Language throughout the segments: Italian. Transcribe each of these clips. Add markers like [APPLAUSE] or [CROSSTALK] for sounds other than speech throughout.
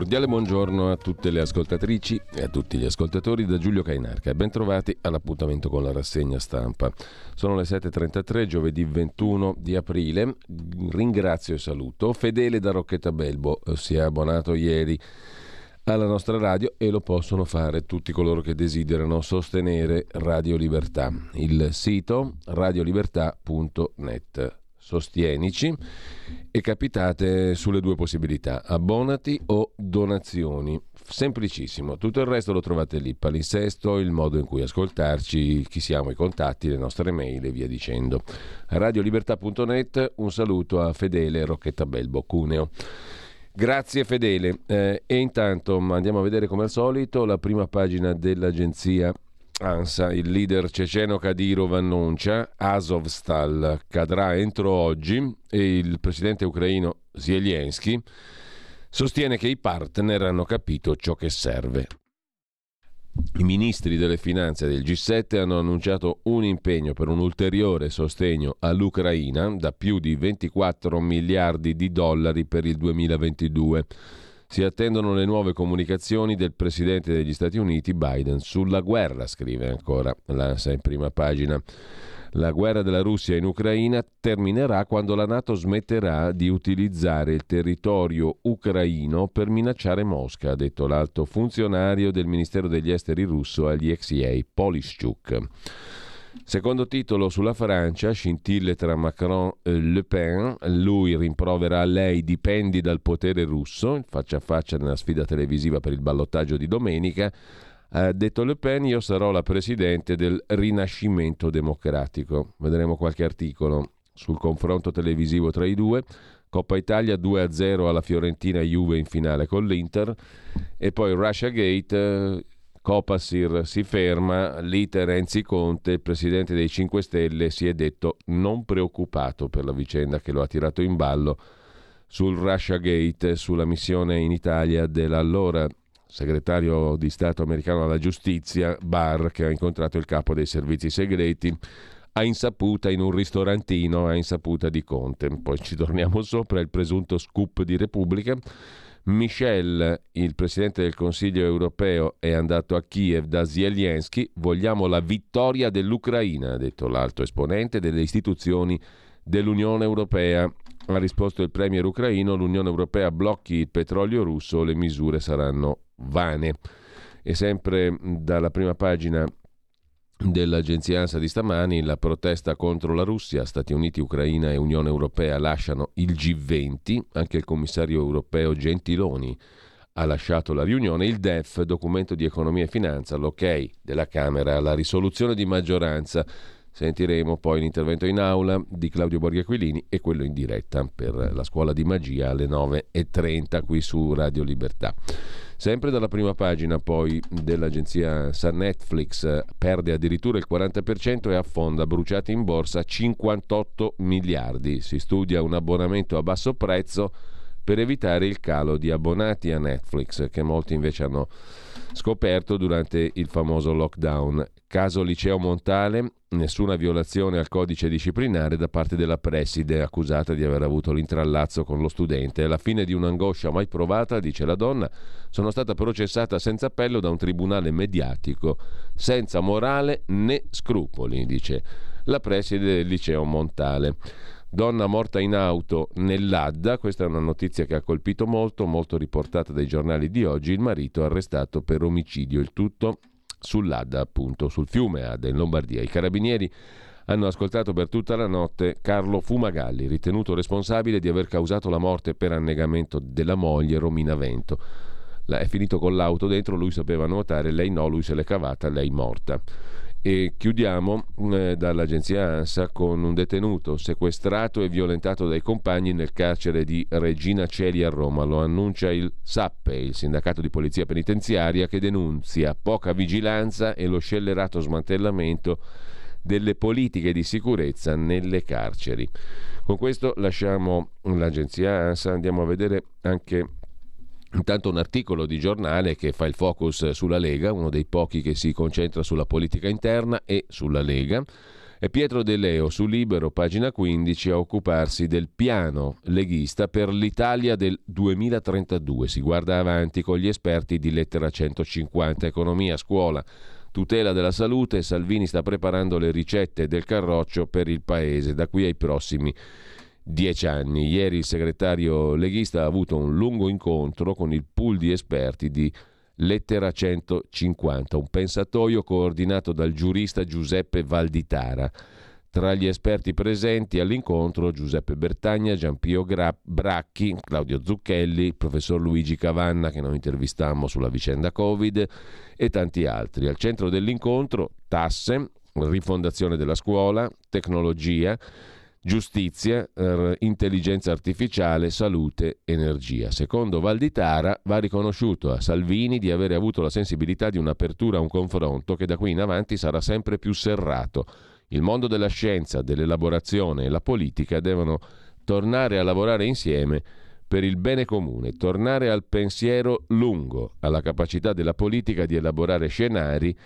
Cordiale buongiorno a tutte le ascoltatrici e a tutti gli ascoltatori da Giulio Cainarca. Bentrovati all'appuntamento con la rassegna stampa. Sono le 7.33, giovedì 21 di aprile. Ringrazio e saluto Fedele da Rocchetta Belbo, si è abbonato ieri alla nostra radio e lo possono fare tutti coloro che desiderano sostenere Radio Libertà. Il sito radiolibertà.net sostienici e capitate sulle due possibilità, abbonati o donazioni. Semplicissimo, tutto il resto lo trovate lì, palinsesto, il modo in cui ascoltarci, chi siamo, i contatti, le nostre mail e via dicendo. Radiolibertà.net, un saluto a Fedele Rocchetta Belbo Cuneo. Grazie Fedele. Eh, e intanto andiamo a vedere come al solito la prima pagina dell'agenzia ANSA, il leader ceceno Kadyrov annuncia Azovstal cadrà entro oggi e il presidente ucraino Zelensky sostiene che i partner hanno capito ciò che serve. I ministri delle finanze del G7 hanno annunciato un impegno per un ulteriore sostegno all'Ucraina da più di 24 miliardi di dollari per il 2022 si attendono le nuove comunicazioni del presidente degli Stati Uniti Biden sulla guerra, scrive ancora l'ANSA in prima pagina. La guerra della Russia in Ucraina terminerà quando la Nato smetterà di utilizzare il territorio ucraino per minacciare Mosca, ha detto l'alto funzionario del Ministero degli Esteri russo agli XIA, Polishchuk. Secondo titolo sulla Francia, scintille tra Macron e Le Pen, lui rimprovera a lei dipendi dal potere russo, faccia a faccia nella sfida televisiva per il ballottaggio di domenica, ha detto Le Pen io sarò la presidente del rinascimento democratico. Vedremo qualche articolo sul confronto televisivo tra i due. Coppa Italia 2-0 alla Fiorentina Juve in finale con l'Inter e poi Russia Gate Copasir si ferma, l'iter Renzi Conte, il presidente dei 5 Stelle, si è detto non preoccupato per la vicenda che lo ha tirato in ballo sul Russia Gate, sulla missione in Italia dell'allora segretario di Stato americano alla giustizia, Barr, che ha incontrato il capo dei servizi segreti a insaputa in un ristorantino a insaputa di Conte. Poi ci torniamo sopra il presunto scoop di Repubblica Michel, il presidente del Consiglio europeo, è andato a Kiev da Zelensky. Vogliamo la vittoria dell'Ucraina, ha detto l'alto esponente delle istituzioni dell'Unione Europea. Ha risposto il premier ucraino, l'Unione Europea blocchi il petrolio russo, le misure saranno vane. E sempre dalla prima pagina dell'agenzia ANSA di stamani, la protesta contro la Russia, Stati Uniti, Ucraina e Unione Europea lasciano il G20, anche il commissario europeo Gentiloni ha lasciato la riunione, il DEF, documento di economia e finanza, l'ok della Camera alla risoluzione di maggioranza. Sentiremo poi l'intervento in aula di Claudio Borghi e quello in diretta per la scuola di magia alle 9.30 qui su Radio Libertà. Sempre dalla prima pagina poi dell'agenzia San Netflix perde addirittura il 40% e affonda bruciati in borsa 58 miliardi. Si studia un abbonamento a basso prezzo per evitare il calo di abbonati a Netflix che molti invece hanno scoperto durante il famoso lockdown. Caso Liceo Montale, nessuna violazione al codice disciplinare da parte della preside accusata di aver avuto l'intrallazzo con lo studente. Alla fine di un'angoscia mai provata, dice la donna, sono stata processata senza appello da un tribunale mediatico, senza morale né scrupoli, dice la preside del Liceo Montale. Donna morta in auto nell'Adda, questa è una notizia che ha colpito molto, molto riportata dai giornali di oggi, il marito arrestato per omicidio, il tutto sull'Adda, appunto, sul fiume Adda in Lombardia. I carabinieri hanno ascoltato per tutta la notte Carlo Fumagalli, ritenuto responsabile di aver causato la morte per annegamento della moglie Romina Vento. è finito con l'auto dentro, lui sapeva nuotare, lei no, lui se l'è cavata, lei morta. E chiudiamo eh, dall'agenzia ANSA con un detenuto sequestrato e violentato dai compagni nel carcere di Regina Celi a Roma. Lo annuncia il SAPPE, il sindacato di polizia penitenziaria, che denunzia poca vigilanza e lo scellerato smantellamento delle politiche di sicurezza nelle carceri. Con questo lasciamo l'agenzia ANSA, andiamo a vedere anche Intanto un articolo di giornale che fa il focus sulla Lega, uno dei pochi che si concentra sulla politica interna e sulla Lega. È Pietro De Leo su Libero, pagina 15, a occuparsi del piano leghista per l'Italia del 2032. Si guarda avanti con gli esperti di lettera 150, economia, scuola, tutela della salute. Salvini sta preparando le ricette del carroccio per il paese da qui ai prossimi dieci anni. Ieri il segretario leghista ha avuto un lungo incontro con il pool di esperti di Lettera 150, un pensatoio coordinato dal giurista Giuseppe Valditara. Tra gli esperti presenti all'incontro Giuseppe Bertagna, Giampio Gra- Bracchi, Claudio Zucchelli, il professor Luigi Cavanna che noi intervistammo sulla vicenda Covid e tanti altri. Al centro dell'incontro tasse, rifondazione della scuola, tecnologia, giustizia, eh, intelligenza artificiale, salute, energia. Secondo Valditara va riconosciuto a Salvini di avere avuto la sensibilità di un'apertura a un confronto che da qui in avanti sarà sempre più serrato. Il mondo della scienza, dell'elaborazione e la politica devono tornare a lavorare insieme per il bene comune, tornare al pensiero lungo, alla capacità della politica di elaborare scenari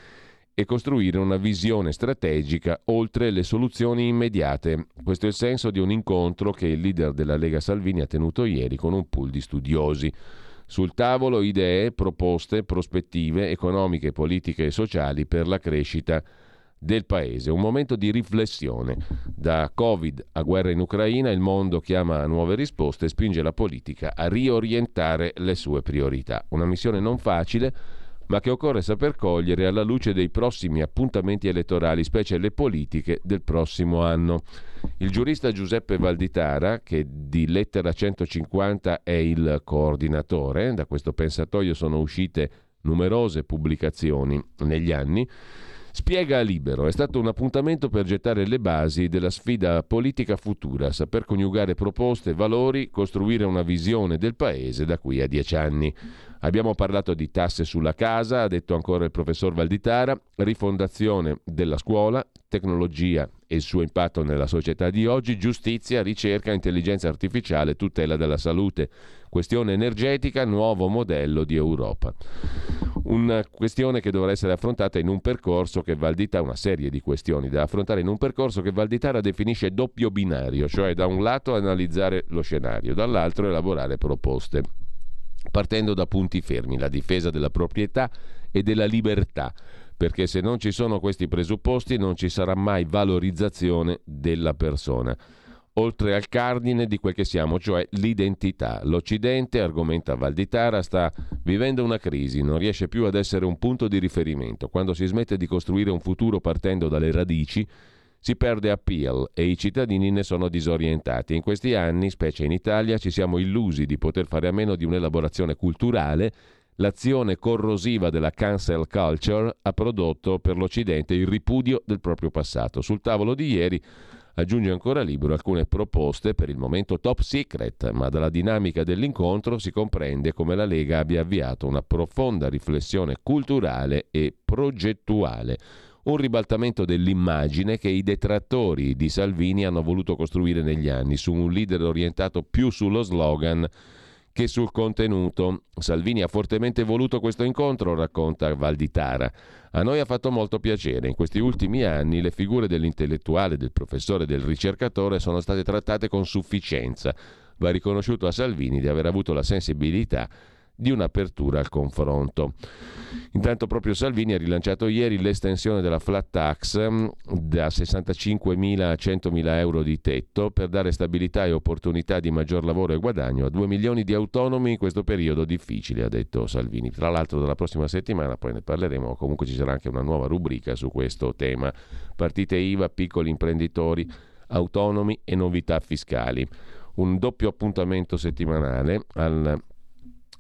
e costruire una visione strategica oltre le soluzioni immediate. Questo è il senso di un incontro che il leader della Lega Salvini ha tenuto ieri con un pool di studiosi. Sul tavolo idee, proposte, prospettive economiche, politiche e sociali per la crescita del paese. Un momento di riflessione. Da Covid a guerra in Ucraina il mondo chiama a nuove risposte e spinge la politica a riorientare le sue priorità. Una missione non facile ma che occorre saper cogliere alla luce dei prossimi appuntamenti elettorali, specie le politiche del prossimo anno. Il giurista Giuseppe Valditara, che di lettera 150 è il coordinatore, da questo pensatoio sono uscite numerose pubblicazioni negli anni, Spiega a Libero, è stato un appuntamento per gettare le basi della sfida politica futura, saper coniugare proposte, valori, costruire una visione del Paese da qui a dieci anni. Abbiamo parlato di tasse sulla casa, ha detto ancora il professor Valditara, rifondazione della scuola, tecnologia e il suo impatto nella società di oggi, giustizia, ricerca, intelligenza artificiale, tutela della salute, questione energetica, nuovo modello di Europa. Una questione che dovrà essere affrontata in un percorso che Valditara, una serie di questioni da affrontare in un percorso che Valditara definisce doppio binario, cioè da un lato analizzare lo scenario, dall'altro elaborare proposte partendo da punti fermi, la difesa della proprietà e della libertà, perché se non ci sono questi presupposti non ci sarà mai valorizzazione della persona. Oltre al cardine di quel che siamo, cioè l'identità. L'Occidente, argomenta Valditara, sta vivendo una crisi, non riesce più ad essere un punto di riferimento. Quando si smette di costruire un futuro partendo dalle radici, si perde appeal e i cittadini ne sono disorientati. In questi anni, specie in Italia, ci siamo illusi di poter fare a meno di un'elaborazione culturale. L'azione corrosiva della cancel culture ha prodotto per l'Occidente il ripudio del proprio passato. Sul tavolo di ieri aggiunge ancora libero alcune proposte per il momento top secret, ma dalla dinamica dell'incontro si comprende come la Lega abbia avviato una profonda riflessione culturale e progettuale un ribaltamento dell'immagine che i detrattori di Salvini hanno voluto costruire negli anni su un leader orientato più sullo slogan che sul contenuto. Salvini ha fortemente voluto questo incontro, racconta Valditara. A noi ha fatto molto piacere. In questi ultimi anni le figure dell'intellettuale, del professore e del ricercatore sono state trattate con sufficienza. Va riconosciuto a Salvini di aver avuto la sensibilità di un'apertura al confronto. Intanto proprio Salvini ha rilanciato ieri l'estensione della flat tax mm, da 65.000 a 100.000 euro di tetto per dare stabilità e opportunità di maggior lavoro e guadagno a 2 milioni di autonomi in questo periodo difficile, ha detto Salvini. Tra l'altro dalla prossima settimana, poi ne parleremo, comunque ci sarà anche una nuova rubrica su questo tema. Partite IVA, piccoli imprenditori, autonomi e novità fiscali. Un doppio appuntamento settimanale al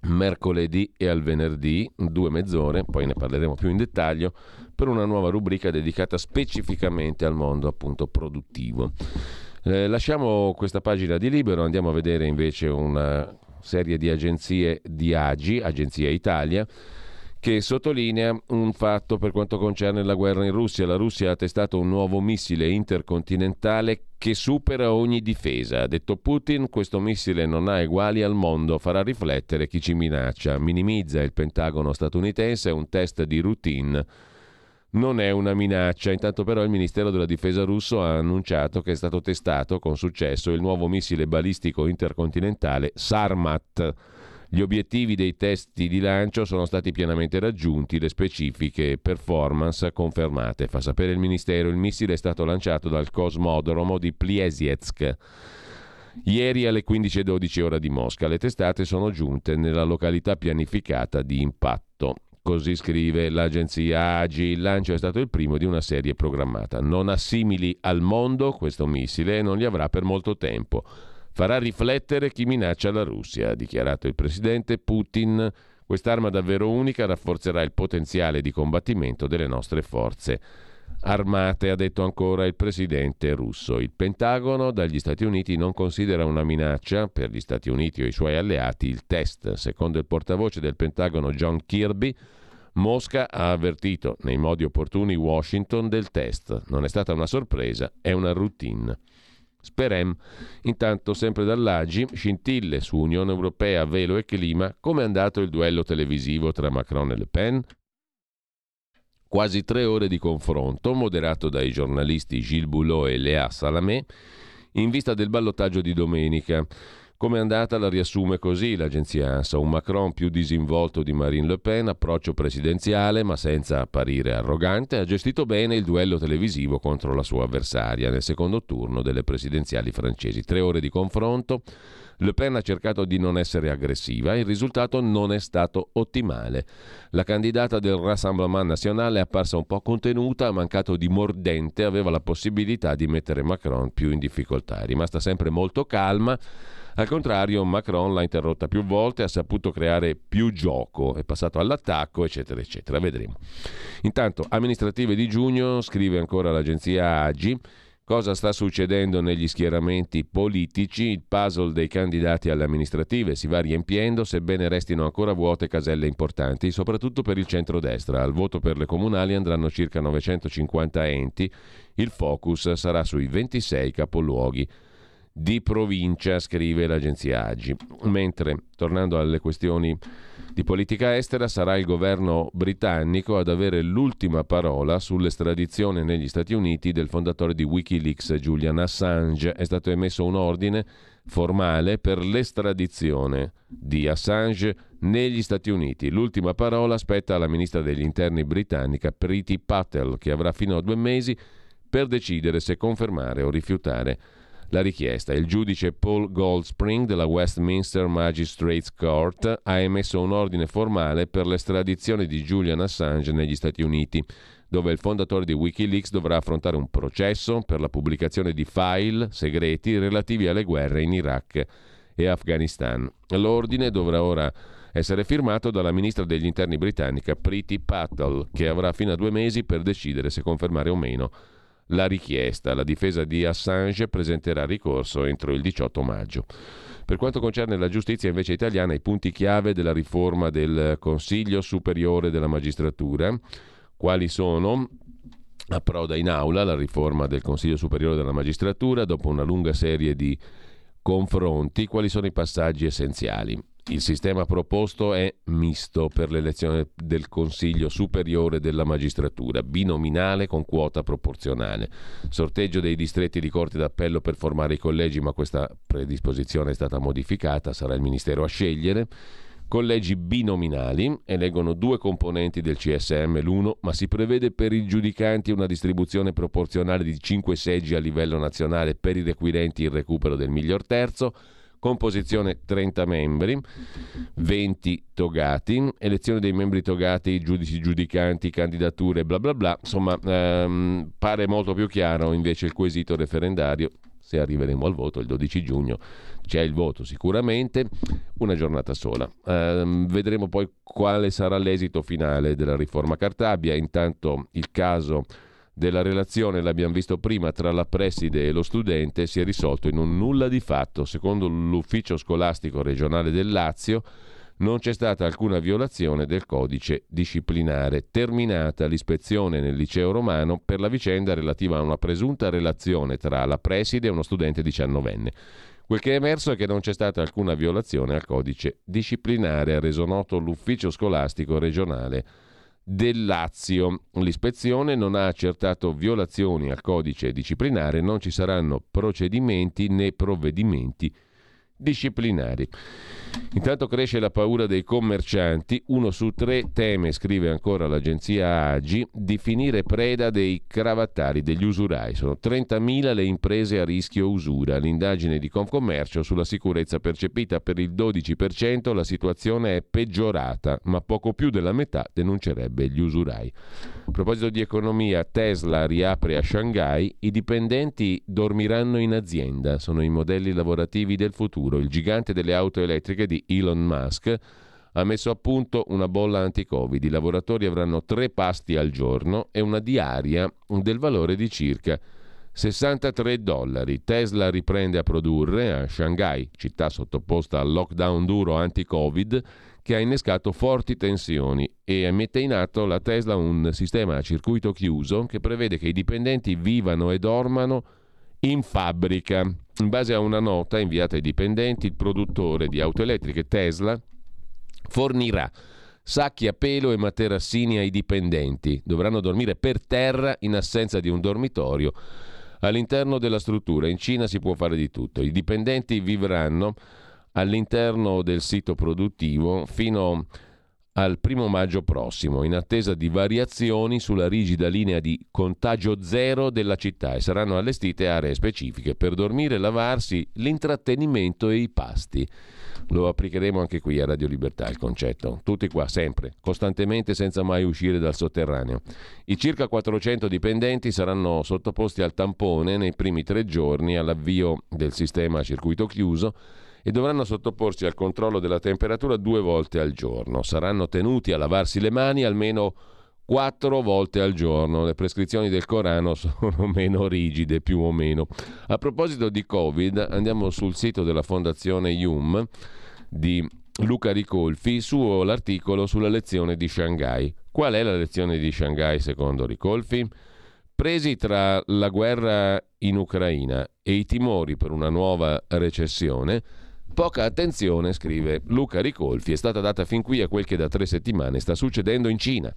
mercoledì e al venerdì, due mezz'ore, poi ne parleremo più in dettaglio, per una nuova rubrica dedicata specificamente al mondo appunto produttivo. Eh, lasciamo questa pagina di libero, andiamo a vedere invece una serie di agenzie di AGI, Agenzia Italia, che sottolinea un fatto per quanto concerne la guerra in Russia. La Russia ha testato un nuovo missile intercontinentale che supera ogni difesa. Ha detto Putin, questo missile non ha eguali al mondo, farà riflettere chi ci minaccia. Minimizza il Pentagono statunitense, è un test di routine. Non è una minaccia. Intanto però il Ministero della Difesa russo ha annunciato che è stato testato con successo il nuovo missile balistico intercontinentale Sarmat gli obiettivi dei testi di lancio sono stati pienamente raggiunti, le specifiche performance confermate. Fa sapere il Ministero, il missile è stato lanciato dal cosmodromo di Pliesietsk. Ieri alle 15.12 ora di Mosca le testate sono giunte nella località pianificata di impatto. Così scrive l'agenzia AGI, il lancio è stato il primo di una serie programmata. Non assimili al mondo questo missile e non li avrà per molto tempo farà riflettere chi minaccia la Russia, ha dichiarato il presidente Putin. Quest'arma davvero unica rafforzerà il potenziale di combattimento delle nostre forze armate, ha detto ancora il presidente russo. Il Pentagono dagli Stati Uniti non considera una minaccia per gli Stati Uniti o i suoi alleati il test. Secondo il portavoce del Pentagono John Kirby, Mosca ha avvertito nei modi opportuni Washington del test. Non è stata una sorpresa, è una routine. Sperem. Intanto, sempre dall'Agi, scintille su Unione Europea, velo e clima, come è andato il duello televisivo tra Macron e Le Pen? Quasi tre ore di confronto, moderato dai giornalisti Gilles Boulot e Léa Salamé, in vista del ballottaggio di domenica. Come è andata la riassume così l'agenzia ANSA, un Macron più disinvolto di Marine Le Pen, approccio presidenziale ma senza apparire arrogante, ha gestito bene il duello televisivo contro la sua avversaria nel secondo turno delle presidenziali francesi. Tre ore di confronto, Le Pen ha cercato di non essere aggressiva, il risultato non è stato ottimale. La candidata del Rassemblement National è apparsa un po' contenuta, ha mancato di mordente, aveva la possibilità di mettere Macron più in difficoltà. È rimasta sempre molto calma al contrario, Macron l'ha interrotta più volte, ha saputo creare più gioco, è passato all'attacco, eccetera, eccetera. Vedremo. Intanto, amministrative di giugno, scrive ancora l'agenzia AGI. Cosa sta succedendo negli schieramenti politici? Il puzzle dei candidati alle amministrative si va riempiendo, sebbene restino ancora vuote caselle importanti, soprattutto per il centrodestra. Al voto per le comunali andranno circa 950 enti. Il focus sarà sui 26 capoluoghi di provincia, scrive l'agenzia Agi. Mentre, tornando alle questioni di politica estera, sarà il governo britannico ad avere l'ultima parola sull'estradizione negli Stati Uniti del fondatore di Wikileaks, Julian Assange. È stato emesso un ordine formale per l'estradizione di Assange negli Stati Uniti. L'ultima parola spetta alla ministra degli interni britannica Priti Patel, che avrà fino a due mesi per decidere se confermare o rifiutare la richiesta. Il giudice Paul Goldspring della Westminster Magistrates Court ha emesso un ordine formale per l'estradizione di Julian Assange negli Stati Uniti, dove il fondatore di Wikileaks dovrà affrontare un processo per la pubblicazione di file segreti relativi alle guerre in Iraq e Afghanistan. L'ordine dovrà ora essere firmato dalla ministra degli interni britannica Priti Patel, che avrà fino a due mesi per decidere se confermare o meno la richiesta. La difesa di Assange presenterà ricorso entro il 18 maggio. Per quanto concerne la giustizia invece italiana, i punti chiave della riforma del Consiglio Superiore della Magistratura, quali sono? Approda in aula la riforma del Consiglio Superiore della Magistratura dopo una lunga serie di confronti. Quali sono i passaggi essenziali? Il sistema proposto è misto per l'elezione del Consiglio superiore della magistratura, binominale con quota proporzionale. Sorteggio dei distretti di corte d'appello per formare i collegi, ma questa predisposizione è stata modificata, sarà il Ministero a scegliere collegi binominali, eleggono due componenti del CSM l'uno, ma si prevede per i giudicanti una distribuzione proporzionale di 5 seggi a livello nazionale per i requirenti il recupero del miglior terzo, composizione 30 membri, 20 togati, elezione dei membri togati, giudici giudicanti, candidature, bla bla bla, insomma ehm, pare molto più chiaro invece il quesito referendario se arriveremo al voto il 12 giugno. C'è il voto sicuramente, una giornata sola. Eh, vedremo poi quale sarà l'esito finale della riforma Cartabia. Intanto il caso della relazione, l'abbiamo visto prima, tra la preside e lo studente si è risolto in un nulla di fatto. Secondo l'ufficio scolastico regionale del Lazio, non c'è stata alcuna violazione del codice disciplinare. Terminata l'ispezione nel liceo romano per la vicenda relativa a una presunta relazione tra la preside e uno studente diciannovenne. Quel che è emerso è che non c'è stata alcuna violazione al codice disciplinare, ha reso noto l'ufficio scolastico regionale del Lazio. L'ispezione non ha accertato violazioni al codice disciplinare, non ci saranno procedimenti né provvedimenti disciplinari. Intanto cresce la paura dei commercianti, uno su tre teme, scrive ancora l'agenzia Agi, di finire preda dei cravattari, degli usurai. Sono 30.000 le imprese a rischio usura. L'indagine di Confcommercio sulla sicurezza percepita per il 12%, la situazione è peggiorata, ma poco più della metà denuncerebbe gli usurai. A proposito di economia, Tesla riapre a Shanghai, i dipendenti dormiranno in azienda, sono i modelli lavorativi del futuro. Il gigante delle auto elettriche di Elon Musk ha messo a punto una bolla anti-Covid. I lavoratori avranno tre pasti al giorno e una diaria del valore di circa 63 dollari. Tesla riprende a produrre a Shanghai, città sottoposta al lockdown duro anti-Covid, che ha innescato forti tensioni e mette in atto la Tesla un sistema a circuito chiuso che prevede che i dipendenti vivano e dormano in fabbrica. In base a una nota inviata ai dipendenti, il produttore di auto elettriche Tesla fornirà sacchi a pelo e materassini ai dipendenti. Dovranno dormire per terra in assenza di un dormitorio all'interno della struttura. In Cina si può fare di tutto. I dipendenti vivranno all'interno del sito produttivo fino a al primo maggio prossimo, in attesa di variazioni sulla rigida linea di contagio zero della città e saranno allestite aree specifiche per dormire, lavarsi, l'intrattenimento e i pasti. Lo applicheremo anche qui a Radio Libertà il concetto. Tutti qua, sempre, costantemente, senza mai uscire dal sotterraneo. I circa 400 dipendenti saranno sottoposti al tampone nei primi tre giorni all'avvio del sistema a circuito chiuso e dovranno sottoporsi al controllo della temperatura due volte al giorno. Saranno tenuti a lavarsi le mani almeno quattro volte al giorno. Le prescrizioni del Corano [LAUGHS] sono meno rigide, più o meno. A proposito di Covid, andiamo sul sito della Fondazione IUM di Luca Ricolfi su l'articolo sulla lezione di Shanghai. Qual è la lezione di Shanghai secondo Ricolfi? Presi tra la guerra in Ucraina e i timori per una nuova recessione, Poca attenzione, scrive Luca Ricolfi, è stata data fin qui a quel che da tre settimane sta succedendo in Cina.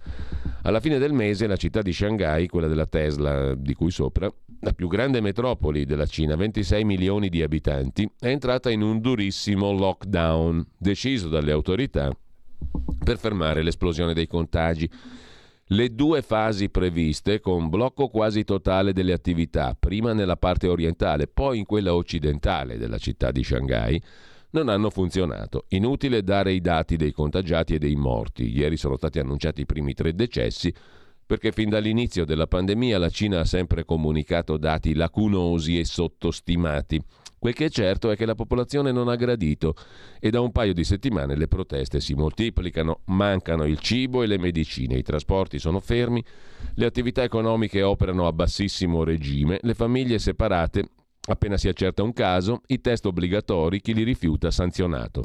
Alla fine del mese la città di Shanghai, quella della Tesla di cui sopra, la più grande metropoli della Cina, 26 milioni di abitanti, è entrata in un durissimo lockdown deciso dalle autorità per fermare l'esplosione dei contagi. Le due fasi previste, con blocco quasi totale delle attività, prima nella parte orientale, poi in quella occidentale della città di Shanghai, non hanno funzionato. Inutile dare i dati dei contagiati e dei morti. Ieri sono stati annunciati i primi tre decessi perché fin dall'inizio della pandemia la Cina ha sempre comunicato dati lacunosi e sottostimati. Quel che è certo è che la popolazione non ha gradito e da un paio di settimane le proteste si moltiplicano, mancano il cibo e le medicine, i trasporti sono fermi, le attività economiche operano a bassissimo regime, le famiglie separate Appena si accerta un caso, i test obbligatori, chi li rifiuta sanzionato.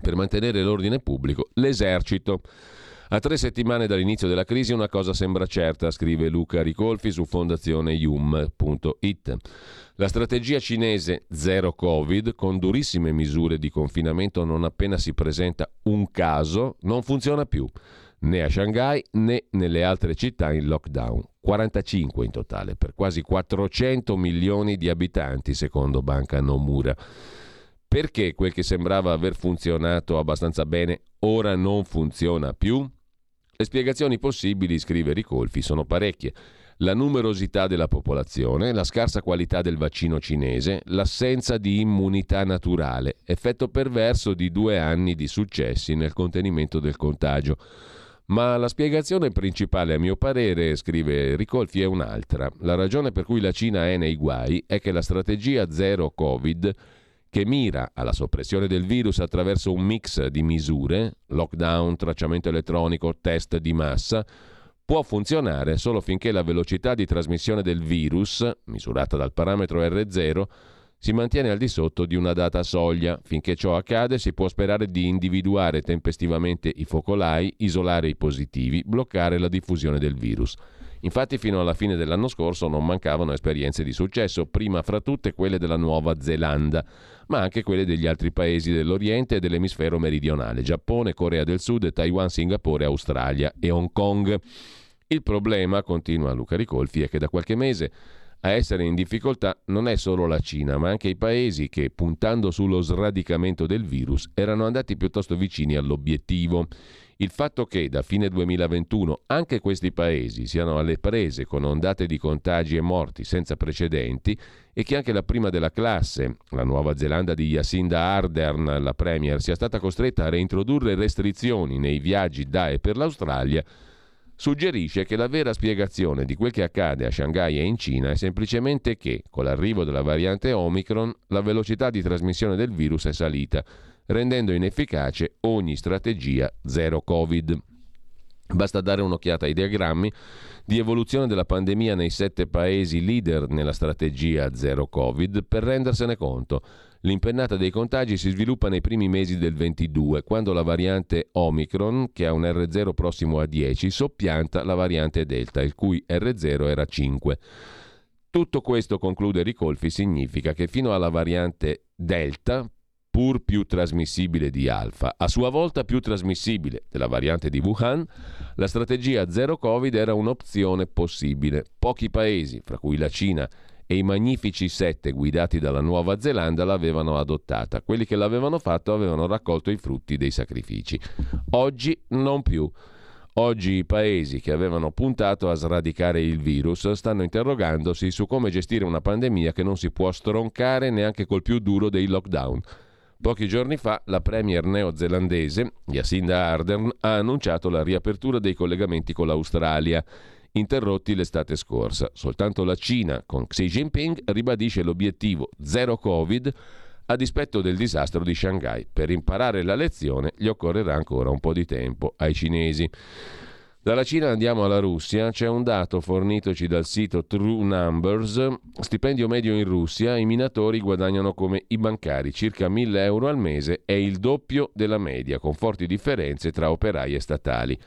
Per mantenere l'ordine pubblico, l'esercito. A tre settimane dall'inizio della crisi una cosa sembra certa, scrive Luca Ricolfi su fondazioneium.it. La strategia cinese zero Covid, con durissime misure di confinamento non appena si presenta un caso, non funziona più né a Shanghai né nelle altre città in lockdown. 45 in totale, per quasi 400 milioni di abitanti, secondo Banca Nomura. Perché quel che sembrava aver funzionato abbastanza bene ora non funziona più? Le spiegazioni possibili, scrive Ricolfi, sono parecchie. La numerosità della popolazione, la scarsa qualità del vaccino cinese, l'assenza di immunità naturale, effetto perverso di due anni di successi nel contenimento del contagio. Ma la spiegazione principale, a mio parere, scrive Ricolfi, è un'altra. La ragione per cui la Cina è nei guai è che la strategia zero Covid che mira alla soppressione del virus attraverso un mix di misure, lockdown, tracciamento elettronico, test di massa, può funzionare solo finché la velocità di trasmissione del virus, misurata dal parametro R0, si mantiene al di sotto di una data soglia. Finché ciò accade si può sperare di individuare tempestivamente i focolai, isolare i positivi, bloccare la diffusione del virus. Infatti fino alla fine dell'anno scorso non mancavano esperienze di successo, prima fra tutte quelle della Nuova Zelanda, ma anche quelle degli altri paesi dell'Oriente e dell'emisfero meridionale, Giappone, Corea del Sud, Taiwan, Singapore, Australia e Hong Kong. Il problema, continua Luca Ricolfi, è che da qualche mese a essere in difficoltà non è solo la Cina, ma anche i paesi che, puntando sullo sradicamento del virus, erano andati piuttosto vicini all'obiettivo. Il fatto che da fine 2021 anche questi paesi siano alle prese con ondate di contagi e morti senza precedenti e che anche la prima della classe, la Nuova Zelanda di Jacinda Ardern, la Premier, sia stata costretta a reintrodurre restrizioni nei viaggi da e per l'Australia, suggerisce che la vera spiegazione di quel che accade a Shanghai e in Cina è semplicemente che, con l'arrivo della variante Omicron, la velocità di trasmissione del virus è salita rendendo inefficace ogni strategia zero Covid. Basta dare un'occhiata ai diagrammi di evoluzione della pandemia nei sette paesi leader nella strategia zero Covid per rendersene conto. L'impennata dei contagi si sviluppa nei primi mesi del 22, quando la variante Omicron, che ha un R0 prossimo a 10, soppianta la variante Delta, il cui R0 era 5. Tutto questo, conclude Ricolfi, significa che fino alla variante Delta pur più trasmissibile di Alfa, a sua volta più trasmissibile della variante di Wuhan, la strategia zero Covid era un'opzione possibile. Pochi paesi, fra cui la Cina e i magnifici sette guidati dalla Nuova Zelanda, l'avevano adottata. Quelli che l'avevano fatto avevano raccolto i frutti dei sacrifici. Oggi non più. Oggi i paesi che avevano puntato a sradicare il virus stanno interrogandosi su come gestire una pandemia che non si può stroncare neanche col più duro dei lockdown. Pochi giorni fa la premier neozelandese Jacinda Ardern ha annunciato la riapertura dei collegamenti con l'Australia, interrotti l'estate scorsa. Soltanto la Cina, con Xi Jinping, ribadisce l'obiettivo zero Covid a dispetto del disastro di Shanghai. Per imparare la lezione gli occorrerà ancora un po' di tempo ai cinesi. Dalla Cina andiamo alla Russia, c'è un dato fornitoci dal sito True Numbers, stipendio medio in Russia, i minatori guadagnano come i bancari, circa 1000 euro al mese, è il doppio della media, con forti differenze tra operai e statali.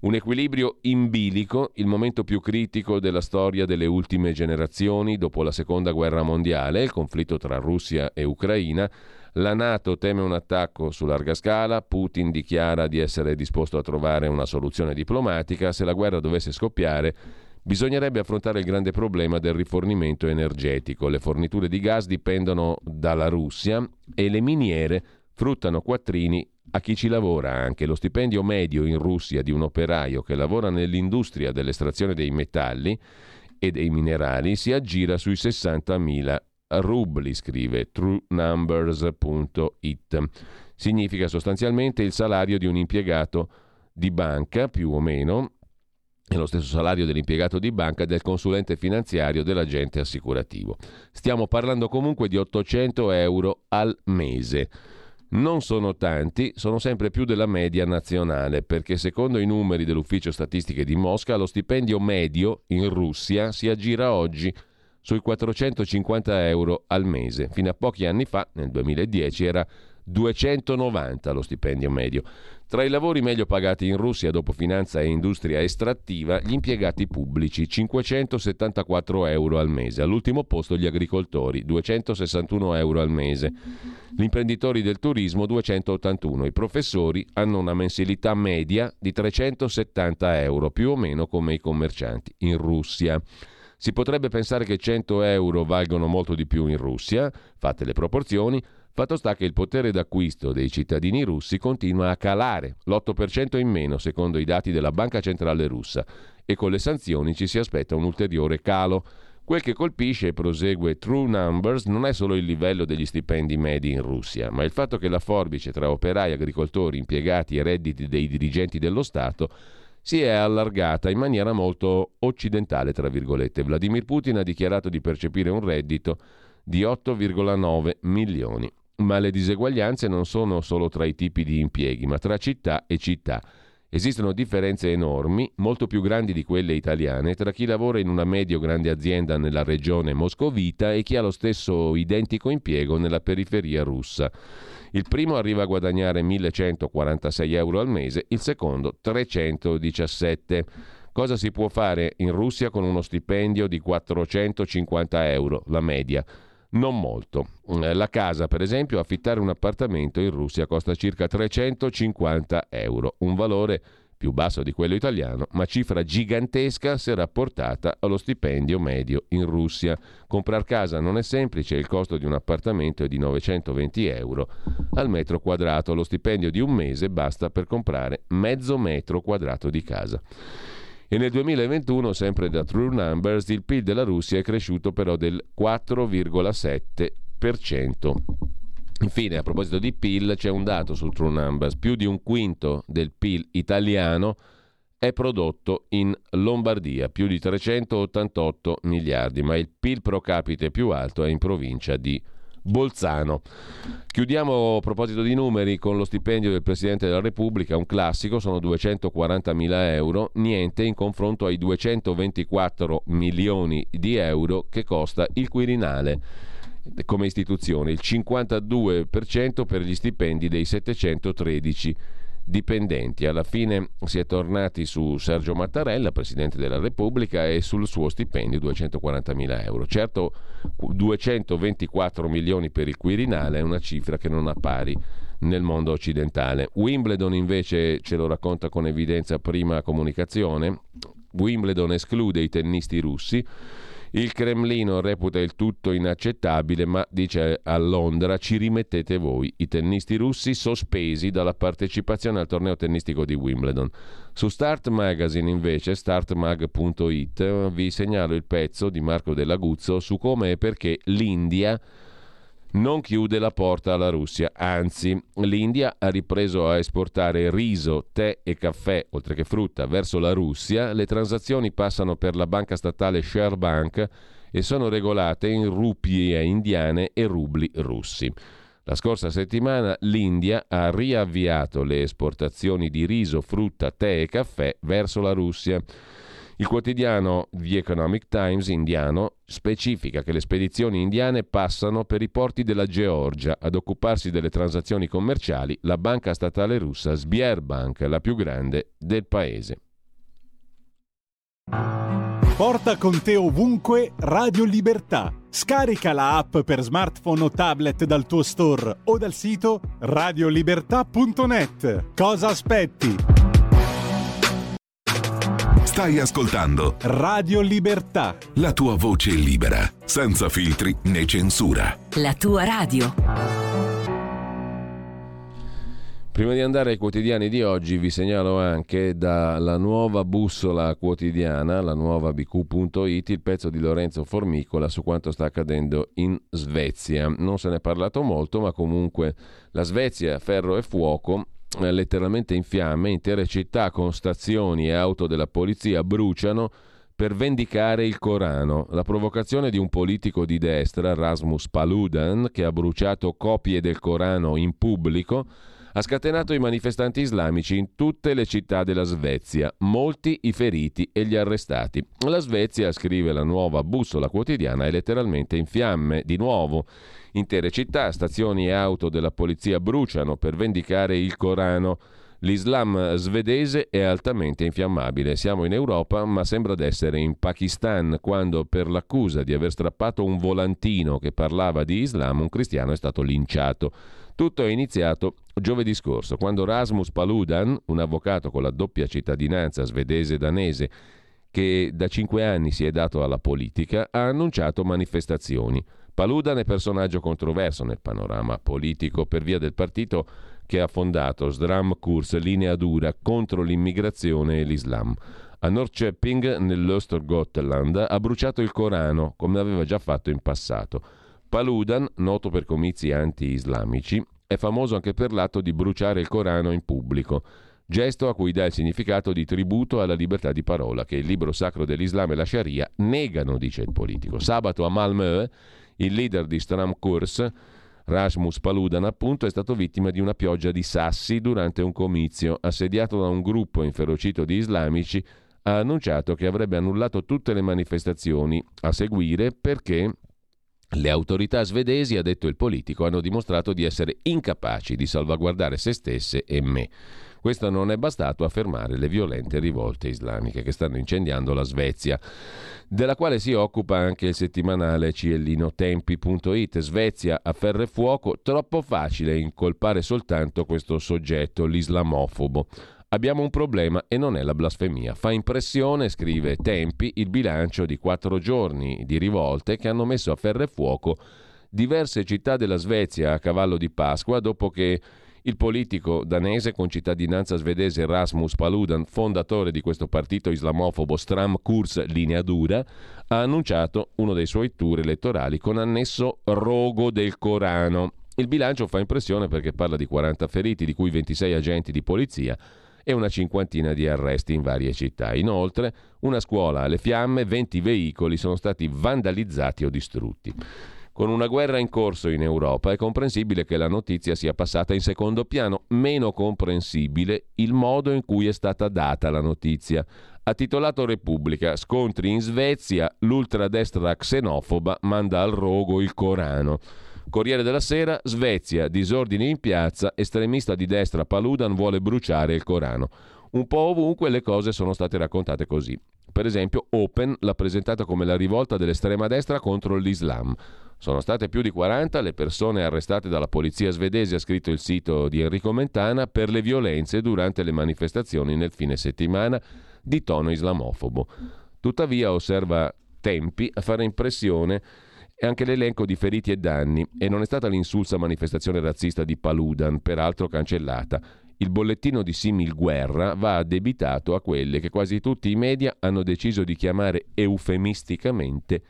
Un equilibrio in bilico, il momento più critico della storia delle ultime generazioni dopo la seconda guerra mondiale, il conflitto tra Russia e Ucraina, la Nato teme un attacco su larga scala, Putin dichiara di essere disposto a trovare una soluzione diplomatica, se la guerra dovesse scoppiare bisognerebbe affrontare il grande problema del rifornimento energetico. Le forniture di gas dipendono dalla Russia e le miniere fruttano quattrini a chi ci lavora anche. Lo stipendio medio in Russia di un operaio che lavora nell'industria dell'estrazione dei metalli e dei minerali si aggira sui 60.000 rubli, scrive truenumbers.it. Significa sostanzialmente il salario di un impiegato di banca, più o meno, è lo stesso salario dell'impiegato di banca del consulente finanziario dell'agente assicurativo. Stiamo parlando comunque di 800 euro al mese. Non sono tanti, sono sempre più della media nazionale, perché secondo i numeri dell'Ufficio Statistiche di Mosca lo stipendio medio in Russia si aggira oggi sui 450 euro al mese. Fino a pochi anni fa, nel 2010, era 290 lo stipendio medio. Tra i lavori meglio pagati in Russia dopo finanza e industria estrattiva, gli impiegati pubblici 574 euro al mese, all'ultimo posto gli agricoltori 261 euro al mese, gli imprenditori del turismo 281, i professori hanno una mensilità media di 370 euro, più o meno come i commercianti in Russia. Si potrebbe pensare che 100 euro valgono molto di più in Russia, fatte le proporzioni, Fatto sta che il potere d'acquisto dei cittadini russi continua a calare, l'8% in meno secondo i dati della Banca Centrale russa, e con le sanzioni ci si aspetta un ulteriore calo. Quel che colpisce, prosegue True Numbers, non è solo il livello degli stipendi medi in Russia, ma il fatto che la forbice tra operai, agricoltori, impiegati e redditi dei dirigenti dello Stato si è allargata in maniera molto occidentale, tra virgolette. Vladimir Putin ha dichiarato di percepire un reddito di 8,9 milioni. Ma le diseguaglianze non sono solo tra i tipi di impieghi, ma tra città e città. Esistono differenze enormi, molto più grandi di quelle italiane, tra chi lavora in una medio-grande azienda nella regione moscovita e chi ha lo stesso identico impiego nella periferia russa. Il primo arriva a guadagnare 1146 euro al mese, il secondo 317. Cosa si può fare in Russia con uno stipendio di 450 euro, la media? Non molto. Eh, la casa, per esempio, affittare un appartamento in Russia costa circa 350 euro, un valore più basso di quello italiano, ma cifra gigantesca se rapportata allo stipendio medio in Russia. Comprar casa non è semplice, il costo di un appartamento è di 920 euro al metro quadrato, lo stipendio di un mese basta per comprare mezzo metro quadrato di casa. E nel 2021, sempre da True Numbers, il PIL della Russia è cresciuto però del 4,7%. Infine, a proposito di PIL, c'è un dato su True Numbers, più di un quinto del PIL italiano è prodotto in Lombardia, più di 388 miliardi, ma il PIL pro capite più alto è in provincia di Bolzano. Chiudiamo a proposito di numeri con lo stipendio del Presidente della Repubblica, un classico, sono 240 mila euro, niente in confronto ai 224 milioni di euro che costa il Quirinale come istituzione, il 52% per gli stipendi dei 713 dipendenti. Alla fine si è tornati su Sergio Mattarella, Presidente della Repubblica, e sul suo stipendio 240 mila euro. Certo 224 milioni per il Quirinale è una cifra che non ha pari nel mondo occidentale. Wimbledon invece ce lo racconta con evidenza prima comunicazione. Wimbledon esclude i tennisti russi il Cremlino reputa il tutto inaccettabile, ma dice a Londra ci rimettete voi, i tennisti russi sospesi dalla partecipazione al torneo tennistico di Wimbledon. Su Start Magazine invece, startmag.it, vi segnalo il pezzo di Marco Dell'Aguzzo su come e perché l'India non chiude la porta alla Russia, anzi l'India ha ripreso a esportare riso, tè e caffè, oltre che frutta, verso la Russia, le transazioni passano per la banca statale Sharebank e sono regolate in rupie indiane e rubli russi. La scorsa settimana l'India ha riavviato le esportazioni di riso, frutta, tè e caffè verso la Russia. Il quotidiano The Economic Times indiano specifica che le spedizioni indiane passano per i porti della Georgia ad occuparsi delle transazioni commerciali la banca statale russa Sbierbank, la più grande del paese. Porta con te ovunque Radio Libertà. Scarica la app per smartphone o tablet dal tuo store o dal sito radiolibertà.net. Cosa aspetti? Stai ascoltando Radio Libertà. La tua voce libera, senza filtri né censura. La tua radio. Prima di andare ai quotidiani di oggi vi segnalo anche dalla nuova bussola quotidiana, la nuova bq.it, il pezzo di Lorenzo Formicola su quanto sta accadendo in Svezia. Non se ne è parlato molto, ma comunque la Svezia, ferro e fuoco, eh, letteralmente in fiamme, intere città con stazioni e auto della polizia bruciano per vendicare il Corano. La provocazione di un politico di destra, Rasmus Paludan, che ha bruciato copie del Corano in pubblico, ha scatenato i manifestanti islamici in tutte le città della Svezia, molti i feriti e gli arrestati. La Svezia, scrive la nuova bussola quotidiana, è letteralmente in fiamme di nuovo. Intere città, stazioni e auto della polizia bruciano per vendicare il Corano. L'Islam svedese è altamente infiammabile. Siamo in Europa, ma sembra d'essere in Pakistan, quando per l'accusa di aver strappato un volantino che parlava di Islam, un cristiano è stato linciato. Tutto è iniziato giovedì scorso, quando Rasmus Paludan, un avvocato con la doppia cittadinanza svedese e danese, che da cinque anni si è dato alla politica, ha annunciato manifestazioni. Paludan è personaggio controverso nel panorama politico per via del partito che ha fondato Sdram Kurs, linea dura contro l'immigrazione e l'Islam. A Norrköping, nell'Östergotland, ha bruciato il Corano, come aveva già fatto in passato. Paludan, noto per comizi anti-islamici, è famoso anche per l'atto di bruciare il Corano in pubblico, gesto a cui dà il significato di tributo alla libertà di parola che il libro sacro dell'Islam e la Sharia negano, dice il politico. Sabato a Malmö il leader di Stram Kurs Rasmus Paludan, appunto, è stato vittima di una pioggia di sassi durante un comizio. Assediato da un gruppo inferocito di islamici, ha annunciato che avrebbe annullato tutte le manifestazioni a seguire perché le autorità svedesi, ha detto il politico, hanno dimostrato di essere incapaci di salvaguardare se stesse e me. Questo non è bastato a fermare le violente rivolte islamiche che stanno incendiando la Svezia, della quale si occupa anche il settimanale ciellinotempi.it. Svezia a ferro e fuoco, troppo facile incolpare soltanto questo soggetto, l'islamofobo. Abbiamo un problema e non è la blasfemia. Fa impressione, scrive Tempi, il bilancio di quattro giorni di rivolte che hanno messo a ferro e fuoco diverse città della Svezia a cavallo di Pasqua dopo che il politico danese con cittadinanza svedese Rasmus Paludan, fondatore di questo partito islamofobo Stram Kurs Linea Dura, ha annunciato uno dei suoi tour elettorali con annesso rogo del Corano. Il bilancio fa impressione perché parla di 40 feriti, di cui 26 agenti di polizia e una cinquantina di arresti in varie città. Inoltre, una scuola alle fiamme, 20 veicoli sono stati vandalizzati o distrutti. Con una guerra in corso in Europa è comprensibile che la notizia sia passata in secondo piano, meno comprensibile il modo in cui è stata data la notizia. Ha titolato Repubblica, scontri in Svezia, l'ultradestra xenofoba manda al rogo il Corano. Corriere della Sera, Svezia, disordini in piazza, estremista di destra Paludan vuole bruciare il Corano. Un po' ovunque le cose sono state raccontate così. Per esempio, Open l'ha presentata come la rivolta dell'estrema destra contro l'Islam. Sono state più di 40 le persone arrestate dalla polizia svedese, ha scritto il sito di Enrico Mentana, per le violenze durante le manifestazioni nel fine settimana di tono islamofobo. Tuttavia, osserva Tempi, a fare impressione e anche l'elenco di feriti e danni e non è stata l'insulsa manifestazione razzista di Paludan, peraltro cancellata. Il bollettino di simil guerra va addebitato a quelle che quasi tutti i media hanno deciso di chiamare eufemisticamente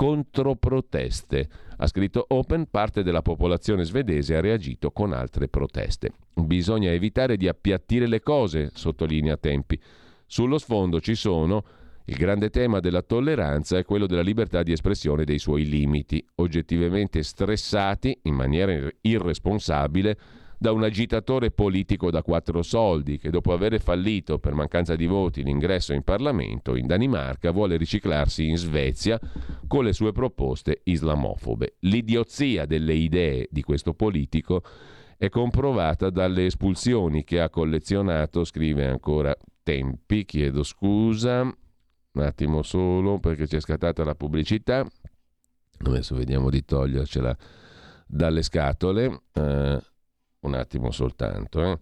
controproteste. Ha scritto Open, parte della popolazione svedese ha reagito con altre proteste. Bisogna evitare di appiattire le cose, sottolinea Tempi. Sullo sfondo ci sono il grande tema della tolleranza è quello della libertà di espressione dei suoi limiti, oggettivamente stressati in maniera irresponsabile da un agitatore politico da quattro soldi che dopo aver fallito per mancanza di voti l'ingresso in Parlamento in Danimarca vuole riciclarsi in Svezia con le sue proposte islamofobe. L'idiozia delle idee di questo politico è comprovata dalle espulsioni che ha collezionato, scrive ancora Tempi, chiedo scusa, un attimo solo perché c'è scattata la pubblicità. Adesso vediamo di togliercela dalle scatole. Eh, un attimo soltanto. Eh.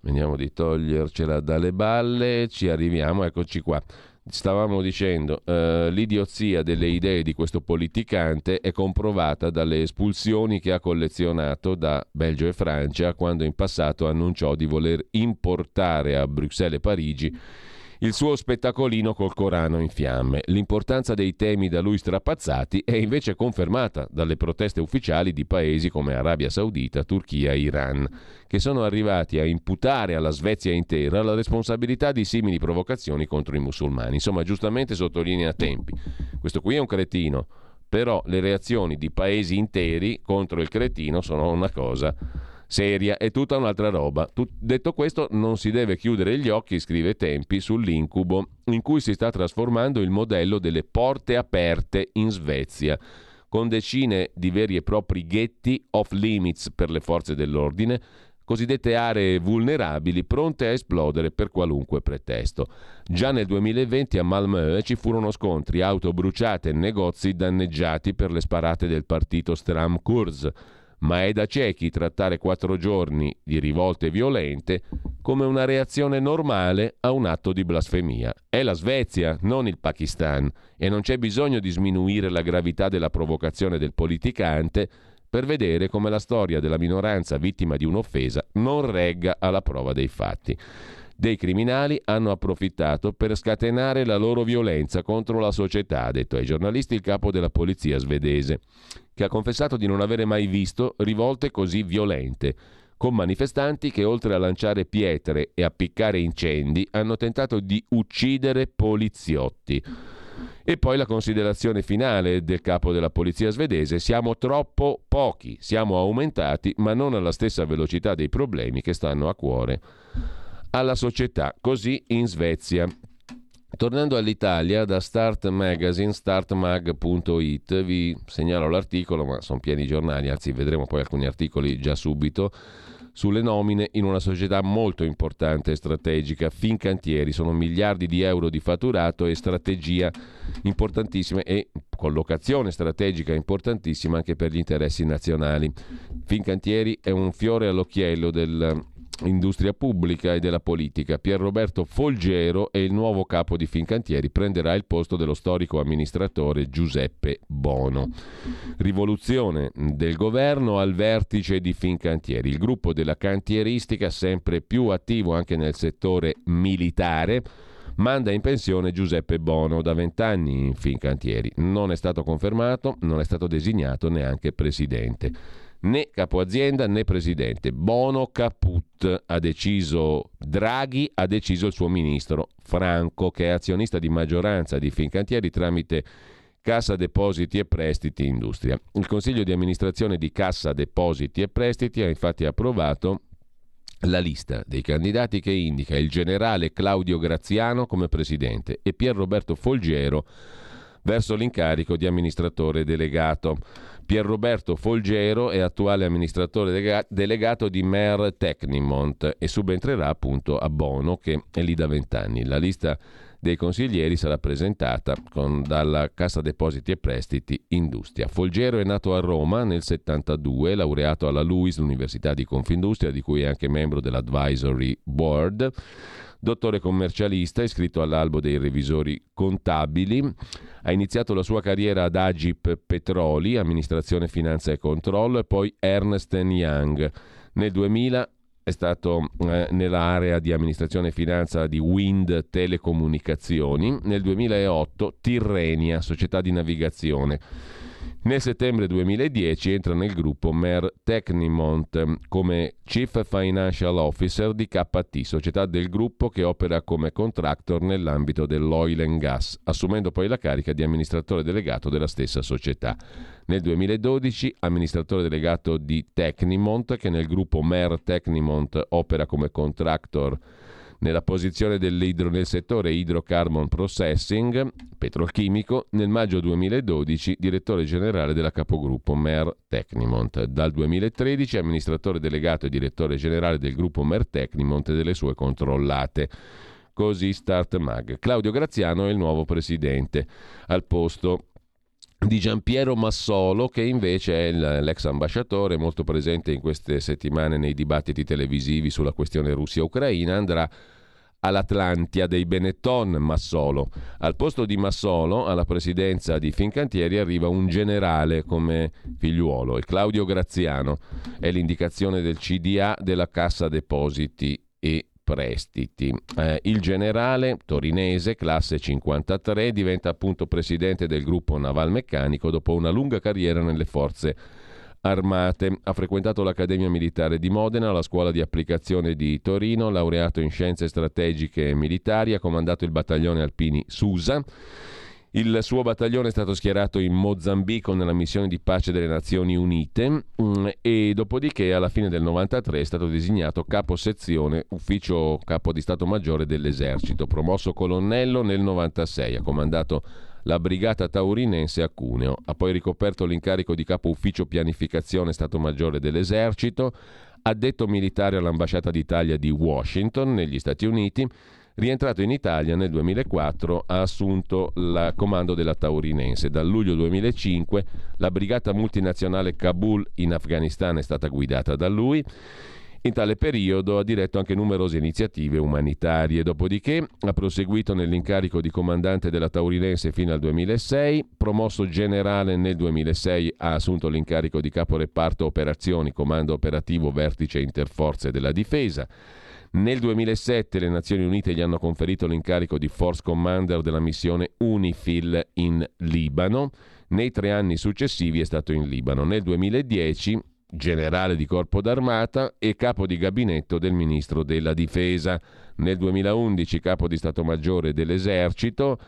Vediamo di togliercela dalle balle. Ci arriviamo, eccoci qua. Stavamo dicendo, eh, l'idiozia delle idee di questo politicante è comprovata dalle espulsioni che ha collezionato da Belgio e Francia quando in passato annunciò di voler importare a Bruxelles e Parigi il suo spettacolino col Corano in fiamme. L'importanza dei temi da lui strapazzati è invece confermata dalle proteste ufficiali di paesi come Arabia Saudita, Turchia e Iran, che sono arrivati a imputare alla Svezia intera la responsabilità di simili provocazioni contro i musulmani. Insomma, giustamente sottolinea tempi. Questo qui è un cretino, però le reazioni di paesi interi contro il cretino sono una cosa seria è tutta un'altra roba. Tut- detto questo, non si deve chiudere gli occhi, scrive Tempi, sull'incubo in cui si sta trasformando il modello delle porte aperte in Svezia, con decine di veri e propri ghetti off limits per le forze dell'ordine, cosiddette aree vulnerabili pronte a esplodere per qualunque pretesto. Già nel 2020 a Malmö ci furono scontri, auto bruciate e negozi danneggiati per le sparate del partito Stram Kurz ma è da ciechi trattare quattro giorni di rivolte violente come una reazione normale a un atto di blasfemia. È la Svezia, non il Pakistan, e non c'è bisogno di sminuire la gravità della provocazione del politicante per vedere come la storia della minoranza vittima di un'offesa non regga alla prova dei fatti. Dei criminali hanno approfittato per scatenare la loro violenza contro la società, ha detto ai giornalisti il capo della polizia svedese, che ha confessato di non avere mai visto rivolte così violente con manifestanti che oltre a lanciare pietre e appiccare incendi hanno tentato di uccidere poliziotti. E poi la considerazione finale del capo della polizia svedese, siamo troppo pochi, siamo aumentati, ma non alla stessa velocità dei problemi che stanno a cuore alla società, così in Svezia. Tornando all'Italia, da Start Magazine, startmag.it, vi segnalo l'articolo, ma sono pieni giornali, anzi vedremo poi alcuni articoli già subito, sulle nomine in una società molto importante e strategica, Fincantieri, sono miliardi di euro di fatturato e strategia importantissima e collocazione strategica importantissima anche per gli interessi nazionali. Fincantieri è un fiore all'occhiello del industria pubblica e della politica. Pier Roberto Folgero è il nuovo capo di Fincantieri, prenderà il posto dello storico amministratore Giuseppe Bono. Rivoluzione del governo al vertice di Fincantieri, il gruppo della cantieristica sempre più attivo anche nel settore militare manda in pensione Giuseppe Bono da vent'anni in Fincantieri. Non è stato confermato, non è stato designato neanche presidente né capo azienda né presidente. Bono caput, ha deciso Draghi, ha deciso il suo ministro Franco, che è azionista di maggioranza di Fincantieri tramite Cassa Depositi e Prestiti Industria. Il Consiglio di amministrazione di Cassa Depositi e Prestiti ha infatti approvato la lista dei candidati che indica il generale Claudio Graziano come presidente e Pier Roberto Folgero verso l'incarico di amministratore delegato. Pierroberto Folgero è attuale amministratore delegato di Mer Tecnimont e subentrerà appunto a Bono che è lì da vent'anni. La lista dei consiglieri sarà presentata con, dalla Cassa Depositi e Prestiti Industria. Folgero è nato a Roma nel 72, laureato alla LUIS, l'Università di Confindustria, di cui è anche membro dell'Advisory Board dottore commercialista, iscritto all'albo dei revisori contabili. Ha iniziato la sua carriera ad Agip Petroli, amministrazione finanza e controllo, e poi Ernst Young. Nel 2000 è stato eh, nell'area di amministrazione e finanza di Wind Telecomunicazioni, nel 2008 Tirrenia, società di navigazione. Nel settembre 2010 entra nel gruppo Mer Tecnimont come Chief Financial Officer di KT, società del gruppo che opera come contractor nell'ambito dell'oil and gas, assumendo poi la carica di amministratore delegato della stessa società. Nel 2012 amministratore delegato di Tecnimont che nel gruppo Mer Tecnimont opera come contractor nella posizione dell'idro nel settore hydrocarbon processing petrolchimico, nel maggio 2012 direttore generale della capogruppo Mer Tecnimont. Dal 2013 amministratore delegato e direttore generale del gruppo Mer Tecnimont e delle sue controllate. Così Start Mag. Claudio Graziano è il nuovo presidente al posto di Giampiero Massolo, che invece è l'ex ambasciatore molto presente in queste settimane nei dibattiti televisivi sulla questione Russia-Ucraina, andrà all'Atlantia dei Benetton Massolo. Al posto di Massolo, alla presidenza di Fincantieri, arriva un generale come figliuolo, il Claudio Graziano. È l'indicazione del CDA della Cassa Depositi e prestiti. Eh, il generale torinese, classe 53, diventa appunto presidente del gruppo navalmeccanico dopo una lunga carriera nelle forze armate. Ha frequentato l'Accademia Militare di Modena, la Scuola di Applicazione di Torino, laureato in Scienze Strategiche e Militari, ha comandato il battaglione alpini Susa il suo battaglione è stato schierato in Mozambico nella missione di pace delle Nazioni Unite mm, e dopodiché alla fine del 93 è stato designato capo sezione, ufficio capo di Stato Maggiore dell'Esercito, promosso colonnello nel 96, ha comandato la brigata taurinense a Cuneo, ha poi ricoperto l'incarico di capo ufficio pianificazione Stato Maggiore dell'Esercito, addetto militare all'ambasciata d'Italia di Washington negli Stati Uniti, Rientrato in Italia nel 2004 ha assunto il comando della Taurinense. Dal luglio 2005 la brigata multinazionale Kabul in Afghanistan è stata guidata da lui. In tale periodo ha diretto anche numerose iniziative umanitarie, dopodiché ha proseguito nell'incarico di comandante della Taurinense fino al 2006, promosso generale nel 2006 ha assunto l'incarico di capo reparto operazioni, comando operativo vertice interforze della difesa. Nel 2007 le Nazioni Unite gli hanno conferito l'incarico di Force Commander della missione UNIFIL in Libano. Nei tre anni successivi è stato in Libano. Nel 2010 generale di corpo d'armata e capo di gabinetto del ministro della difesa. Nel 2011 capo di Stato Maggiore dell'Esercito.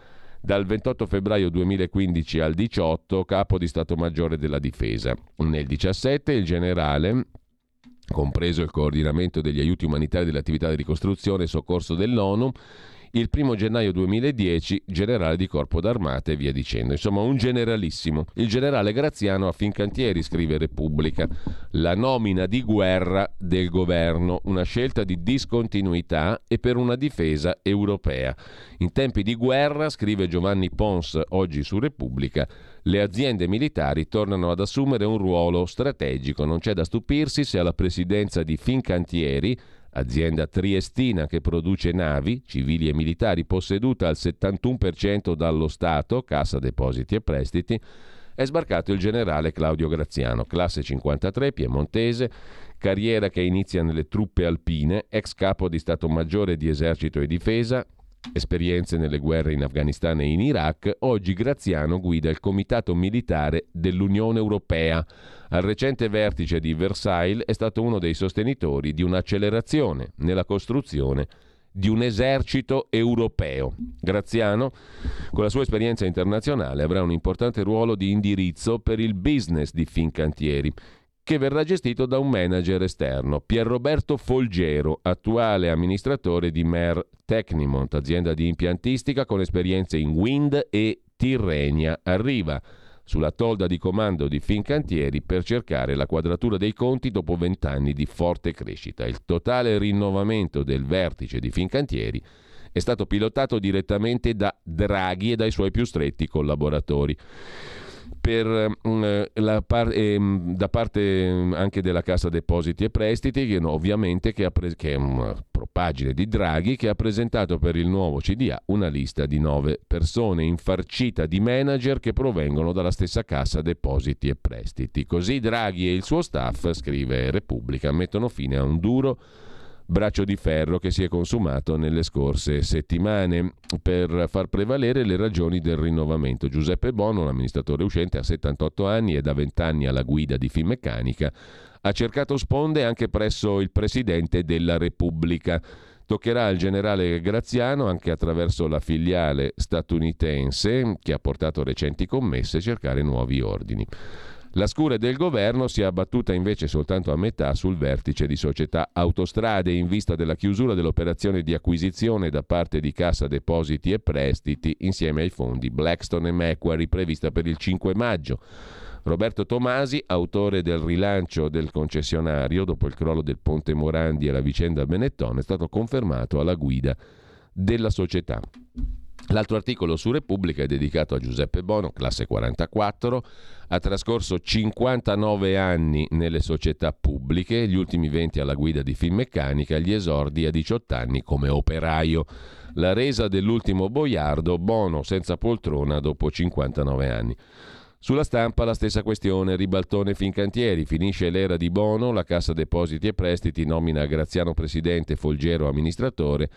Dal 28 febbraio 2015 al 18 capo di Stato Maggiore della Difesa. Nel 17 il generale compreso il coordinamento degli aiuti umanitari delle attività di ricostruzione e soccorso dell'ONU, il primo gennaio 2010 generale di corpo d'armata e via dicendo. Insomma, un generalissimo. Il generale Graziano a Fincantieri, scrive Repubblica, la nomina di guerra del governo, una scelta di discontinuità e per una difesa europea. In tempi di guerra, scrive Giovanni Pons oggi su Repubblica, le aziende militari tornano ad assumere un ruolo strategico. Non c'è da stupirsi se alla presidenza di Fincantieri azienda triestina che produce navi, civili e militari, posseduta al 71% dallo Stato, Cassa Depositi e Prestiti, è sbarcato il generale Claudio Graziano, classe 53, piemontese, carriera che inizia nelle truppe alpine, ex capo di Stato Maggiore di Esercito e Difesa, esperienze nelle guerre in Afghanistan e in Iraq, oggi Graziano guida il Comitato Militare dell'Unione Europea. Al recente vertice di Versailles è stato uno dei sostenitori di un'accelerazione nella costruzione di un esercito europeo. Graziano, con la sua esperienza internazionale, avrà un importante ruolo di indirizzo per il business di Fincantieri, che verrà gestito da un manager esterno, Pierroberto Folgero, attuale amministratore di Mer Tecnimont, azienda di impiantistica con esperienze in Wind e Tirrenia. Arriva sulla tolda di comando di Fincantieri per cercare la quadratura dei conti dopo vent'anni di forte crescita. Il totale rinnovamento del vertice di Fincantieri è stato pilotato direttamente da Draghi e dai suoi più stretti collaboratori per, um, par- eh, da parte anche della Cassa Depositi e Prestiti, che, no, ovviamente che, pre- che è una propagine di Draghi, che ha presentato per il nuovo CDA una lista di nove persone infarcita di manager che provengono dalla stessa Cassa Depositi e Prestiti. Così Draghi e il suo staff, scrive Repubblica, mettono fine a un duro braccio di ferro che si è consumato nelle scorse settimane per far prevalere le ragioni del rinnovamento. Giuseppe Bono, l'amministratore uscente, ha 78 anni e da 20 anni alla guida di Finmeccanica, ha cercato sponde anche presso il Presidente della Repubblica. Toccherà al generale Graziano, anche attraverso la filiale statunitense che ha portato recenti commesse, cercare nuovi ordini. La scure del governo si è abbattuta invece soltanto a metà sul vertice di società autostrade in vista della chiusura dell'operazione di acquisizione da parte di Cassa Depositi e Prestiti insieme ai fondi Blackstone e Macquarie prevista per il 5 maggio. Roberto Tomasi, autore del rilancio del concessionario dopo il crollo del Ponte Morandi e la vicenda Benetton, è stato confermato alla guida della società. L'altro articolo su Repubblica è dedicato a Giuseppe Bono, classe 44, ha trascorso 59 anni nelle società pubbliche, gli ultimi 20 alla guida di Finmeccanica, gli esordi a 18 anni come operaio. La resa dell'ultimo boiardo, Bono senza poltrona dopo 59 anni. Sulla stampa la stessa questione, ribaltone Fincantieri, finisce l'era di Bono, la Cassa Depositi e Prestiti nomina Graziano presidente, Folgero amministratore,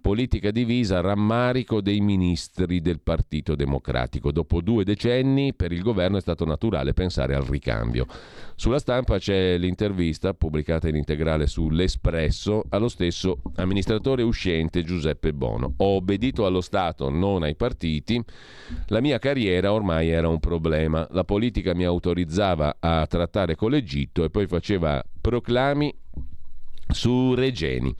Politica divisa, rammarico dei ministri del Partito Democratico. Dopo due decenni per il governo è stato naturale pensare al ricambio. Sulla stampa c'è l'intervista pubblicata in integrale sull'Espresso allo stesso amministratore uscente Giuseppe Bono. Ho obbedito allo Stato, non ai partiti. La mia carriera ormai era un problema. La politica mi autorizzava a trattare con l'Egitto e poi faceva proclami su Regeni.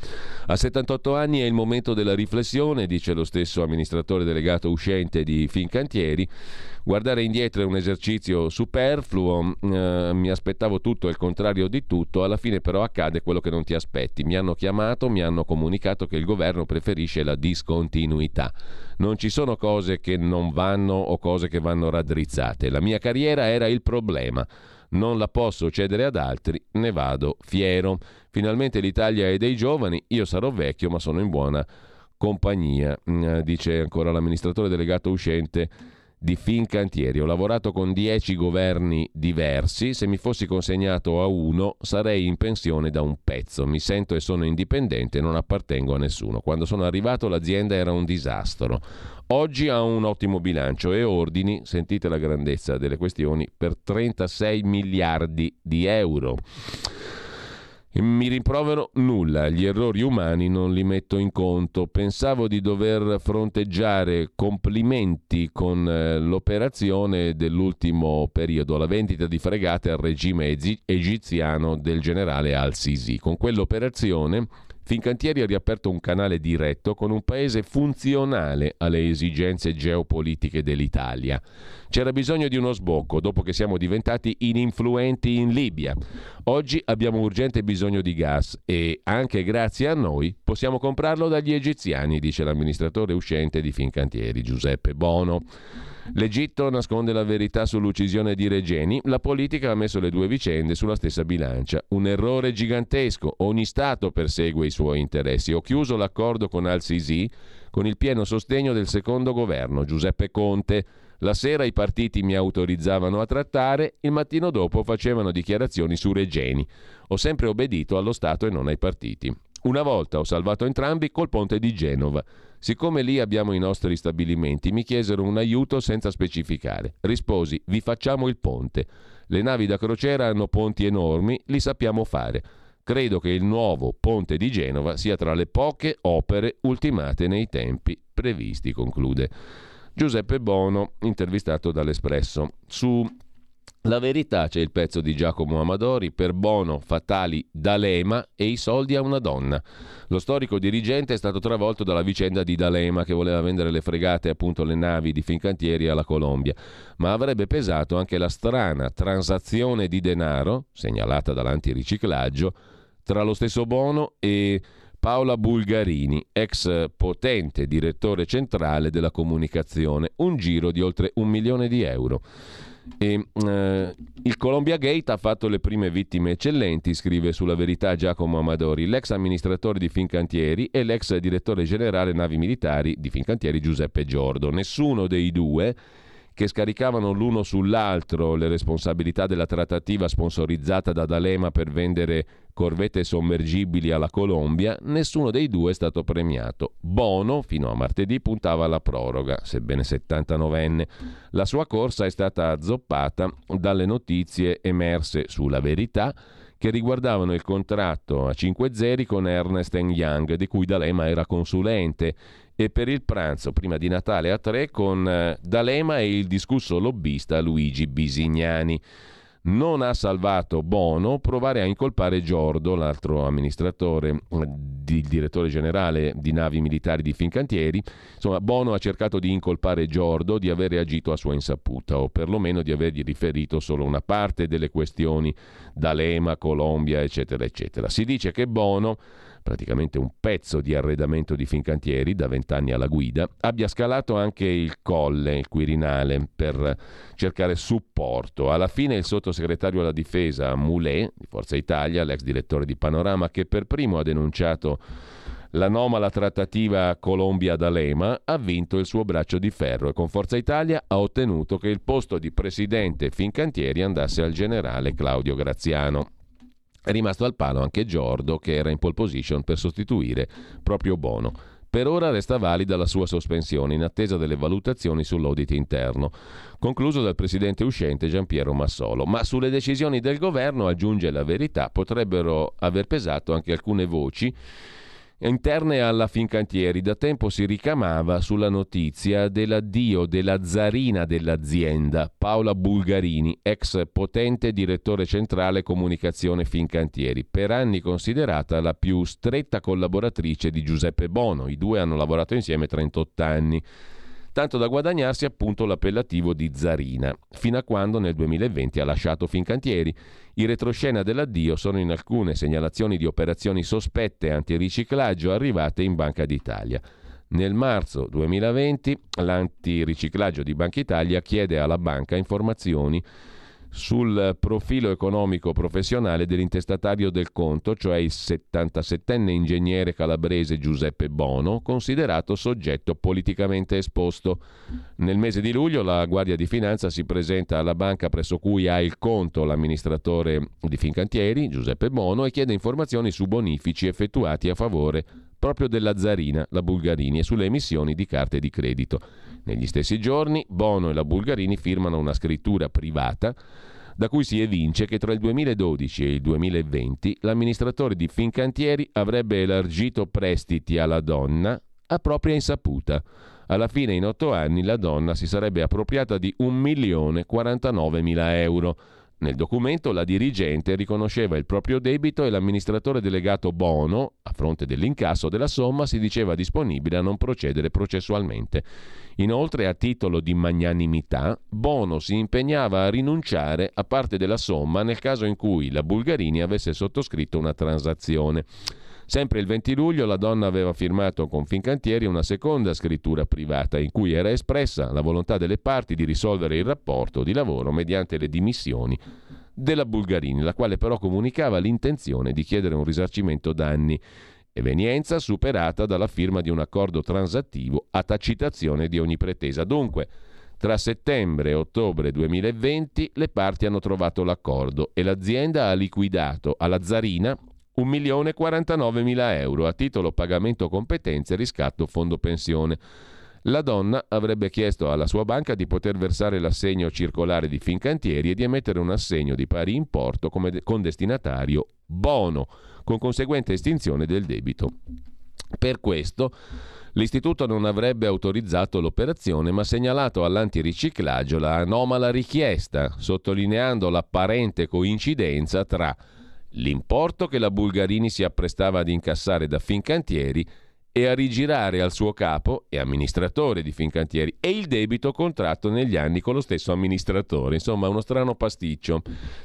A 78 anni è il momento della riflessione, dice lo stesso amministratore delegato uscente di Fincantieri. Guardare indietro è un esercizio superfluo, eh, mi aspettavo tutto e il contrario di tutto, alla fine però accade quello che non ti aspetti. Mi hanno chiamato, mi hanno comunicato che il governo preferisce la discontinuità. Non ci sono cose che non vanno o cose che vanno raddrizzate. La mia carriera era il problema non la posso cedere ad altri, ne vado fiero. Finalmente l'Italia è dei giovani, io sarò vecchio ma sono in buona compagnia, mm, dice ancora l'amministratore delegato uscente di Fincantieri. Ho lavorato con dieci governi diversi, se mi fossi consegnato a uno sarei in pensione da un pezzo, mi sento e sono indipendente, non appartengo a nessuno. Quando sono arrivato l'azienda era un disastro. Oggi ha un ottimo bilancio e ordini, sentite la grandezza delle questioni, per 36 miliardi di euro. Mi rimprovero nulla, gli errori umani non li metto in conto. Pensavo di dover fronteggiare complimenti con eh, l'operazione dell'ultimo periodo, la vendita di fregate al regime egiziano del generale al-Sisi. Con quell'operazione Fincantieri ha riaperto un canale diretto con un paese funzionale alle esigenze geopolitiche dell'Italia. C'era bisogno di uno sbocco dopo che siamo diventati ininfluenti in Libia. Oggi abbiamo urgente bisogno di gas e anche grazie a noi possiamo comprarlo dagli egiziani, dice l'amministratore uscente di Fincantieri Giuseppe Bono. L'Egitto nasconde la verità sull'uccisione di Regeni, la politica ha messo le due vicende sulla stessa bilancia. Un errore gigantesco, ogni Stato persegue i suoi interessi. Ho chiuso l'accordo con Al-Sisi con il pieno sostegno del secondo governo, Giuseppe Conte. La sera i partiti mi autorizzavano a trattare, il mattino dopo facevano dichiarazioni su Regeni. Ho sempre obbedito allo Stato e non ai partiti. Una volta ho salvato entrambi col ponte di Genova. Siccome lì abbiamo i nostri stabilimenti, mi chiesero un aiuto senza specificare. Risposi: Vi facciamo il ponte. Le navi da crociera hanno ponti enormi, li sappiamo fare. Credo che il nuovo ponte di Genova sia tra le poche opere ultimate nei tempi previsti, conclude Giuseppe Bono, intervistato dall'Espresso. Su la verità c'è il pezzo di Giacomo Amadori per Bono, Fatali, D'Alema e i soldi a una donna. Lo storico dirigente è stato travolto dalla vicenda di D'Alema che voleva vendere le fregate, appunto le navi di Fincantieri alla Colombia, ma avrebbe pesato anche la strana transazione di denaro, segnalata dall'antiriciclaggio, tra lo stesso Bono e Paola Bulgarini, ex potente direttore centrale della comunicazione, un giro di oltre un milione di euro. E, eh, il Columbia Gate ha fatto le prime vittime eccellenti, scrive sulla verità Giacomo Amadori, l'ex amministratore di Fincantieri e l'ex direttore generale navi militari di Fincantieri Giuseppe Giordo. Nessuno dei due che scaricavano l'uno sull'altro le responsabilità della trattativa sponsorizzata da D'Alema per vendere corvette sommergibili alla Colombia, nessuno dei due è stato premiato. Bono, fino a martedì, puntava alla proroga, sebbene 79enne. La sua corsa è stata azzoppata dalle notizie emerse sulla verità che riguardavano il contratto a 5 zeri con Ernest Young, di cui D'Alema era consulente, e per il pranzo prima di Natale a 3 con eh, D'Alema e il discusso lobbista Luigi Bisignani. Non ha salvato Bono provare a incolpare Giordo, l'altro amministratore, il eh, direttore generale di navi militari di Fincantieri. Insomma, Bono ha cercato di incolpare Giordo di avere agito a sua insaputa o perlomeno di avergli riferito solo una parte delle questioni D'Alema, Colombia, eccetera, eccetera. Si dice che Bono praticamente un pezzo di arredamento di Fincantieri da vent'anni alla guida, abbia scalato anche il colle, il Quirinale, per cercare supporto. Alla fine il sottosegretario alla difesa Moulet, di Forza Italia, l'ex direttore di Panorama, che per primo ha denunciato l'anomala trattativa Colombia-D'Alema, ha vinto il suo braccio di ferro e con Forza Italia ha ottenuto che il posto di presidente Fincantieri andasse al generale Claudio Graziano. È rimasto al palo anche Giordo, che era in pole position per sostituire proprio Bono. Per ora resta valida la sua sospensione in attesa delle valutazioni sull'audit interno, concluso dal presidente uscente Giampiero Massolo. Ma sulle decisioni del governo, aggiunge la verità, potrebbero aver pesato anche alcune voci interne alla Fincantieri. Da tempo si ricamava sulla notizia dell'addio della zarina dell'azienda, Paola Bulgarini, ex potente direttore centrale comunicazione Fincantieri, per anni considerata la più stretta collaboratrice di Giuseppe Bono. I due hanno lavorato insieme 38 anni tanto da guadagnarsi appunto l'appellativo di Zarina, fino a quando nel 2020 ha lasciato Fincantieri. I retroscena dell'addio sono in alcune segnalazioni di operazioni sospette antiriciclaggio arrivate in Banca d'Italia. Nel marzo 2020 l'antiriciclaggio di Banca Italia chiede alla banca informazioni sul profilo economico professionale dell'intestatario del conto, cioè il 77enne ingegnere calabrese Giuseppe Bono, considerato soggetto politicamente esposto. Nel mese di luglio la Guardia di Finanza si presenta alla banca presso cui ha il conto l'amministratore di Fincantieri, Giuseppe Bono, e chiede informazioni su bonifici effettuati a favore proprio della Zarina, la Bulgarini, e sulle emissioni di carte di credito. Negli stessi giorni Bono e la Bulgarini firmano una scrittura privata da cui si evince che tra il 2012 e il 2020 l'amministratore di Fincantieri avrebbe elargito prestiti alla donna a propria insaputa. Alla fine, in otto anni, la donna si sarebbe appropriata di 1.049.000 euro nel documento la dirigente riconosceva il proprio debito e l'amministratore delegato Bono, a fronte dell'incasso della somma, si diceva disponibile a non procedere processualmente. Inoltre, a titolo di magnanimità, Bono si impegnava a rinunciare a parte della somma nel caso in cui la Bulgarini avesse sottoscritto una transazione. Sempre il 20 luglio la donna aveva firmato con Fincantieri una seconda scrittura privata in cui era espressa la volontà delle parti di risolvere il rapporto di lavoro mediante le dimissioni della Bulgarini, la quale però comunicava l'intenzione di chiedere un risarcimento danni, evenienza superata dalla firma di un accordo transattivo a tacitazione di ogni pretesa. Dunque, tra settembre e ottobre 2020 le parti hanno trovato l'accordo e l'azienda ha liquidato alla Zarina 1.049.000 euro a titolo pagamento competenze riscatto fondo pensione. La donna avrebbe chiesto alla sua banca di poter versare l'assegno circolare di Fincantieri e di emettere un assegno di pari importo come con destinatario Bono, con conseguente estinzione del debito. Per questo L'istituto non avrebbe autorizzato l'operazione ma segnalato all'antiriciclaggio la anomala richiesta, sottolineando l'apparente coincidenza tra l'importo che la Bulgarini si apprestava ad incassare da Fincantieri e a rigirare al suo capo e amministratore di Fincantieri e il debito contratto negli anni con lo stesso amministratore. Insomma, uno strano pasticcio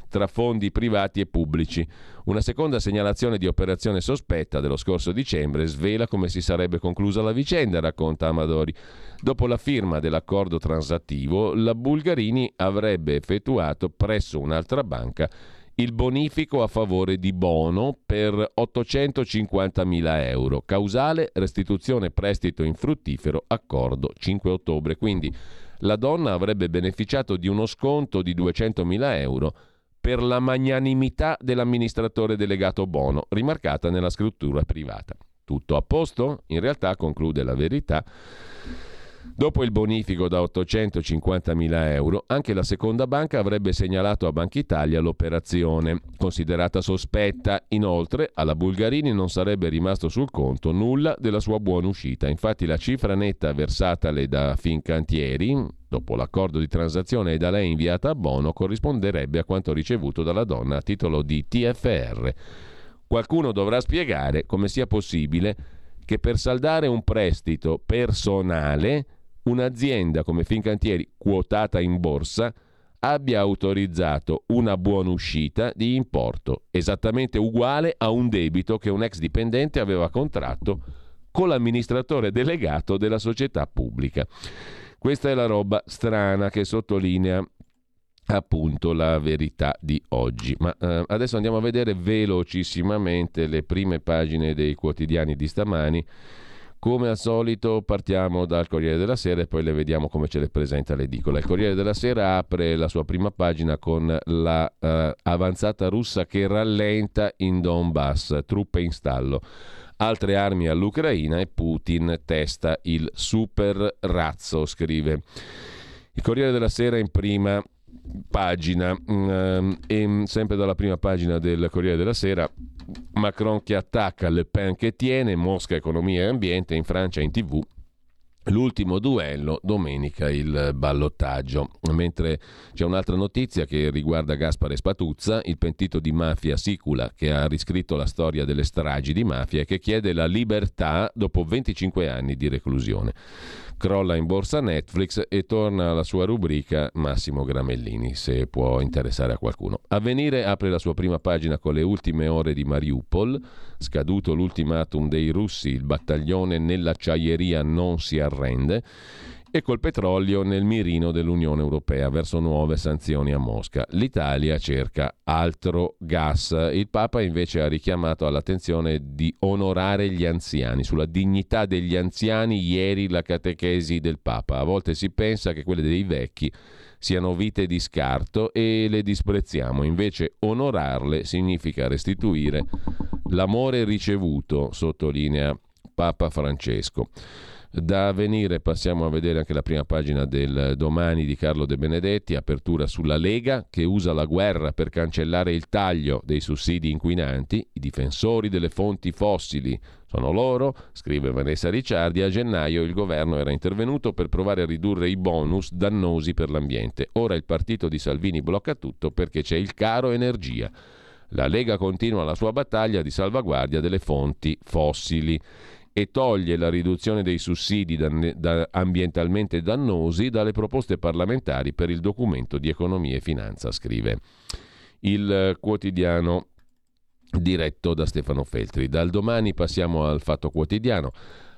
tra fondi privati e pubblici. Una seconda segnalazione di operazione sospetta dello scorso dicembre svela come si sarebbe conclusa la vicenda, racconta Amadori. Dopo la firma dell'accordo transattivo, la Bulgarini avrebbe effettuato presso un'altra banca il bonifico a favore di Bono per 850.000 euro. Causale restituzione prestito infruttifero, accordo 5 ottobre. Quindi la donna avrebbe beneficiato di uno sconto di 200.000 euro per la magnanimità dell'amministratore delegato Bono, rimarcata nella scrittura privata. Tutto a posto? In realtà, conclude la verità, Dopo il bonifico da 850.000 euro, anche la seconda banca avrebbe segnalato a Banca Italia l'operazione, considerata sospetta. Inoltre, alla Bulgarini non sarebbe rimasto sul conto nulla della sua buona uscita. Infatti, la cifra netta versatale da Fincantieri, dopo l'accordo di transazione e da lei inviata a Bono, corrisponderebbe a quanto ricevuto dalla donna a titolo di TFR. Qualcuno dovrà spiegare come sia possibile che per saldare un prestito personale un'azienda come Fincantieri quotata in borsa abbia autorizzato una buona uscita di importo esattamente uguale a un debito che un ex dipendente aveva contratto con l'amministratore delegato della società pubblica. Questa è la roba strana che sottolinea appunto la verità di oggi. Ma eh, adesso andiamo a vedere velocissimamente le prime pagine dei quotidiani di stamani come al solito partiamo dal Corriere della Sera e poi le vediamo come ce le presenta l'edicola. Il Corriere della Sera apre la sua prima pagina con la uh, avanzata russa che rallenta in Donbass, truppe in stallo. Altre armi all'Ucraina e Putin testa il super razzo, scrive. Il Corriere della Sera in prima pagina. Mm, e sempre dalla prima pagina del Corriere della Sera, Macron che attacca, Le Pen che tiene, Mosca economia e ambiente, in Francia in tv L'ultimo duello, domenica il ballottaggio. Mentre c'è un'altra notizia che riguarda Gaspare Spatuzza, il pentito di mafia Sicula, che ha riscritto la storia delle stragi di mafia e che chiede la libertà dopo 25 anni di reclusione crolla in borsa Netflix e torna alla sua rubrica Massimo Gramellini, se può interessare a qualcuno. Avvenire apre la sua prima pagina con le ultime ore di Mariupol, scaduto l'ultimatum dei russi, il battaglione nell'acciaieria non si arrende e col petrolio nel mirino dell'Unione Europea verso nuove sanzioni a Mosca. L'Italia cerca altro gas. Il Papa invece ha richiamato all'attenzione di onorare gli anziani. Sulla dignità degli anziani ieri la catechesi del Papa. A volte si pensa che quelle dei vecchi siano vite di scarto e le disprezziamo. Invece onorarle significa restituire l'amore ricevuto, sottolinea Papa Francesco. Da avvenire passiamo a vedere anche la prima pagina del domani di Carlo De Benedetti, apertura sulla Lega che usa la guerra per cancellare il taglio dei sussidi inquinanti, i difensori delle fonti fossili sono loro, scrive Vanessa Ricciardi, a gennaio il governo era intervenuto per provare a ridurre i bonus dannosi per l'ambiente. Ora il partito di Salvini blocca tutto perché c'è il caro energia. La Lega continua la sua battaglia di salvaguardia delle fonti fossili e toglie la riduzione dei sussidi dan- da ambientalmente dannosi dalle proposte parlamentari per il documento di economia e finanza, scrive il quotidiano diretto da Stefano Feltri. Dal domani passiamo al fatto quotidiano.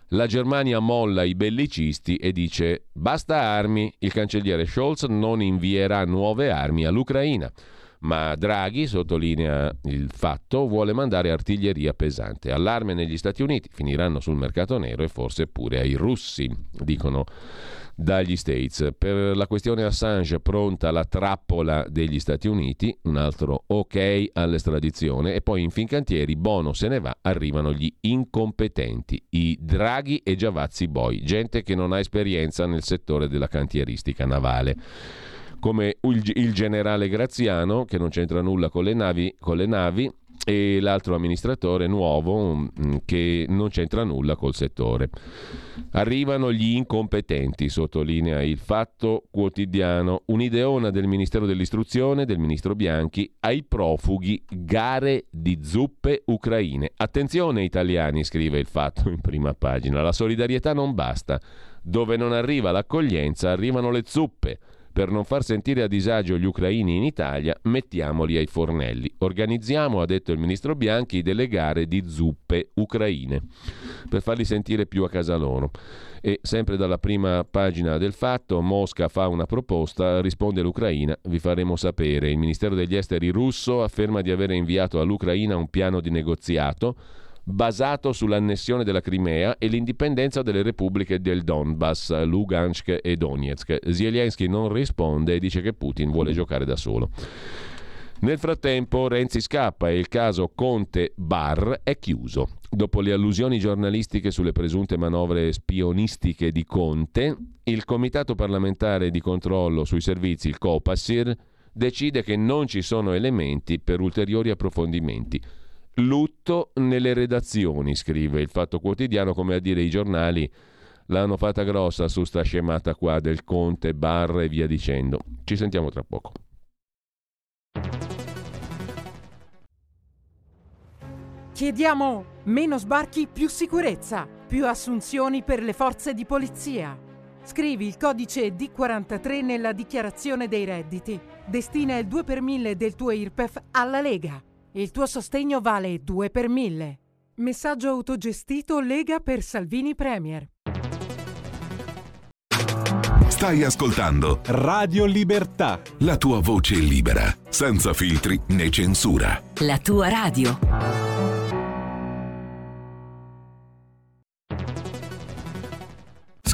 La Germania molla i bellicisti e dice basta armi, il cancelliere Scholz non invierà nuove armi all'Ucraina ma Draghi, sottolinea il fatto, vuole mandare artiglieria pesante. Allarme negli Stati Uniti, finiranno sul mercato nero e forse pure ai russi, dicono dagli States. Per la questione Assange pronta la trappola degli Stati Uniti, un altro ok all'estradizione e poi in Fincantieri Bono se ne va, arrivano gli incompetenti, i Draghi e Giavazzi Boy, gente che non ha esperienza nel settore della cantieristica navale come il, generale Graziano, che non c'entra nulla con le navi, con le navi e l'altro amministratore nuovo mm, che non c'entra nulla col settore. Arrivano gli incompetenti, sottolinea il fatto quotidiano, un'ideona del Ministero dell'Istruzione, del Ministro Bianchi, ai profughi gare di zuppe ucraine. Attenzione italiani, scrive il fatto in prima pagina, la solidarietà non basta. Dove non arriva l'accoglienza arrivano le zuppe. Per non far sentire a disagio gli ucraini in Italia, mettiamoli ai fornelli. Organizziamo, ha detto il ministro Bianchi, delle gare di zuppe ucraine, per farli sentire più a casa loro. E sempre dalla prima pagina del fatto, Mosca fa una proposta, risponde l'Ucraina, vi faremo sapere. Il Ministero degli Esteri russo afferma di aver inviato all'Ucraina un piano di negoziato basato sull'annessione della Crimea e l'indipendenza delle repubbliche del Donbass, Lugansk e Donetsk. Zelensky non risponde e dice che Putin vuole giocare da solo. Nel frattempo Renzi scappa e il caso Conte-Bar è chiuso. Dopo le allusioni giornalistiche sulle presunte manovre spionistiche di Conte, il Comitato parlamentare di controllo sui servizi, il COPASIR, decide che non ci sono elementi per ulteriori approfondimenti. Lutto nelle redazioni, scrive il Fatto Quotidiano, come a dire i giornali l'hanno fatta grossa su sta scemata qua del Conte, Barra e via dicendo. Ci sentiamo tra poco. Chiediamo meno sbarchi, più sicurezza, più assunzioni per le forze di polizia. Scrivi il codice D43 nella dichiarazione dei redditi. Destina il 2 per 1000 del tuo IRPEF alla Lega. Il tuo sostegno vale 2 per 1000. Messaggio autogestito Lega per Salvini Premier. Stai ascoltando Radio Libertà. La tua voce libera, senza filtri né censura. La tua radio.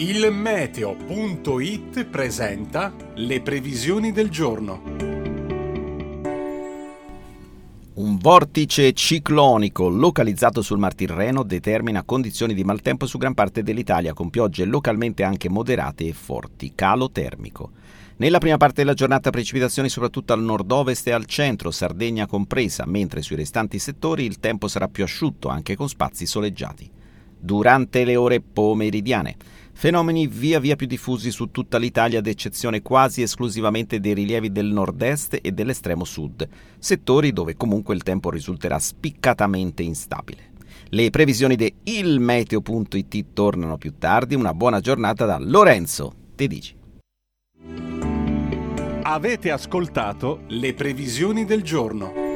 Il meteo.it presenta le previsioni del giorno. Un vortice ciclonico localizzato sul Mar Tirreno determina condizioni di maltempo su gran parte dell'Italia con piogge localmente anche moderate e forti, calo termico. Nella prima parte della giornata precipitazioni soprattutto al nord-ovest e al centro, Sardegna compresa, mentre sui restanti settori il tempo sarà più asciutto anche con spazi soleggiati. Durante le ore pomeridiane Fenomeni via via più diffusi su tutta l'Italia ad eccezione quasi esclusivamente dei rilievi del nord-est e dell'estremo sud, settori dove comunque il tempo risulterà spiccatamente instabile. Le previsioni di ilmeteo.it tornano più tardi. Una buona giornata da Lorenzo Tedici. Avete ascoltato le previsioni del giorno.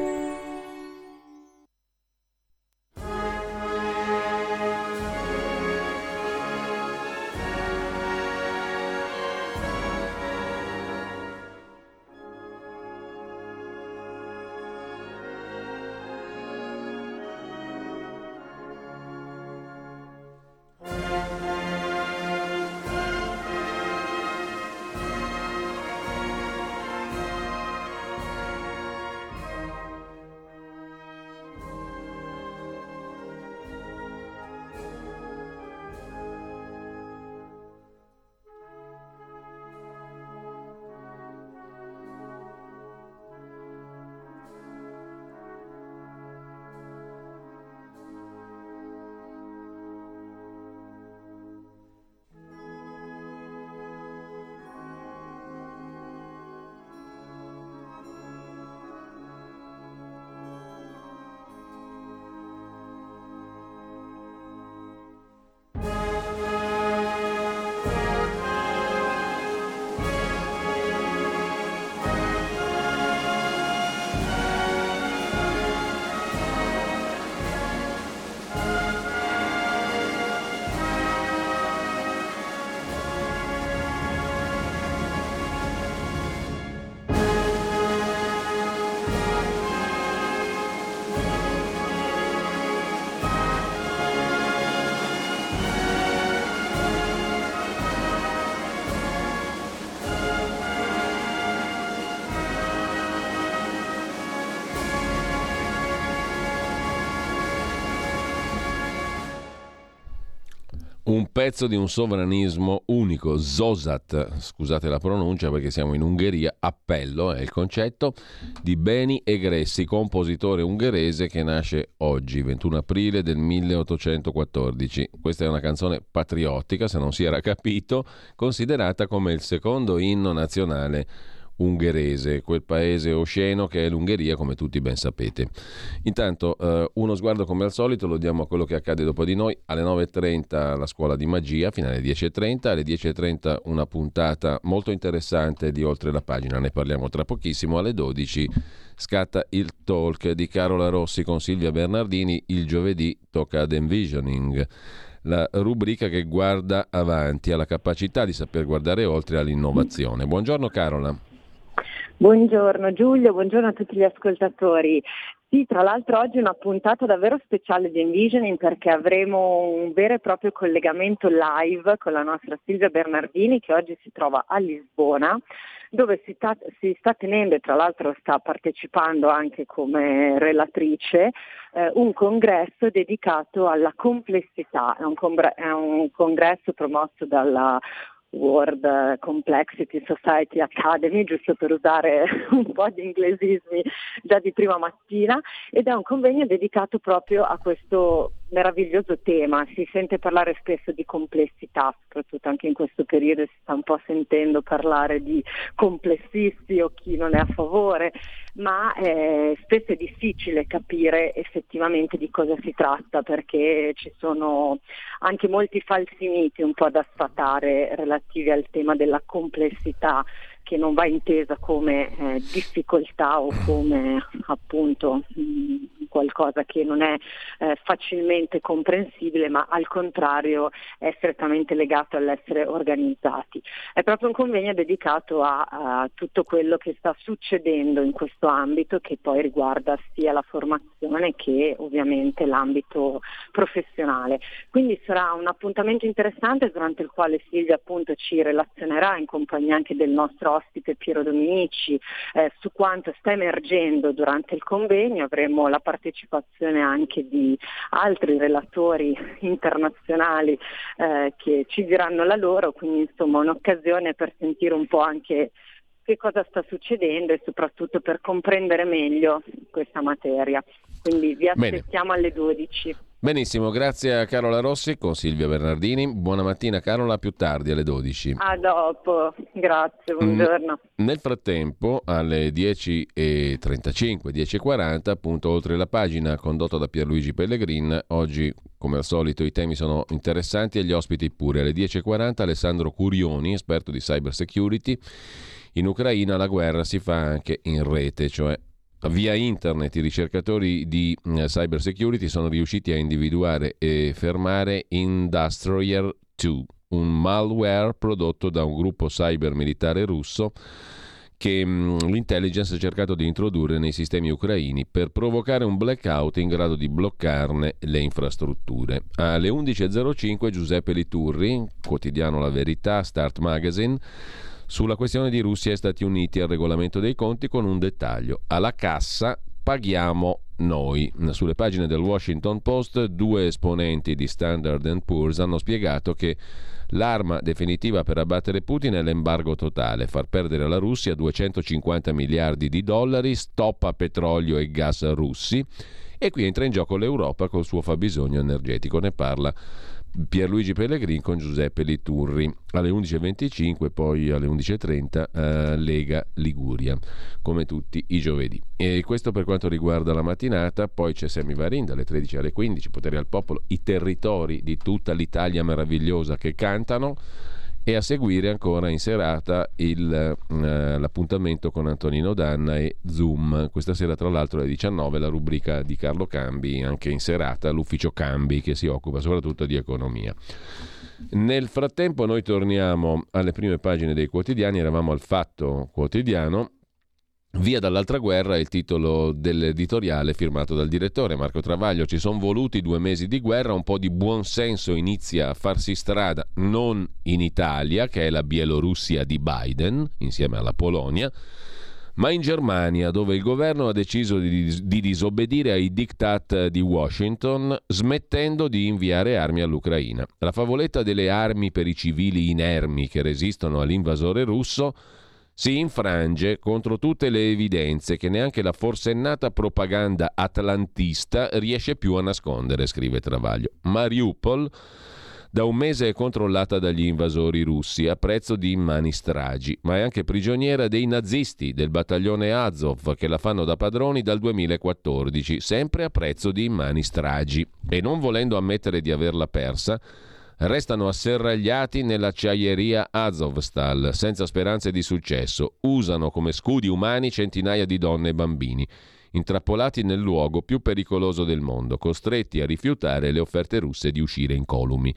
Pezzo di un sovranismo unico, Zosat, scusate la pronuncia perché siamo in Ungheria, appello è il concetto di Beni Egressi, compositore ungherese che nasce oggi, 21 aprile del 1814. Questa è una canzone patriottica, se non si era capito, considerata come il secondo inno nazionale ungherese, quel paese osceno che è l'Ungheria, come tutti ben sapete. Intanto, eh, uno sguardo come al solito lo diamo a quello che accade dopo di noi. Alle 9.30 la scuola di magia, fino alle 10.30. Alle 10.30 una puntata molto interessante di Oltre la pagina, ne parliamo tra pochissimo. Alle 12 scatta il talk di Carola Rossi con Silvia Bernardini. Il giovedì tocca ad Envisioning la rubrica che guarda avanti, alla capacità di saper guardare oltre all'innovazione. Buongiorno Carola. Buongiorno Giulio, buongiorno a tutti gli ascoltatori. Sì, tra l'altro oggi è una puntata davvero speciale di Envisioning perché avremo un vero e proprio collegamento live con la nostra Silvia Bernardini che oggi si trova a Lisbona dove si, ta- si sta tenendo e tra l'altro sta partecipando anche come relatrice eh, un congresso dedicato alla complessità, è un, congre- è un congresso promosso dalla World Complexity Society Academy, giusto per usare [LAUGHS] un po' di inglesismi già di prima mattina, ed è un convegno dedicato proprio a questo meraviglioso tema, si sente parlare spesso di complessità, soprattutto anche in questo periodo si sta un po' sentendo parlare di complessisti o chi non è a favore, ma eh, spesso è difficile capire effettivamente di cosa si tratta perché ci sono anche molti falsi miti un po' da sfatare relativi al tema della complessità che non va intesa come eh, difficoltà o come appunto mh, qualcosa che non è eh, facilmente comprensibile, ma al contrario è strettamente legato all'essere organizzati. È proprio un convegno dedicato a, a tutto quello che sta succedendo in questo ambito che poi riguarda sia la formazione che ovviamente l'ambito professionale. Quindi sarà un appuntamento interessante durante il quale Silvia appunto ci relazionerà in compagnia anche del nostro ospite Piero Dominici eh, su quanto sta emergendo durante il convegno, avremo la partecipazione anche di altri relatori internazionali eh, che ci diranno la loro, quindi insomma un'occasione per sentire un po' anche che cosa sta succedendo e soprattutto per comprendere meglio questa materia. Quindi vi aspettiamo Bene. alle 12. Benissimo, grazie a Carola Rossi con Silvia Bernardini. Buona mattina Carola, più tardi alle 12. A dopo, grazie, buongiorno. Mm, nel frattempo alle 10.35, 10.40, appunto oltre la pagina condotta da Pierluigi Pellegrin, oggi come al solito i temi sono interessanti e gli ospiti pure. Alle 10.40 Alessandro Curioni, esperto di cyber security. In Ucraina la guerra si fa anche in rete, cioè Via internet i ricercatori di eh, cyber security sono riusciti a individuare e fermare Industrial 2, un malware prodotto da un gruppo cyber militare russo che mm, l'intelligence ha cercato di introdurre nei sistemi ucraini per provocare un blackout in grado di bloccarne le infrastrutture. Alle 11.05 Giuseppe Liturri, quotidiano La Verità, Start Magazine, sulla questione di Russia e Stati Uniti al regolamento dei conti con un dettaglio. Alla cassa paghiamo noi. Sulle pagine del Washington Post due esponenti di Standard Poor's hanno spiegato che l'arma definitiva per abbattere Putin è l'embargo totale, far perdere alla Russia 250 miliardi di dollari, stop a petrolio e gas russi e qui entra in gioco l'Europa col suo fabbisogno energetico. Ne parla Pierluigi Pellegrin con Giuseppe Liturri. Alle 11.25 poi alle 11.30 eh, Lega Liguria come tutti i giovedì. E questo per quanto riguarda la mattinata poi c'è Semivarin dalle 13 alle 15 Potere al Popolo i territori di tutta l'Italia meravigliosa che cantano e a seguire ancora in serata il, eh, l'appuntamento con Antonino Danna e Zoom. Questa sera tra l'altro alle 19 la rubrica di Carlo Cambi, anche in serata l'ufficio Cambi che si occupa soprattutto di economia. Nel frattempo noi torniamo alle prime pagine dei quotidiani, eravamo al Fatto Quotidiano Via dall'altra guerra è il titolo dell'editoriale firmato dal direttore Marco Travaglio. Ci sono voluti due mesi di guerra, un po' di buonsenso inizia a farsi strada, non in Italia, che è la Bielorussia di Biden, insieme alla Polonia, ma in Germania, dove il governo ha deciso di, di disobbedire ai diktat di Washington, smettendo di inviare armi all'Ucraina. La favoletta delle armi per i civili inermi che resistono all'invasore russo si infrange contro tutte le evidenze che neanche la forsennata propaganda atlantista riesce più a nascondere, scrive Travaglio. Mariupol da un mese è controllata dagli invasori russi a prezzo di immani stragi, ma è anche prigioniera dei nazisti del battaglione Azov che la fanno da padroni dal 2014, sempre a prezzo di immani stragi. E non volendo ammettere di averla persa, restano asserragliati nell'acciaieria Azovstal senza speranze di successo, usano come scudi umani centinaia di donne e bambini, intrappolati nel luogo più pericoloso del mondo, costretti a rifiutare le offerte russe di uscire incolumi.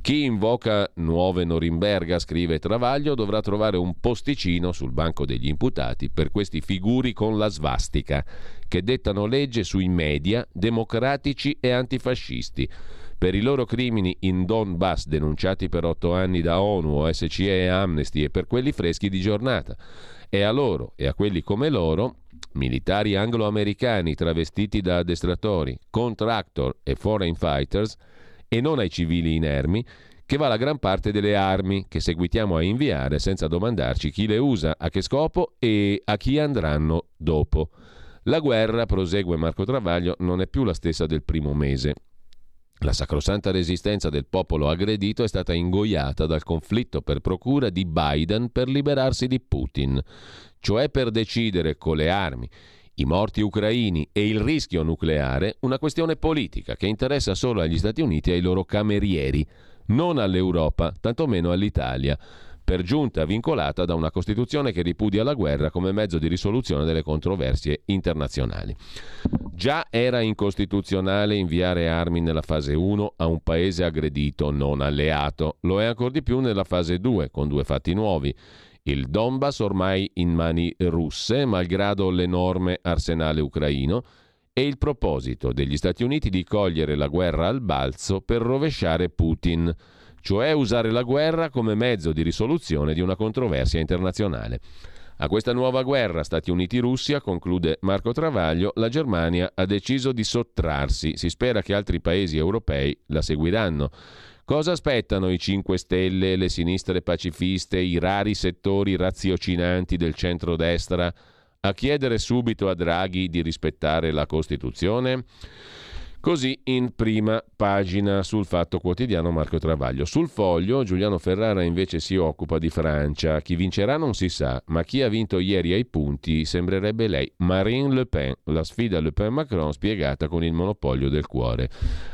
Chi invoca nuove Norimberga, scrive Travaglio, dovrà trovare un posticino sul banco degli imputati per questi figuri con la svastica, che dettano legge sui media democratici e antifascisti per i loro crimini in Donbass denunciati per otto anni da ONU, OSCE e Amnesty e per quelli freschi di giornata. E a loro e a quelli come loro, militari anglo-americani travestiti da addestratori, contractor e foreign fighters, e non ai civili inermi, che va la gran parte delle armi che seguitiamo a inviare senza domandarci chi le usa, a che scopo e a chi andranno dopo. La guerra, prosegue Marco Travaglio, non è più la stessa del primo mese. La sacrosanta resistenza del popolo aggredito è stata ingoiata dal conflitto per procura di Biden per liberarsi di Putin, cioè per decidere con le armi, i morti ucraini e il rischio nucleare, una questione politica che interessa solo agli Stati Uniti e ai loro camerieri, non all'Europa, tantomeno all'Italia per giunta vincolata da una Costituzione che ripudia la guerra come mezzo di risoluzione delle controversie internazionali. Già era incostituzionale inviare armi nella fase 1 a un paese aggredito non alleato, lo è ancora di più nella fase 2 con due fatti nuovi. Il Donbass ormai in mani russe, malgrado l'enorme arsenale ucraino, e il proposito degli Stati Uniti di cogliere la guerra al balzo per rovesciare Putin cioè usare la guerra come mezzo di risoluzione di una controversia internazionale. A questa nuova guerra Stati Uniti-Russia, conclude Marco Travaglio, la Germania ha deciso di sottrarsi. Si spera che altri paesi europei la seguiranno. Cosa aspettano i 5 Stelle, le sinistre pacifiste, i rari settori raziocinanti del centrodestra a chiedere subito a Draghi di rispettare la Costituzione? Così in prima pagina sul Fatto Quotidiano Marco Travaglio. Sul foglio Giuliano Ferrara invece si occupa di Francia. Chi vincerà non si sa, ma chi ha vinto ieri ai punti sembrerebbe lei, Marine Le Pen. La sfida Le Pen-Macron spiegata con il monopolio del cuore.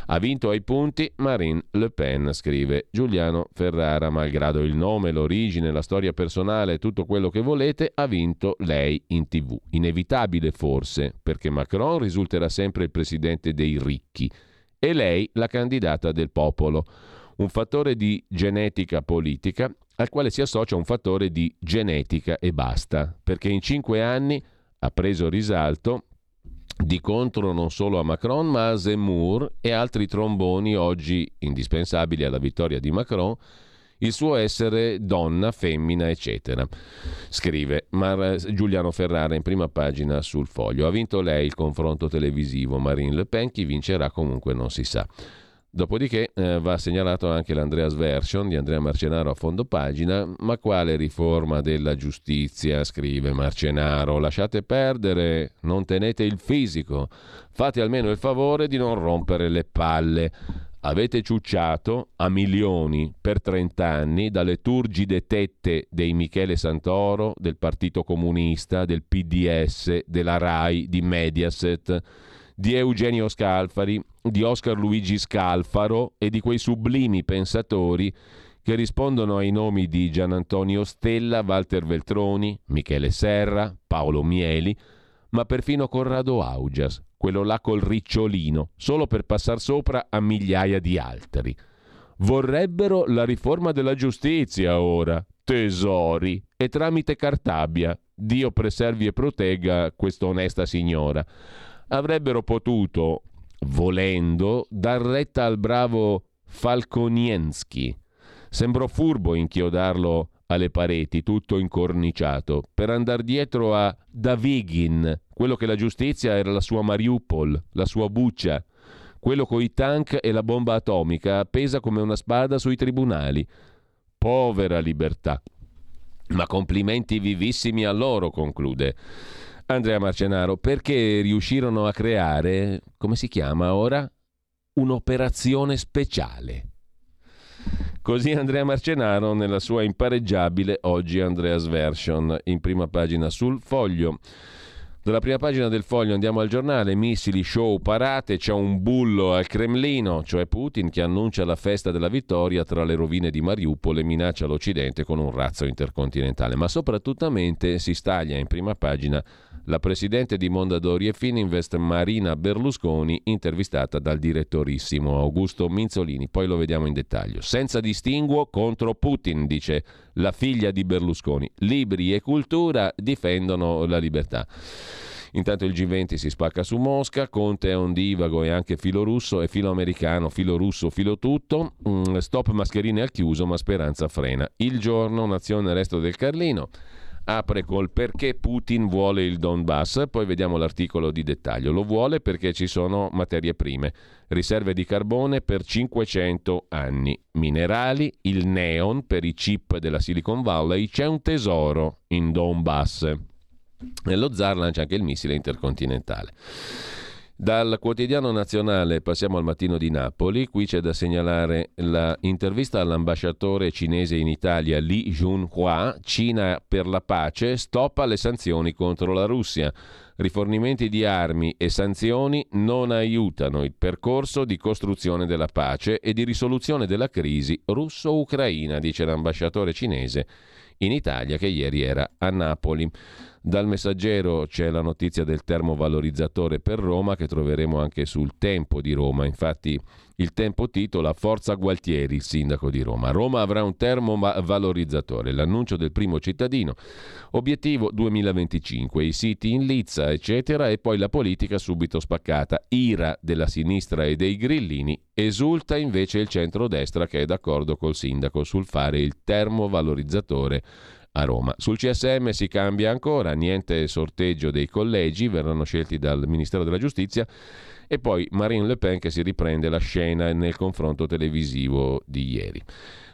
Ha vinto ai punti Marine Le Pen, scrive Giuliano Ferrara, malgrado il nome, l'origine, la storia personale, tutto quello che volete, ha vinto lei in tv. Inevitabile forse, perché Macron risulterà sempre il presidente dei ricchi ricchi e lei la candidata del popolo. Un fattore di genetica politica al quale si associa un fattore di genetica e basta, perché in cinque anni ha preso risalto di contro non solo a Macron ma a Zemmour e altri tromboni oggi indispensabili alla vittoria di Macron il suo essere donna, femmina, eccetera. Scrive Mar- Giuliano Ferrara in prima pagina sul foglio. Ha vinto lei il confronto televisivo Marine Le Pen, chi vincerà comunque non si sa. Dopodiché eh, va segnalato anche l'Andreas Version di Andrea Marcenaro a fondo pagina, ma quale riforma della giustizia, scrive Marcenaro, lasciate perdere, non tenete il fisico, fate almeno il favore di non rompere le palle. Avete ciucciato a milioni per 30 anni dalle turgide tette dei Michele Santoro, del Partito Comunista, del PDS, della RAI, di Mediaset, di Eugenio Scalfari, di Oscar Luigi Scalfaro e di quei sublimi pensatori che rispondono ai nomi di Gian Antonio Stella, Walter Veltroni, Michele Serra, Paolo Mieli, ma perfino Corrado Augias, quello là col ricciolino, solo per passare sopra a migliaia di altri. Vorrebbero la riforma della giustizia ora, tesori, e tramite Cartabia. Dio preservi e protegga questa onesta signora. Avrebbero potuto, volendo, dar retta al bravo Falconienski. Sembrò furbo inchiodarlo alle pareti, tutto incorniciato, per andare dietro a Davigin, quello che la giustizia era la sua Mariupol, la sua buccia, quello coi tank e la bomba atomica appesa come una spada sui tribunali. Povera libertà. Ma complimenti vivissimi a loro, conclude Andrea Marcenaro, perché riuscirono a creare, come si chiama ora? Un'operazione speciale. Così Andrea Marcenaro nella sua impareggiabile Oggi Andreas Version in prima pagina sul foglio. Dalla prima pagina del foglio andiamo al giornale, missili, show, parate, c'è un bullo al Cremlino, cioè Putin che annuncia la festa della vittoria tra le rovine di Mariupol e minaccia l'Occidente con un razzo intercontinentale, ma soprattutto si staglia in prima pagina la presidente di Mondadori e Fininvest Marina Berlusconi, intervistata dal direttorissimo Augusto Minzolini. Poi lo vediamo in dettaglio. Senza distinguo contro Putin, dice la figlia di Berlusconi. Libri e cultura difendono la libertà. Intanto il G20 si spacca su Mosca, Conte è un divago e anche filo russo e filo americano, filo russo, filo tutto. Mm, stop mascherine al chiuso, ma speranza frena. Il giorno, nazione resto del Carlino apre col perché Putin vuole il Donbass, poi vediamo l'articolo di dettaglio. Lo vuole perché ci sono materie prime, riserve di carbone per 500 anni, minerali, il neon per i chip della Silicon Valley, c'è un tesoro in Donbass. Nello zar lancia anche il missile intercontinentale. Dal quotidiano nazionale passiamo al mattino di Napoli, qui c'è da segnalare l'intervista all'ambasciatore cinese in Italia Li Junhua, Cina per la pace, stoppa le sanzioni contro la Russia. Rifornimenti di armi e sanzioni non aiutano il percorso di costruzione della pace e di risoluzione della crisi russo-ucraina, dice l'ambasciatore cinese in Italia che ieri era a Napoli. Dal messaggero c'è la notizia del termovalorizzatore per Roma che troveremo anche sul Tempo di Roma. Infatti il Tempo titola Forza Gualtieri, il sindaco di Roma. Roma avrà un termovalorizzatore, l'annuncio del primo cittadino. Obiettivo 2025, i siti in lizza, eccetera, e poi la politica subito spaccata. Ira della sinistra e dei grillini, esulta invece il centrodestra che è d'accordo col sindaco sul fare il termovalorizzatore a Roma. Sul CSM si cambia ancora, niente sorteggio dei collegi, verranno scelti dal Ministero della Giustizia e poi Marine Le Pen che si riprende la scena nel confronto televisivo di ieri.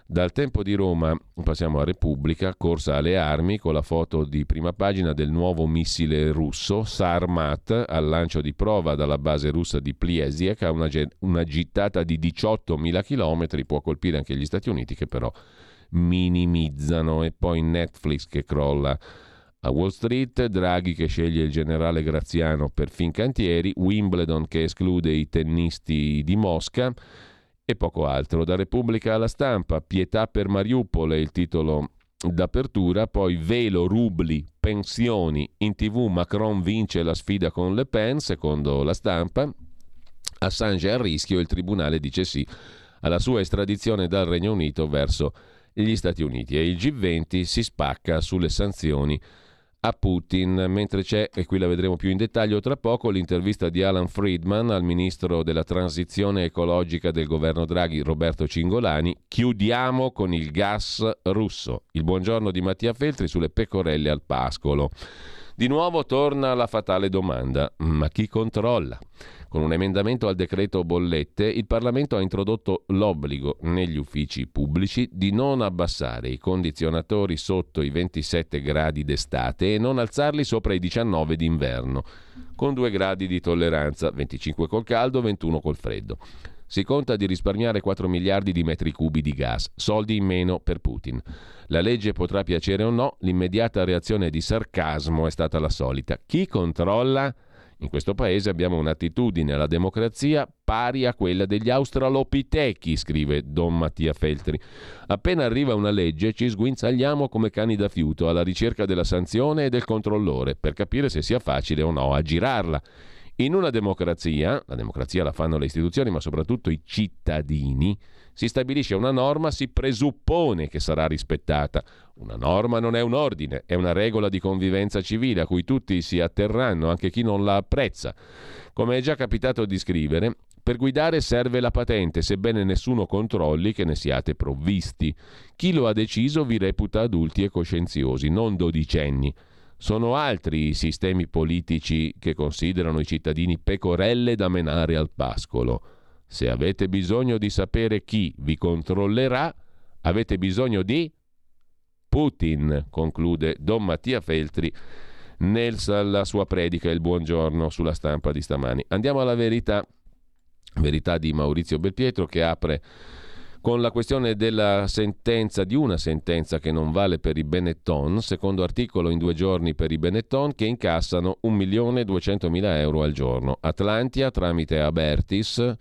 Dal tempo di Roma passiamo a Repubblica, corsa alle armi con la foto di prima pagina del nuovo missile russo Sarmat al lancio di prova dalla base russa di Pliesiek a una, una gittata di 18.000 km, può colpire anche gli Stati Uniti che però minimizzano e poi Netflix che crolla. A Wall Street, Draghi che sceglie il generale Graziano per Fincantieri, Wimbledon che esclude i tennisti di Mosca e poco altro. Da Repubblica alla stampa, Pietà per Mariupol è il titolo d'apertura, poi velo, rubli, pensioni, in tv Macron vince la sfida con Le Pen, secondo la stampa, Assange a rischio, il tribunale dice sì alla sua estradizione dal Regno Unito verso gli Stati Uniti e il G20 si spacca sulle sanzioni a Putin, mentre c'è, e qui la vedremo più in dettaglio tra poco, l'intervista di Alan Friedman al ministro della transizione ecologica del governo Draghi, Roberto Cingolani, chiudiamo con il gas russo. Il buongiorno di Mattia Feltri sulle pecorelle al pascolo. Di nuovo torna la fatale domanda, ma chi controlla? Con un emendamento al decreto bollette, il Parlamento ha introdotto l'obbligo negli uffici pubblici di non abbassare i condizionatori sotto i 27 gradi d'estate e non alzarli sopra i 19 d'inverno, con 2 gradi di tolleranza, 25 col caldo, 21 col freddo. Si conta di risparmiare 4 miliardi di metri cubi di gas, soldi in meno per Putin. La legge potrà piacere o no, l'immediata reazione di sarcasmo è stata la solita. Chi controlla? In questo paese abbiamo un'attitudine alla democrazia pari a quella degli australopitechi, scrive Don Mattia Feltri. Appena arriva una legge ci sguinzagliamo come cani da fiuto alla ricerca della sanzione e del controllore per capire se sia facile o no aggirarla. In una democrazia, la democrazia la fanno le istituzioni ma soprattutto i cittadini, si stabilisce una norma, si presuppone che sarà rispettata. Una norma non è un ordine, è una regola di convivenza civile a cui tutti si atterranno, anche chi non la apprezza. Come è già capitato di scrivere, per guidare serve la patente, sebbene nessuno controlli che ne siate provvisti. Chi lo ha deciso vi reputa adulti e coscienziosi, non dodicenni. Sono altri i sistemi politici che considerano i cittadini pecorelle da menare al pascolo. Se avete bisogno di sapere chi vi controllerà, avete bisogno di Putin, conclude Don Mattia Feltri nella sua predica Il buongiorno sulla stampa di stamani. Andiamo alla verità, verità di Maurizio Belpietro che apre con la questione della sentenza, di una sentenza che non vale per i Benetton, secondo articolo in due giorni per i Benetton che incassano 1.200.000 euro al giorno. Atlantia tramite Abertis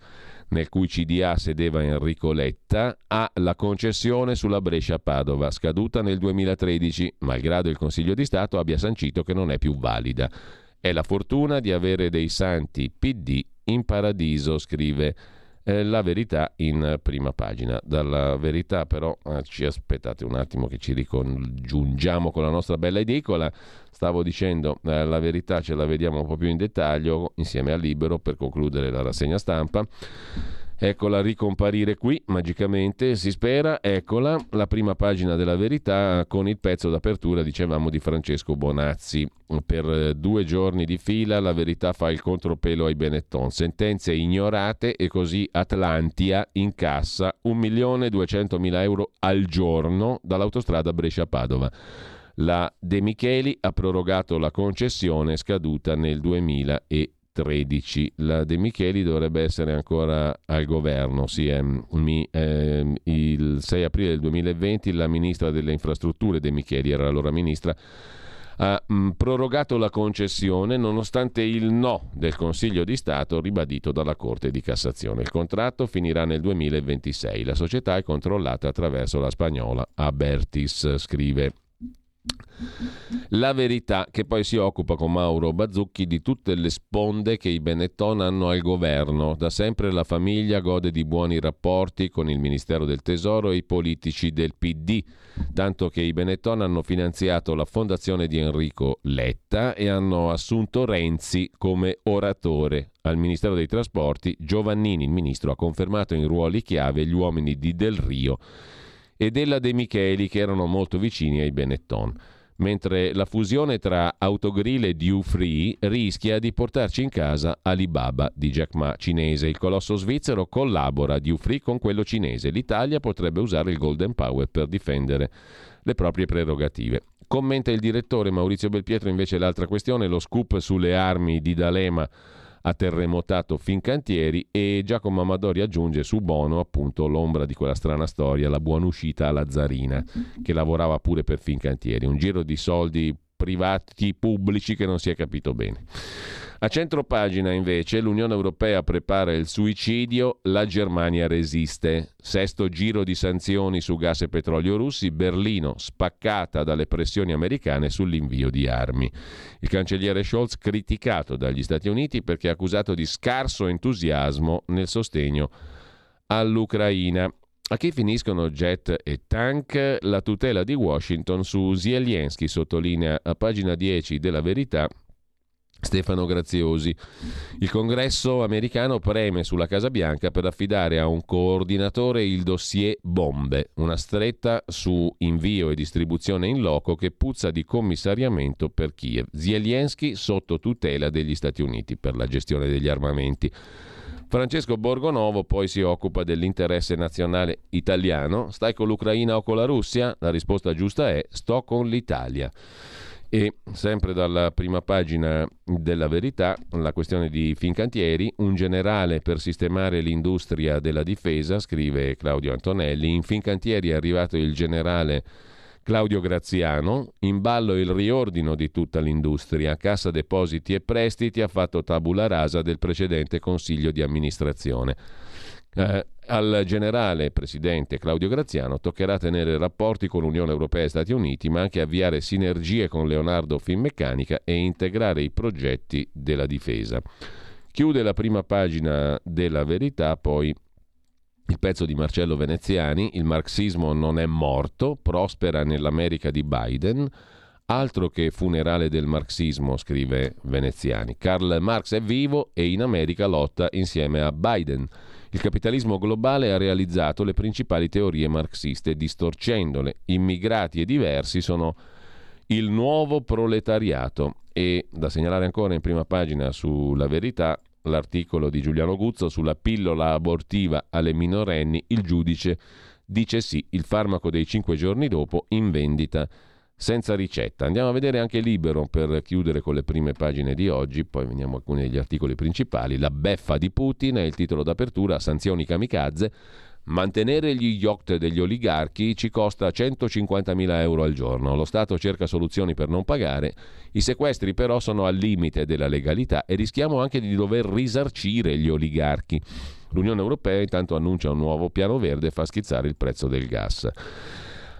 nel cui CDA sedeva Enrico Letta, ha la concessione sulla Brescia-Padova, scaduta nel 2013, malgrado il Consiglio di Stato abbia sancito che non è più valida. È la fortuna di avere dei santi PD in paradiso, scrive eh, la verità in prima pagina. Dalla verità però eh, ci aspettate un attimo che ci ricongiungiamo con la nostra bella edicola. Stavo dicendo eh, la verità ce la vediamo un po' più in dettaglio insieme a Libero per concludere la rassegna stampa. Eccola ricomparire qui magicamente, si spera. Eccola la prima pagina della verità con il pezzo d'apertura, dicevamo, di Francesco Bonazzi. Per eh, due giorni di fila la verità fa il contropelo ai Benetton. Sentenze ignorate e così Atlantia incassa 1.200.000 euro al giorno dall'autostrada Brescia-Padova. La De Micheli ha prorogato la concessione scaduta nel 2013. 2013. La De Micheli dovrebbe essere ancora al governo. Sì, è, mi, eh, il 6 aprile del 2020 la ministra delle infrastrutture De Micheli era allora ministra ha mh, prorogato la concessione nonostante il no del Consiglio di Stato ribadito dalla Corte di Cassazione. Il contratto finirà nel 2026. La società è controllata attraverso la spagnola Abertis, scrive la verità che poi si occupa con Mauro Bazzucchi di tutte le sponde che i Benetton hanno al governo. Da sempre la famiglia gode di buoni rapporti con il Ministero del Tesoro e i politici del PD, tanto che i Benetton hanno finanziato la fondazione di Enrico Letta e hanno assunto Renzi come oratore. Al Ministero dei Trasporti Giovannini, il ministro, ha confermato in ruoli chiave gli uomini di Del Rio e della De Micheli che erano molto vicini ai Benetton mentre la fusione tra Autogrill e Dufree rischia di portarci in casa Alibaba di Jack Ma cinese. Il colosso svizzero collabora Dufree con quello cinese. L'Italia potrebbe usare il Golden Power per difendere le proprie prerogative. Commenta il direttore Maurizio Belpietro invece l'altra questione, lo scoop sulle armi di D'Alema ha terremotato Fincantieri e Giacomo Amadori aggiunge su Bono appunto l'ombra di quella strana storia, la buona uscita a Lazzarina, che lavorava pure per Fincantieri, un giro di soldi privati pubblici che non si è capito bene. A centro pagina invece l'Unione Europea prepara il suicidio, la Germania resiste. Sesto giro di sanzioni su gas e petrolio russi, Berlino spaccata dalle pressioni americane sull'invio di armi. Il cancelliere Scholz criticato dagli Stati Uniti perché accusato di scarso entusiasmo nel sostegno all'Ucraina. A chi finiscono jet e tank? La tutela di Washington su Zelensky sottolinea a pagina 10 della verità Stefano Graziosi. Il congresso americano preme sulla Casa Bianca per affidare a un coordinatore il dossier bombe, una stretta su invio e distribuzione in loco che puzza di commissariamento per Kiev. Zelensky sotto tutela degli Stati Uniti per la gestione degli armamenti. Francesco Borgonovo poi si occupa dell'interesse nazionale italiano. Stai con l'Ucraina o con la Russia? La risposta giusta è sto con l'Italia. E sempre dalla prima pagina della verità, la questione di Fincantieri, un generale per sistemare l'industria della difesa, scrive Claudio Antonelli, in Fincantieri è arrivato il generale Claudio Graziano, in ballo il riordino di tutta l'industria, Cassa Depositi e Prestiti ha fatto tabula rasa del precedente consiglio di amministrazione. Eh, al generale presidente Claudio Graziano toccherà tenere rapporti con l'Unione Europea e Stati Uniti, ma anche avviare sinergie con Leonardo Finmeccanica e integrare i progetti della difesa. Chiude la prima pagina della verità poi il pezzo di Marcello Veneziani, il marxismo non è morto, prospera nell'America di Biden. Altro che funerale del marxismo, scrive Veneziani. Karl Marx è vivo e in America lotta insieme a Biden. Il capitalismo globale ha realizzato le principali teorie marxiste, distorcendole. Immigrati e diversi sono il nuovo proletariato. E da segnalare ancora in prima pagina sulla verità l'articolo di Giuliano Guzzo sulla pillola abortiva alle minorenni, il giudice dice sì, il farmaco dei cinque giorni dopo in vendita senza ricetta. Andiamo a vedere anche Libero per chiudere con le prime pagine di oggi, poi veniamo a alcuni degli articoli principali. La beffa di Putin è il titolo d'apertura, sanzioni kamikaze. Mantenere gli yacht degli oligarchi ci costa 150.000 euro al giorno. Lo Stato cerca soluzioni per non pagare. I sequestri però sono al limite della legalità e rischiamo anche di dover risarcire gli oligarchi. L'Unione Europea intanto annuncia un nuovo piano verde e fa schizzare il prezzo del gas.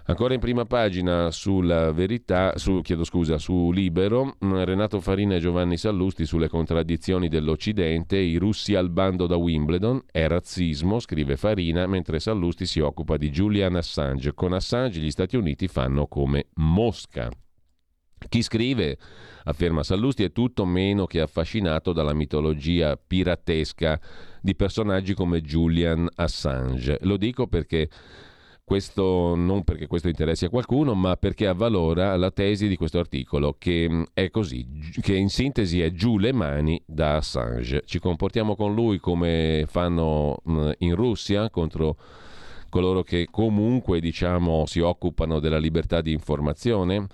Ancora in prima pagina sulla verità, su, chiedo scusa, su Libero, mm, Renato Farina e Giovanni Sallusti sulle contraddizioni dell'Occidente, i russi al bando da Wimbledon, è razzismo, scrive Farina, mentre Sallusti si occupa di Julian Assange. Con Assange gli Stati Uniti fanno come Mosca. Chi scrive, afferma Sallusti, è tutto meno che affascinato dalla mitologia piratesca di personaggi come Julian Assange. Lo dico perché questo non perché questo interessi a qualcuno, ma perché avvalora la tesi di questo articolo, che mm, è così, che in sintesi è giù le mani da Assange. Ci comportiamo con lui come fanno mm, in Russia contro coloro che comunque diciamo si occupano della libertà di informazione?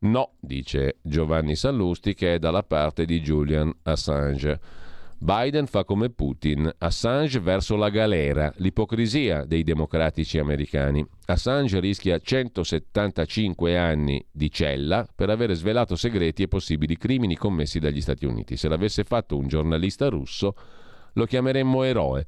No, dice Giovanni Sallusti, che è dalla parte di Julian Assange. Biden fa come Putin, Assange verso la galera, l'ipocrisia dei democratici americani. Assange rischia 175 anni di cella per aver svelato segreti e possibili crimini commessi dagli Stati Uniti. Se l'avesse fatto un giornalista russo, lo chiameremmo eroe.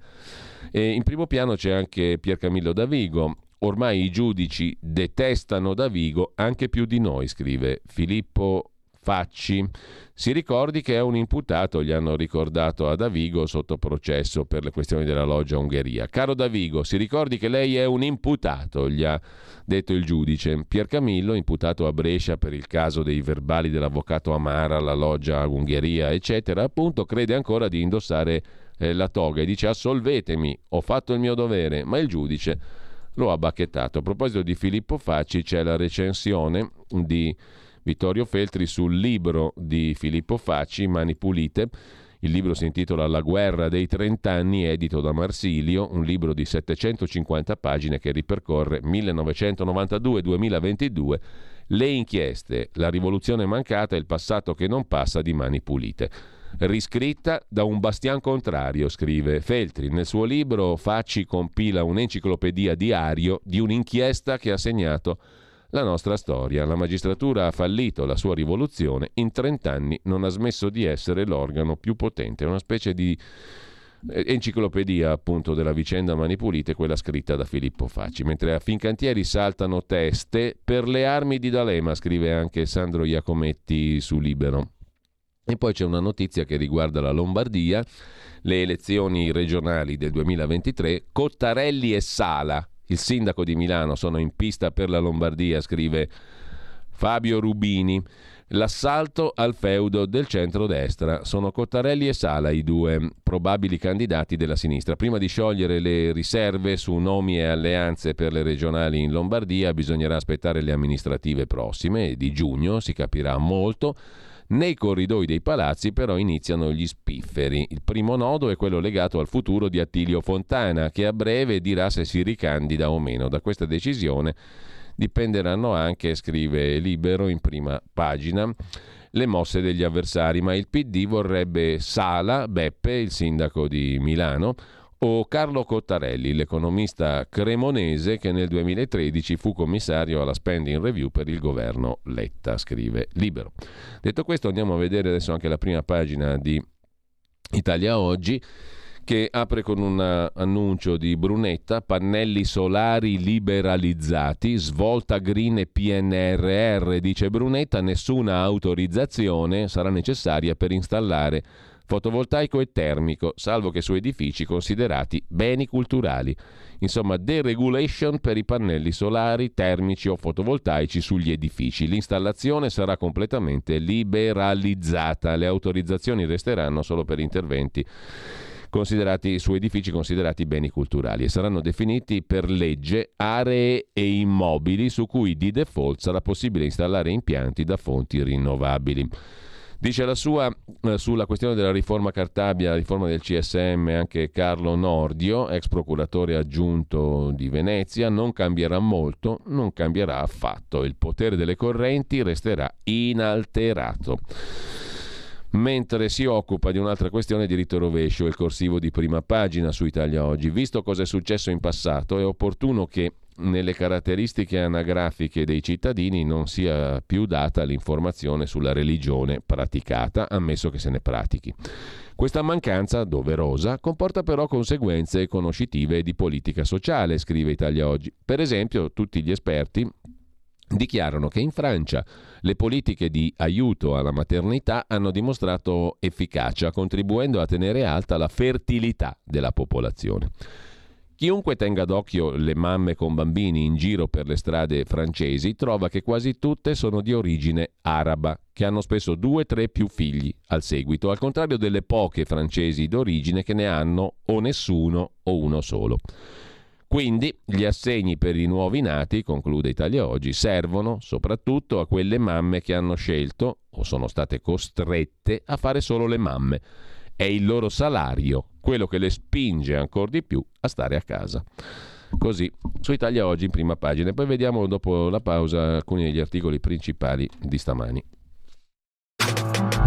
E in primo piano c'è anche Piercamillo Davigo. Ormai i giudici detestano Davigo anche più di noi, scrive Filippo Facci. Si ricordi che è un imputato, gli hanno ricordato a Davigo sotto processo per le questioni della loggia Ungheria. Caro Davigo, si ricordi che lei è un imputato, gli ha detto il giudice. Pier Camillo, imputato a Brescia per il caso dei verbali dell'avvocato Amara, la loggia Ungheria, eccetera, appunto crede ancora di indossare eh, la toga e dice assolvetemi, ho fatto il mio dovere, ma il giudice lo ha bacchettato. A proposito di Filippo Facci c'è la recensione di Vittorio Feltri sul libro di Filippo Facci, Mani Pulite. Il libro si intitola La guerra dei trent'anni, edito da Marsilio, un libro di 750 pagine che ripercorre 1992-2022, le inchieste, la rivoluzione mancata e il passato che non passa di mani pulite. Riscritta da un bastian contrario, scrive Feltri. Nel suo libro Facci compila un'enciclopedia diario di un'inchiesta che ha segnato la nostra storia. La magistratura ha fallito la sua rivoluzione, in 30 anni non ha smesso di essere l'organo più potente, una specie di eh, enciclopedia appunto della vicenda Manipulite, quella scritta da Filippo Facci, mentre a Fincantieri saltano teste per le armi di D'Alema, scrive anche Sandro Iacometti su Libero. E poi c'è una notizia che riguarda la Lombardia, le elezioni regionali del 2023, Cottarelli e Sala, il sindaco di Milano, sono in pista per la Lombardia, scrive Fabio Rubini. L'assalto al feudo del centro-destra. Sono Cottarelli e Sala i due probabili candidati della sinistra. Prima di sciogliere le riserve su nomi e alleanze per le regionali in Lombardia, bisognerà aspettare le amministrative prossime, di giugno si capirà molto. Nei corridoi dei palazzi però iniziano gli spifferi. Il primo nodo è quello legato al futuro di Attilio Fontana, che a breve dirà se si ricandida o meno. Da questa decisione dipenderanno anche, scrive Libero in prima pagina, le mosse degli avversari, ma il PD vorrebbe Sala, Beppe, il sindaco di Milano, o Carlo Cottarelli, l'economista cremonese che nel 2013 fu commissario alla spending review per il governo Letta, scrive Libero. Detto questo andiamo a vedere adesso anche la prima pagina di Italia Oggi che apre con un annuncio di Brunetta, pannelli solari liberalizzati, svolta green e PNRR, dice Brunetta, nessuna autorizzazione sarà necessaria per installare fotovoltaico e termico, salvo che su edifici considerati beni culturali. Insomma, deregulation per i pannelli solari, termici o fotovoltaici sugli edifici. L'installazione sarà completamente liberalizzata, le autorizzazioni resteranno solo per interventi considerati, su edifici considerati beni culturali e saranno definiti per legge aree e immobili su cui di default sarà possibile installare impianti da fonti rinnovabili. Dice la sua eh, sulla questione della riforma Cartabia, la riforma del CSM, anche Carlo Nordio, ex procuratore aggiunto di Venezia, non cambierà molto, non cambierà affatto. Il potere delle correnti resterà inalterato mentre si occupa di un'altra questione diritto rovescio, il corsivo di prima pagina su Italia Oggi. Visto cosa è successo in passato, è opportuno che nelle caratteristiche anagrafiche dei cittadini non sia più data l'informazione sulla religione praticata, ammesso che se ne pratichi. Questa mancanza, doverosa, comporta però conseguenze conoscitive di politica sociale, scrive Italia Oggi. Per esempio, tutti gli esperti dichiarano che in Francia le politiche di aiuto alla maternità hanno dimostrato efficacia, contribuendo a tenere alta la fertilità della popolazione. Chiunque tenga d'occhio le mamme con bambini in giro per le strade francesi trova che quasi tutte sono di origine araba, che hanno spesso due o tre più figli al seguito, al contrario delle poche francesi d'origine che ne hanno o nessuno o uno solo. Quindi gli assegni per i nuovi nati, conclude Italia Oggi, servono soprattutto a quelle mamme che hanno scelto o sono state costrette a fare solo le mamme è il loro salario, quello che le spinge ancora di più a stare a casa. Così, su Italia Oggi in prima pagina. Poi vediamo dopo la pausa alcuni degli articoli principali di stamani.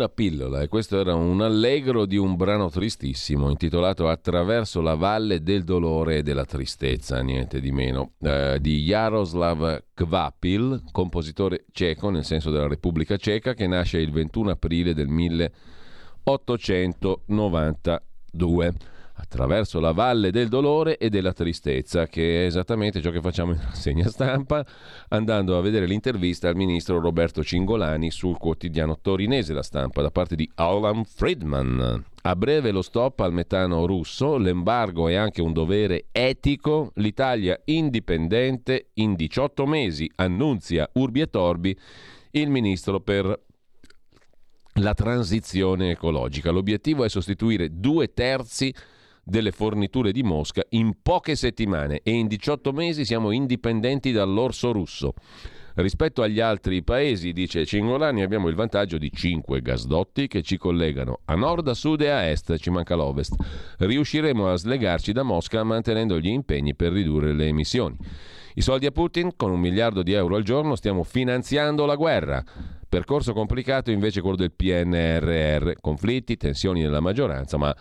Una pillola, e questo era un allegro di un brano tristissimo intitolato Attraverso la valle del dolore e della tristezza, niente di meno, eh, di Jaroslav Kvapil, compositore ceco nel senso della Repubblica Ceca, che nasce il 21 aprile del 1892 attraverso la valle del dolore e della tristezza, che è esattamente ciò che facciamo in [LAUGHS] rassegna stampa, andando a vedere l'intervista al ministro Roberto Cingolani sul quotidiano torinese La Stampa da parte di Alan Friedman. A breve lo stop al metano russo, l'embargo è anche un dovere etico, l'Italia indipendente in 18 mesi, annunzia Urbi e Torbi il ministro per la transizione ecologica. L'obiettivo è sostituire due terzi delle forniture di Mosca in poche settimane e in 18 mesi siamo indipendenti dall'orso russo. Rispetto agli altri paesi, dice Cingolani, abbiamo il vantaggio di 5 gasdotti che ci collegano a nord, a sud e a est, ci manca l'ovest. Riusciremo a slegarci da Mosca mantenendo gli impegni per ridurre le emissioni. I soldi a Putin, con un miliardo di euro al giorno, stiamo finanziando la guerra. Percorso complicato invece quello del PNRR, conflitti, tensioni nella maggioranza, ma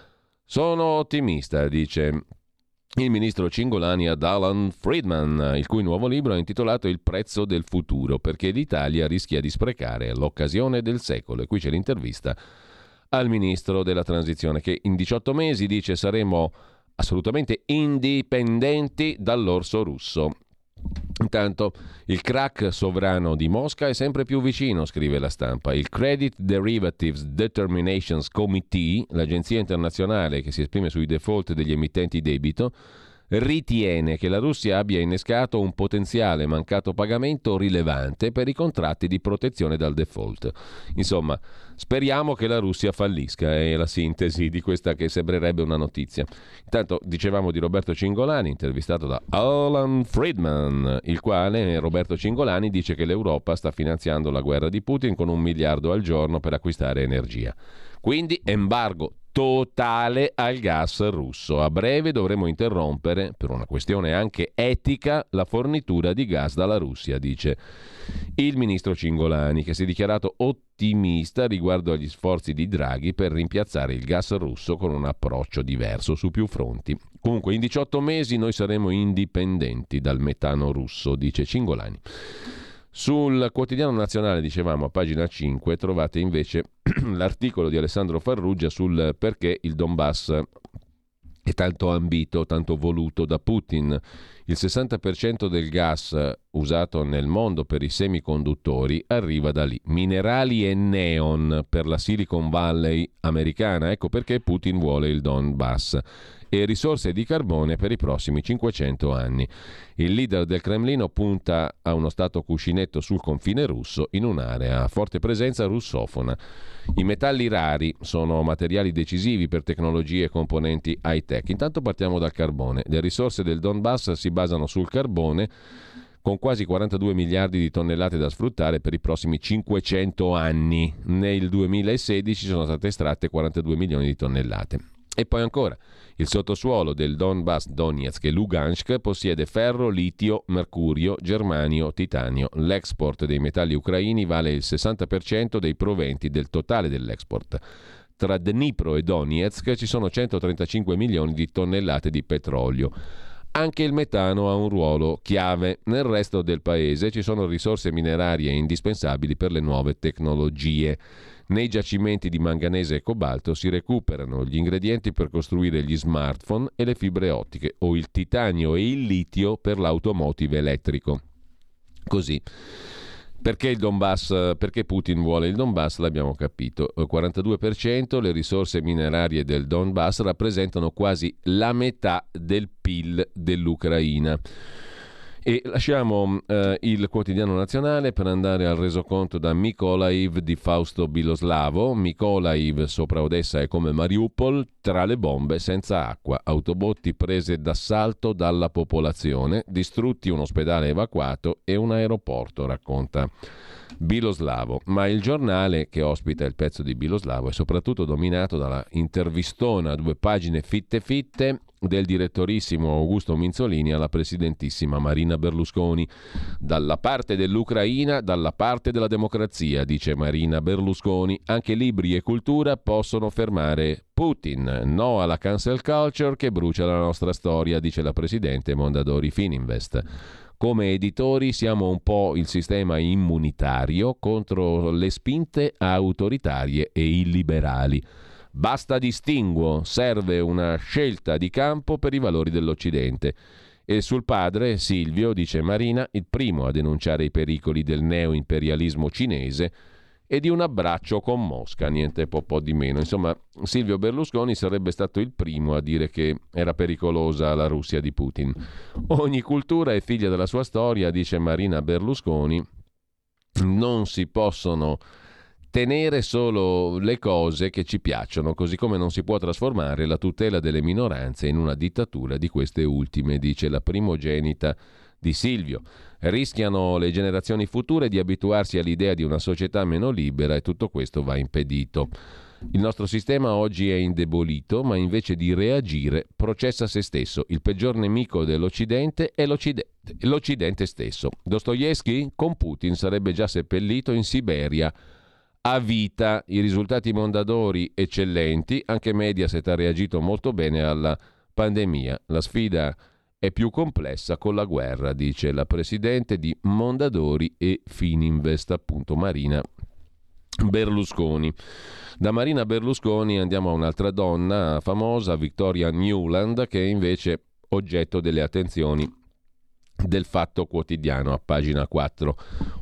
sono ottimista, dice il ministro Cingolani ad Alan Friedman, il cui nuovo libro è intitolato Il prezzo del futuro, perché l'Italia rischia di sprecare l'occasione del secolo. E qui c'è l'intervista al ministro della transizione che in 18 mesi dice saremo assolutamente indipendenti dall'orso russo. Intanto il crack sovrano di Mosca è sempre più vicino, scrive la stampa. Il Credit Derivatives Determinations Committee, l'agenzia internazionale che si esprime sui default degli emittenti debito, ritiene che la Russia abbia innescato un potenziale mancato pagamento rilevante per i contratti di protezione dal default. Insomma, speriamo che la Russia fallisca, è la sintesi di questa che sembrerebbe una notizia. Intanto dicevamo di Roberto Cingolani, intervistato da Alan Friedman, il quale Roberto Cingolani dice che l'Europa sta finanziando la guerra di Putin con un miliardo al giorno per acquistare energia. Quindi embargo totale al gas russo. A breve dovremo interrompere, per una questione anche etica, la fornitura di gas dalla Russia, dice il ministro Cingolani, che si è dichiarato ottimista riguardo agli sforzi di Draghi per rimpiazzare il gas russo con un approccio diverso su più fronti. Comunque, in 18 mesi noi saremo indipendenti dal metano russo, dice Cingolani. Sul quotidiano nazionale, dicevamo a pagina 5, trovate invece [CLEARS THROAT] l'articolo di Alessandro Farrugia sul perché il Donbass è tanto ambito, tanto voluto da Putin. Il 60% del gas usato nel mondo per i semiconduttori arriva da lì. Minerali e neon per la Silicon Valley americana. Ecco perché Putin vuole il Donbass e risorse di carbone per i prossimi 500 anni. Il leader del Cremlino punta a uno stato cuscinetto sul confine russo in un'area a forte presenza russofona. I metalli rari sono materiali decisivi per tecnologie e componenti high-tech. Intanto partiamo dal carbone. Le risorse del Donbass si basano sul carbone con quasi 42 miliardi di tonnellate da sfruttare per i prossimi 500 anni. Nel 2016 sono state estratte 42 milioni di tonnellate. E poi ancora, il sottosuolo del Donbass, Donetsk e Lugansk possiede ferro, litio, mercurio, germanio, titanio. L'export dei metalli ucraini vale il 60% dei proventi del totale dell'export. Tra Dnipro e Donetsk ci sono 135 milioni di tonnellate di petrolio. Anche il metano ha un ruolo chiave. Nel resto del paese ci sono risorse minerarie indispensabili per le nuove tecnologie. Nei giacimenti di manganese e cobalto si recuperano gli ingredienti per costruire gli smartphone e le fibre ottiche o il titanio e il litio per l'automotive elettrico. Così. Perché, Donbass, perché Putin vuole il Donbass l'abbiamo capito. Il 42% le risorse minerarie del Donbass rappresentano quasi la metà del PIL dell'Ucraina. E lasciamo eh, il quotidiano nazionale per andare al resoconto da Mykolaiv di Fausto Biloslavo. Mykolaiv sopra Odessa è come Mariupol, tra le bombe senza acqua, autobotti prese d'assalto dalla popolazione, distrutti un ospedale evacuato e un aeroporto, racconta Biloslavo. Ma il giornale che ospita il pezzo di Biloslavo è soprattutto dominato dalla intervistona a due pagine fitte fitte del direttorissimo Augusto Minzolini alla presidentissima Marina Berlusconi. Dalla parte dell'Ucraina, dalla parte della democrazia, dice Marina Berlusconi. Anche libri e cultura possono fermare Putin. No alla cancel culture che brucia la nostra storia, dice la presidente Mondadori Fininvest. Come editori siamo un po' il sistema immunitario contro le spinte autoritarie e illiberali. Basta distinguo, serve una scelta di campo per i valori dell'Occidente. E sul padre, Silvio, dice Marina, il primo a denunciare i pericoli del neo-imperialismo cinese e di un abbraccio con Mosca, niente po', po' di meno. Insomma, Silvio Berlusconi sarebbe stato il primo a dire che era pericolosa la Russia di Putin. Ogni cultura è figlia della sua storia, dice Marina Berlusconi. Non si possono tenere solo le cose che ci piacciono, così come non si può trasformare la tutela delle minoranze in una dittatura di queste ultime, dice la primogenita di Silvio. Rischiano le generazioni future di abituarsi all'idea di una società meno libera e tutto questo va impedito. Il nostro sistema oggi è indebolito, ma invece di reagire processa se stesso. Il peggior nemico dell'Occidente è l'Occidente, l'Occidente stesso. Dostoevsky con Putin sarebbe già seppellito in Siberia a vita. I risultati Mondadori eccellenti, anche Mediaset ha reagito molto bene alla pandemia. La sfida è più complessa con la guerra, dice la presidente di Mondadori e Fininvest, appunto Marina Berlusconi. Da Marina Berlusconi andiamo a un'altra donna famosa, Victoria Newland, che è invece oggetto delle attenzioni del Fatto Quotidiano a pagina 4.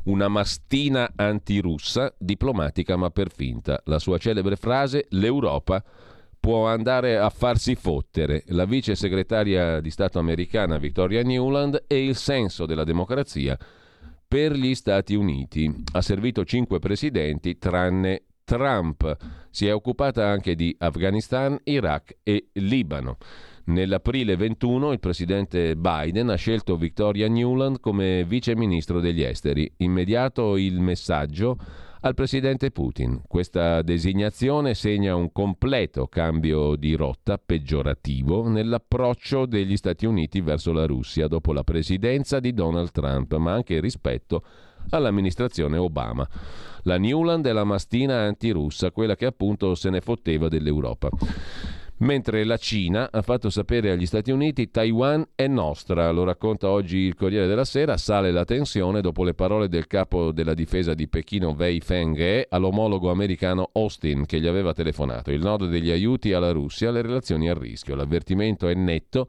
Una mastina antirussa, diplomatica ma per finta. La sua celebre frase: L'Europa può andare a farsi fottere. La vice segretaria di Stato americana Victoria Newland e il senso della democrazia per gli Stati Uniti. Ha servito cinque presidenti tranne Trump. Si è occupata anche di Afghanistan, Iraq e Libano. Nell'aprile 21 il presidente Biden ha scelto Victoria Newland come vice ministro degli esteri. Immediato il messaggio al presidente Putin. Questa designazione segna un completo cambio di rotta peggiorativo nell'approccio degli Stati Uniti verso la Russia dopo la presidenza di Donald Trump, ma anche rispetto all'amministrazione Obama. La Newland è la mastina antirussa, quella che appunto se ne fotteva dell'Europa. Mentre la Cina ha fatto sapere agli Stati Uniti Taiwan è nostra, lo racconta oggi il Corriere della Sera, sale la tensione dopo le parole del capo della difesa di Pechino Wei Fenghe all'omologo americano Austin che gli aveva telefonato. Il nodo degli aiuti alla Russia, le relazioni a rischio. L'avvertimento è netto.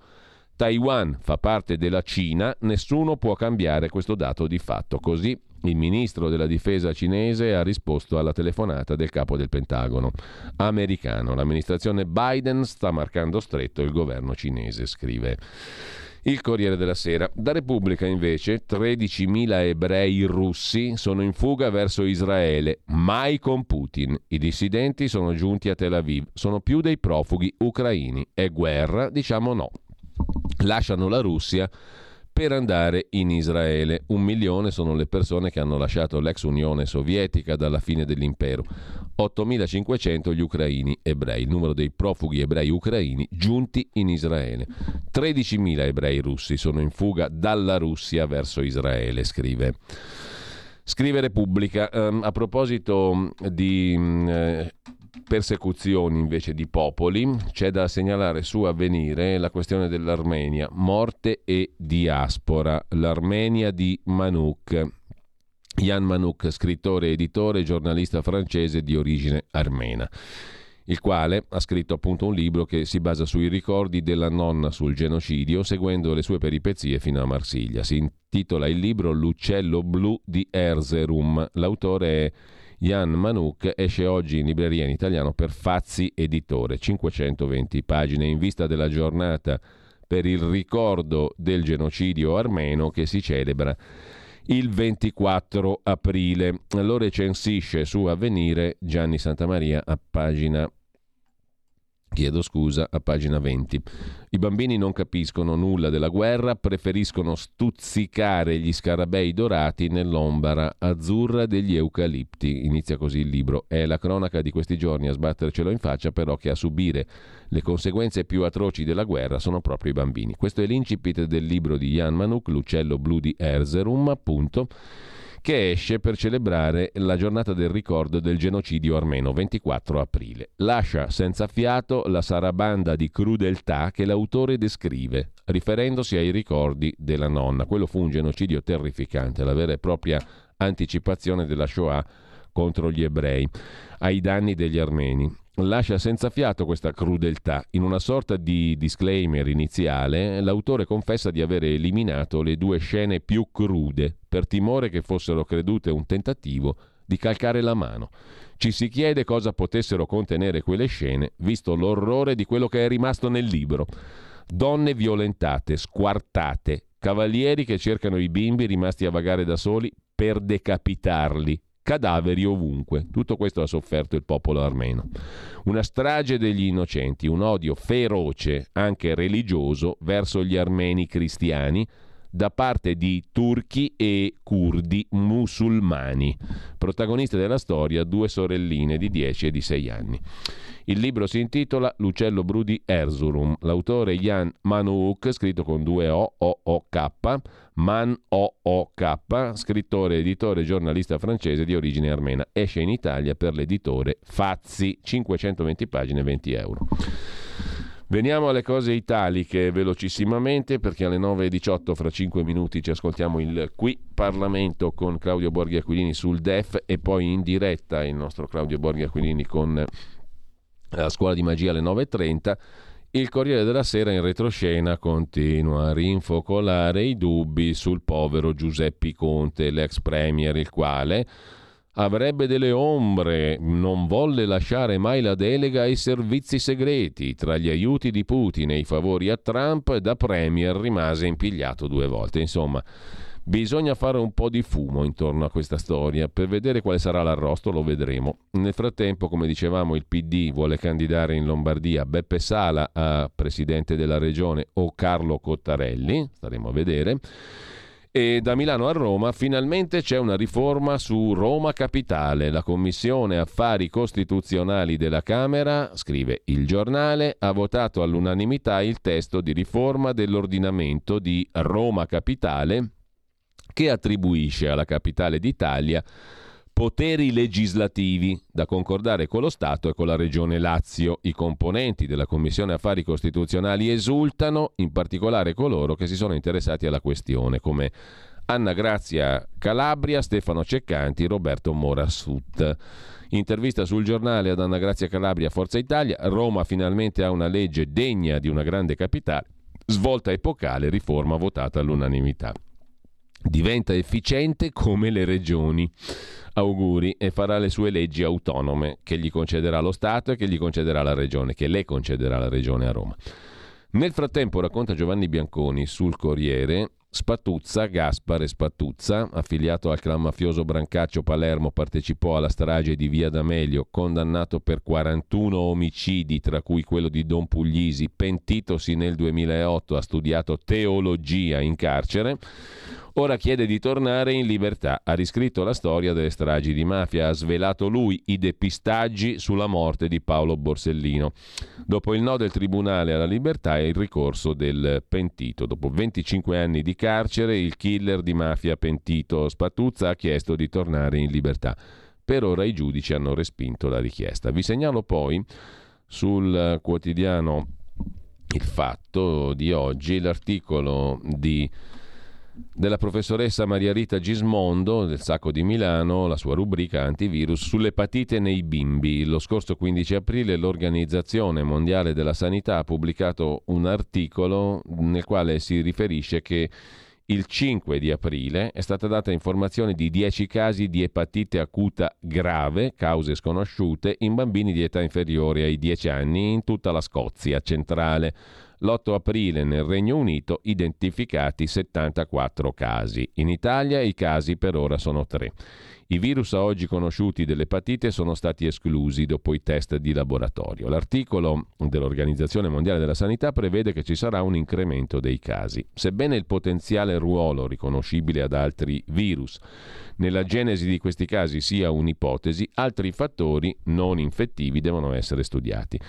Taiwan fa parte della Cina, nessuno può cambiare questo dato di fatto. Così il ministro della difesa cinese ha risposto alla telefonata del capo del Pentagono americano. L'amministrazione Biden sta marcando stretto il governo cinese, scrive. Il Corriere della Sera. Da Repubblica invece 13.000 ebrei russi sono in fuga verso Israele, mai con Putin. I dissidenti sono giunti a Tel Aviv, sono più dei profughi ucraini. È guerra? Diciamo no. Lasciano la Russia per andare in Israele. Un milione sono le persone che hanno lasciato l'ex Unione Sovietica dalla fine dell'impero. 8.500 gli ucraini ebrei, il numero dei profughi ebrei ucraini giunti in Israele. 13.000 ebrei russi sono in fuga dalla Russia verso Israele, scrive. Scrive Repubblica, um, a proposito di um, persecuzioni invece di popoli, c'è da segnalare su avvenire la questione dell'Armenia, morte e diaspora, l'Armenia di Manouk. Jan Manouk, scrittore, editore e giornalista francese di origine armena il quale ha scritto appunto un libro che si basa sui ricordi della nonna sul genocidio, seguendo le sue peripezie fino a Marsiglia. Si intitola il libro L'uccello blu di Erzerum. L'autore è Jan Manouk esce oggi in libreria in italiano per Fazzi Editore, 520 pagine in vista della giornata per il ricordo del genocidio armeno che si celebra il 24 aprile. Lo recensisce su Avvenire Gianni Santamaria a pagina Chiedo scusa a pagina 20. I bambini non capiscono nulla della guerra, preferiscono stuzzicare gli scarabei dorati nell'ombara azzurra degli eucalipti. Inizia così il libro. È la cronaca di questi giorni a sbattercelo in faccia, però che a subire le conseguenze più atroci della guerra sono proprio i bambini. Questo è l'incipit del libro di Jan Manuk, L'uccello blu di Erzerum, appunto che esce per celebrare la giornata del ricordo del genocidio armeno 24 aprile. Lascia senza fiato la sarabanda di crudeltà che l'autore descrive, riferendosi ai ricordi della nonna. Quello fu un genocidio terrificante, la vera e propria anticipazione della Shoah contro gli ebrei, ai danni degli armeni lascia senza fiato questa crudeltà. In una sorta di disclaimer iniziale, l'autore confessa di aver eliminato le due scene più crude, per timore che fossero credute un tentativo di calcare la mano. Ci si chiede cosa potessero contenere quelle scene, visto l'orrore di quello che è rimasto nel libro. Donne violentate, squartate, cavalieri che cercano i bimbi rimasti a vagare da soli per decapitarli, cadaveri ovunque. Tutto questo ha sofferto il popolo armeno. Una strage degli innocenti, un odio feroce, anche religioso, verso gli armeni cristiani da parte di turchi e curdi musulmani. Protagoniste della storia, due sorelline di 10 e di 6 anni. Il libro si intitola L'uccello blu di Erzurum. L'autore Jan Manouk, scritto con due O, O, O, K, Man O, O, K, scrittore, editore e giornalista francese di origine armena. Esce in Italia per l'editore Fazzi, 520 pagine, 20 euro. Veniamo alle cose italiche velocissimamente perché alle 9.18 fra 5 minuti ci ascoltiamo il Qui Parlamento con Claudio Borghi Aquilini sul DEF e poi in diretta il nostro Claudio Borghi Aquilini con la scuola di magia alle 9.30. Il Corriere della Sera in retroscena continua a rinfocolare i dubbi sul povero Giuseppe Conte, l'ex premier, il quale avrebbe delle ombre, non volle lasciare mai la delega ai servizi segreti, tra gli aiuti di Putin e i favori a Trump, da Premier rimase impigliato due volte. Insomma, bisogna fare un po' di fumo intorno a questa storia, per vedere quale sarà l'arrosto lo vedremo. Nel frattempo, come dicevamo, il PD vuole candidare in Lombardia Beppe Sala a presidente della regione o Carlo Cottarelli, staremo a vedere. E da Milano a Roma finalmente c'è una riforma su Roma Capitale. La Commissione Affari Costituzionali della Camera, scrive il giornale, ha votato all'unanimità il testo di riforma dell'ordinamento di Roma Capitale che attribuisce alla capitale d'Italia poteri legislativi da concordare con lo Stato e con la Regione Lazio. I componenti della Commissione Affari Costituzionali esultano, in particolare coloro che si sono interessati alla questione, come Anna Grazia Calabria, Stefano Ceccanti, Roberto Morassut. Intervista sul giornale ad Anna Grazia Calabria, Forza Italia. Roma finalmente ha una legge degna di una grande capitale. Svolta epocale, riforma votata all'unanimità. Diventa efficiente come le regioni auguri e farà le sue leggi autonome che gli concederà lo Stato e che gli concederà la Regione, che le concederà la Regione a Roma. Nel frattempo, racconta Giovanni Bianconi sul Corriere, Spatuzza, Gaspare Spatuzza, affiliato al clan mafioso Brancaccio Palermo, partecipò alla strage di Via D'Amelio, condannato per 41 omicidi, tra cui quello di Don Puglisi, pentitosi nel 2008, ha studiato teologia in carcere. Ora chiede di tornare in libertà. Ha riscritto la storia delle stragi di mafia, ha svelato lui i depistaggi sulla morte di Paolo Borsellino. Dopo il no del tribunale alla libertà e il ricorso del pentito. Dopo 25 anni di carcere, il killer di mafia pentito Spatuzza ha chiesto di tornare in libertà. Per ora i giudici hanno respinto la richiesta. Vi segnalo poi sul quotidiano Il Fatto di oggi l'articolo di della professoressa Maria Rita Gismondo del Sacco di Milano, la sua rubrica antivirus sull'epatite nei bimbi. Lo scorso 15 aprile l'Organizzazione Mondiale della Sanità ha pubblicato un articolo nel quale si riferisce che il 5 di aprile è stata data informazione di 10 casi di epatite acuta grave, cause sconosciute, in bambini di età inferiore ai 10 anni in tutta la Scozia centrale. L'8 aprile nel Regno Unito identificati 74 casi. In Italia i casi per ora sono 3. I virus a oggi conosciuti dell'epatite sono stati esclusi dopo i test di laboratorio. L'articolo dell'Organizzazione Mondiale della Sanità prevede che ci sarà un incremento dei casi. Sebbene il potenziale ruolo riconoscibile ad altri virus nella genesi di questi casi sia un'ipotesi, altri fattori non infettivi devono essere studiati.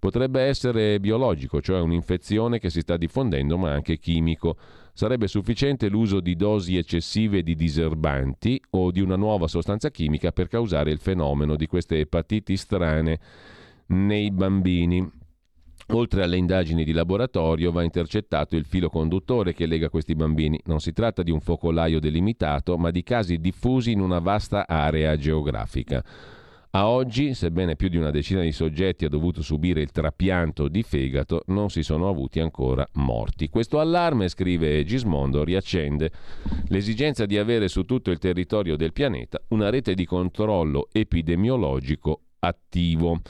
Potrebbe essere biologico, cioè un'infezione che si sta diffondendo, ma anche chimico. Sarebbe sufficiente l'uso di dosi eccessive di diserbanti o di una nuova sostanza chimica per causare il fenomeno di queste epatiti strane nei bambini. Oltre alle indagini di laboratorio va intercettato il filo conduttore che lega questi bambini. Non si tratta di un focolaio delimitato, ma di casi diffusi in una vasta area geografica. A oggi, sebbene più di una decina di soggetti ha dovuto subire il trapianto di fegato, non si sono avuti ancora morti. Questo allarme, scrive Gismondo, riaccende l'esigenza di avere su tutto il territorio del pianeta una rete di controllo epidemiologico attivo.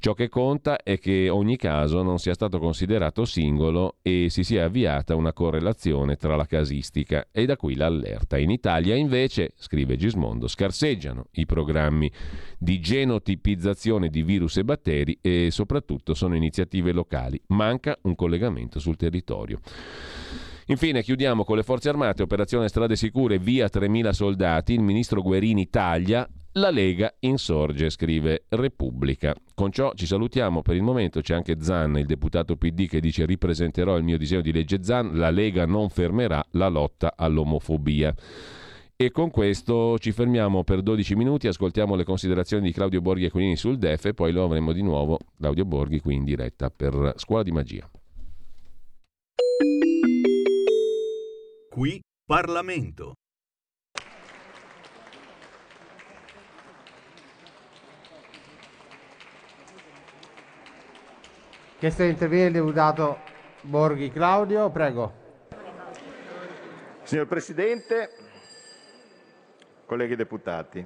Ciò che conta è che ogni caso non sia stato considerato singolo e si sia avviata una correlazione tra la casistica e da qui l'allerta. In Italia invece, scrive Gismondo, scarseggiano i programmi di genotipizzazione di virus e batteri e soprattutto sono iniziative locali. Manca un collegamento sul territorio. Infine chiudiamo con le forze armate, operazione strade sicure, via 3.000 soldati, il ministro Guerini taglia, la Lega insorge, scrive Repubblica. Con ciò ci salutiamo per il momento, c'è anche Zan, il deputato PD che dice ripresenterò il mio disegno di legge Zan, la Lega non fermerà la lotta all'omofobia. E con questo ci fermiamo per 12 minuti, ascoltiamo le considerazioni di Claudio Borghi e Conini sul DEF e poi lo avremo di nuovo, Claudio Borghi qui in diretta per Scuola di Magia. Qui Parlamento. Chiesto di intervenire il deputato Borghi Claudio, prego. Signor Presidente, colleghi deputati,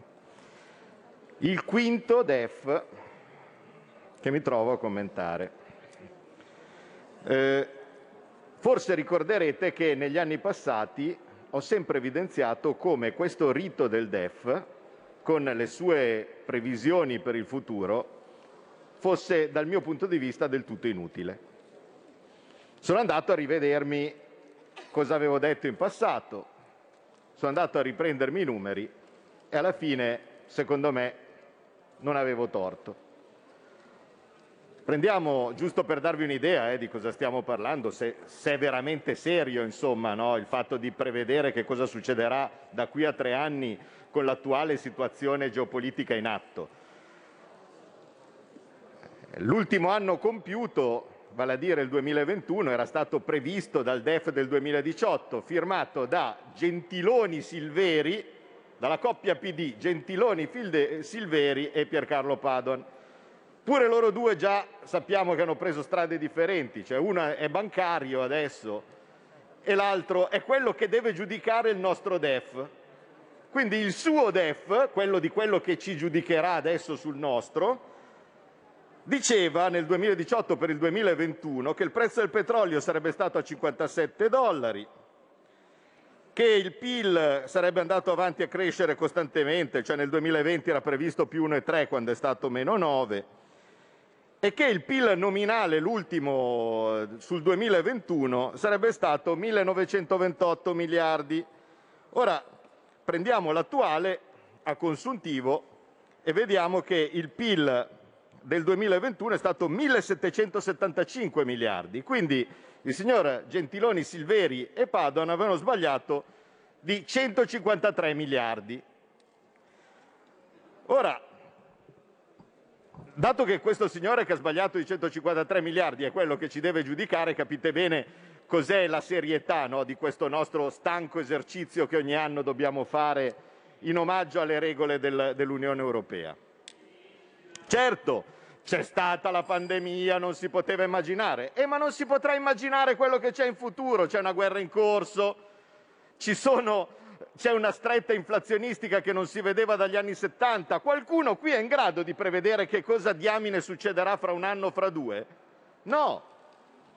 il quinto DEF che mi trovo a commentare. Eh, forse ricorderete che negli anni passati ho sempre evidenziato come questo rito del DEF, con le sue previsioni per il futuro, fosse dal mio punto di vista del tutto inutile. Sono andato a rivedermi cosa avevo detto in passato, sono andato a riprendermi i numeri e alla fine, secondo me, non avevo torto. Prendiamo, giusto per darvi un'idea eh, di cosa stiamo parlando, se, se è veramente serio insomma, no? il fatto di prevedere che cosa succederà da qui a tre anni con l'attuale situazione geopolitica in atto. L'ultimo anno compiuto, vale a dire il 2021, era stato previsto dal DEF del 2018, firmato da Gentiloni Silveri, dalla coppia PD Gentiloni Silveri e Piercarlo Padon. Pure loro due già sappiamo che hanno preso strade differenti, cioè uno è bancario adesso e l'altro è quello che deve giudicare il nostro DEF. Quindi il suo DEF, quello di quello che ci giudicherà adesso sul nostro, diceva nel 2018 per il 2021 che il prezzo del petrolio sarebbe stato a 57 dollari, che il PIL sarebbe andato avanti a crescere costantemente, cioè nel 2020 era previsto più 1,3 quando è stato meno 9, e che il PIL nominale, l'ultimo sul 2021, sarebbe stato 1928 miliardi. Ora prendiamo l'attuale a consuntivo e vediamo che il PIL del 2021 è stato 1775 miliardi. Quindi il signor Gentiloni Silveri e Padoan avevano sbagliato di 153 miliardi. Ora, dato che questo signore che ha sbagliato di 153 miliardi è quello che ci deve giudicare, capite bene cos'è la serietà no, di questo nostro stanco esercizio che ogni anno dobbiamo fare in omaggio alle regole del, dell'Unione Europea. Certo, c'è stata la pandemia, non si poteva immaginare, eh, ma non si potrà immaginare quello che c'è in futuro, c'è una guerra in corso, c'è una stretta inflazionistica che non si vedeva dagli anni 70. Qualcuno qui è in grado di prevedere che cosa diamine succederà fra un anno o fra due? No,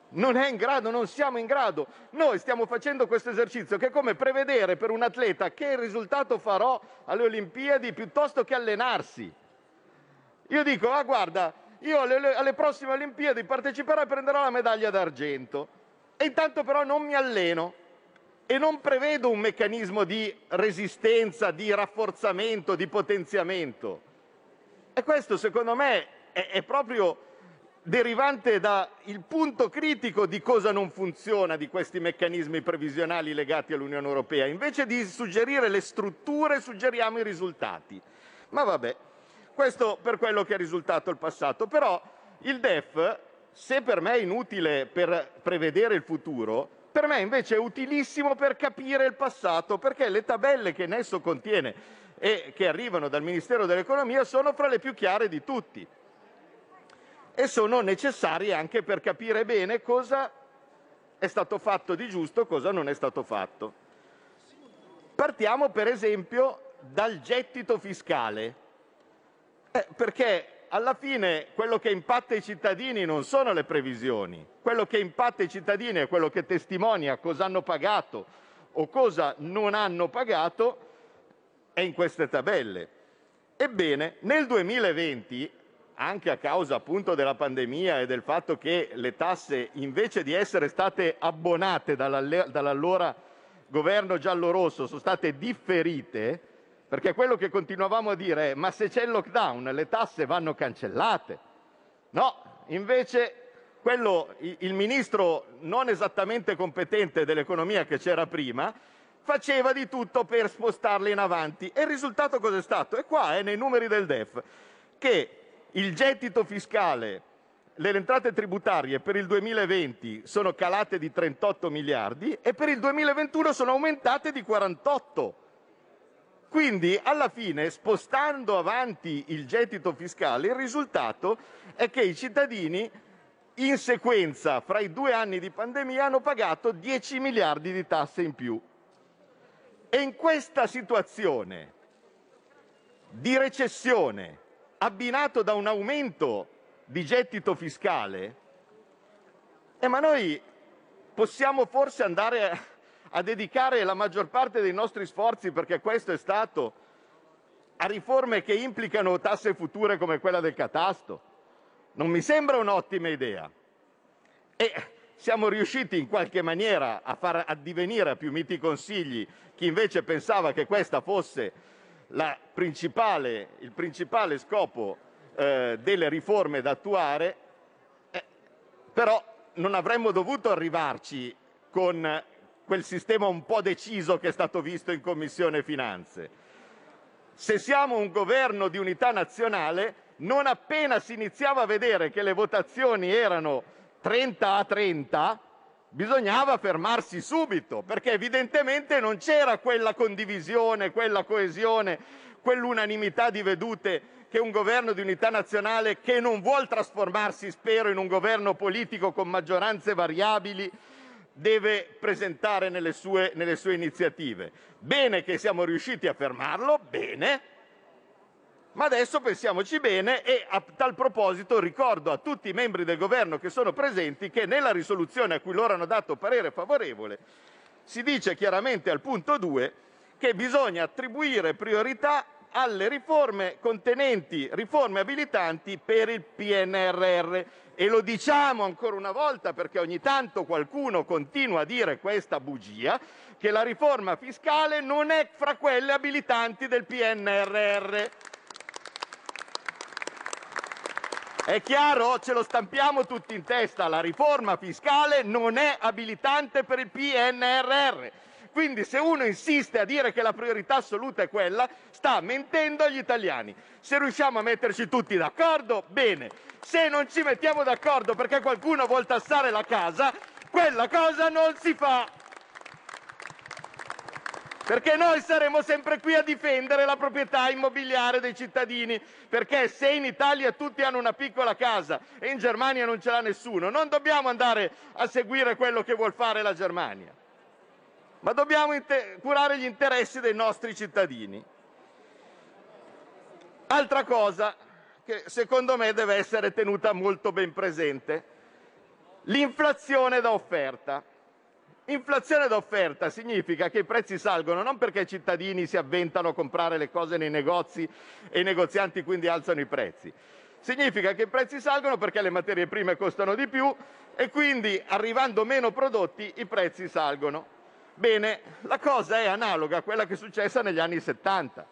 non è in grado, non siamo in grado. Noi stiamo facendo questo esercizio che è come prevedere per un atleta che risultato farò alle Olimpiadi piuttosto che allenarsi. Io dico, ah guarda, io alle, alle prossime Olimpiadi parteciperò e prenderò la medaglia d'argento. E intanto però non mi alleno e non prevedo un meccanismo di resistenza, di rafforzamento, di potenziamento. E questo secondo me è, è proprio derivante dal punto critico di cosa non funziona di questi meccanismi previsionali legati all'Unione Europea. Invece di suggerire le strutture, suggeriamo i risultati. Ma vabbè, questo per quello che è risultato il passato. Però il DEF, se per me è inutile per prevedere il futuro, per me invece è utilissimo per capire il passato, perché le tabelle che in esso contiene e che arrivano dal Ministero dell'Economia sono fra le più chiare di tutti e sono necessarie anche per capire bene cosa è stato fatto di giusto, cosa non è stato fatto. Partiamo per esempio dal gettito fiscale. Eh, perché alla fine quello che impatta i cittadini non sono le previsioni, quello che impatta i cittadini è quello che testimonia cosa hanno pagato o cosa non hanno pagato è in queste tabelle. Ebbene, nel 2020, anche a causa appunto della pandemia e del fatto che le tasse invece di essere state abbonate dall'allora governo giallorosso sono state differite, perché quello che continuavamo a dire è ma se c'è il lockdown le tasse vanno cancellate. No, invece quello, il ministro non esattamente competente dell'economia che c'era prima faceva di tutto per spostarle in avanti. E il risultato cos'è stato? È qua, è nei numeri del DEF, che il gettito fiscale, le entrate tributarie per il 2020 sono calate di 38 miliardi e per il 2021 sono aumentate di 48 quindi alla fine, spostando avanti il gettito fiscale, il risultato è che i cittadini in sequenza fra i due anni di pandemia hanno pagato 10 miliardi di tasse in più. E in questa situazione di recessione, abbinato da un aumento di gettito fiscale, eh, ma noi possiamo forse andare a dedicare la maggior parte dei nostri sforzi, perché questo è stato, a riforme che implicano tasse future come quella del catasto. Non mi sembra un'ottima idea. E siamo riusciti in qualche maniera a far addivenire a più miti consigli chi invece pensava che questo fosse principale, il principale scopo eh, delle riforme da attuare, eh, però non avremmo dovuto arrivarci con quel sistema un po' deciso che è stato visto in Commissione Finanze. Se siamo un governo di unità nazionale, non appena si iniziava a vedere che le votazioni erano 30 a 30, bisognava fermarsi subito, perché evidentemente non c'era quella condivisione, quella coesione, quell'unanimità di vedute che un governo di unità nazionale che non vuol trasformarsi, spero, in un governo politico con maggioranze variabili, deve presentare nelle sue, nelle sue iniziative. Bene che siamo riusciti a fermarlo, bene, ma adesso pensiamoci bene e a tal proposito ricordo a tutti i membri del governo che sono presenti che nella risoluzione a cui loro hanno dato parere favorevole si dice chiaramente al punto 2 che bisogna attribuire priorità alle riforme contenenti riforme abilitanti per il PNRR. E lo diciamo ancora una volta perché ogni tanto qualcuno continua a dire questa bugia, che la riforma fiscale non è fra quelle abilitanti del PNRR. È chiaro? Ce lo stampiamo tutti in testa. La riforma fiscale non è abilitante per il PNRR. Quindi se uno insiste a dire che la priorità assoluta è quella, sta mentendo agli italiani. Se riusciamo a metterci tutti d'accordo, bene. Se non ci mettiamo d'accordo perché qualcuno vuol tassare la casa, quella cosa non si fa. Perché noi saremo sempre qui a difendere la proprietà immobiliare dei cittadini, perché se in Italia tutti hanno una piccola casa e in Germania non ce l'ha nessuno, non dobbiamo andare a seguire quello che vuol fare la Germania ma dobbiamo curare gli interessi dei nostri cittadini. Altra cosa che secondo me deve essere tenuta molto ben presente, l'inflazione da offerta. Inflazione da offerta significa che i prezzi salgono non perché i cittadini si avventano a comprare le cose nei negozi e i negozianti quindi alzano i prezzi. Significa che i prezzi salgono perché le materie prime costano di più e quindi arrivando meno prodotti i prezzi salgono. Bene, la cosa è analoga a quella che è successa negli anni 70.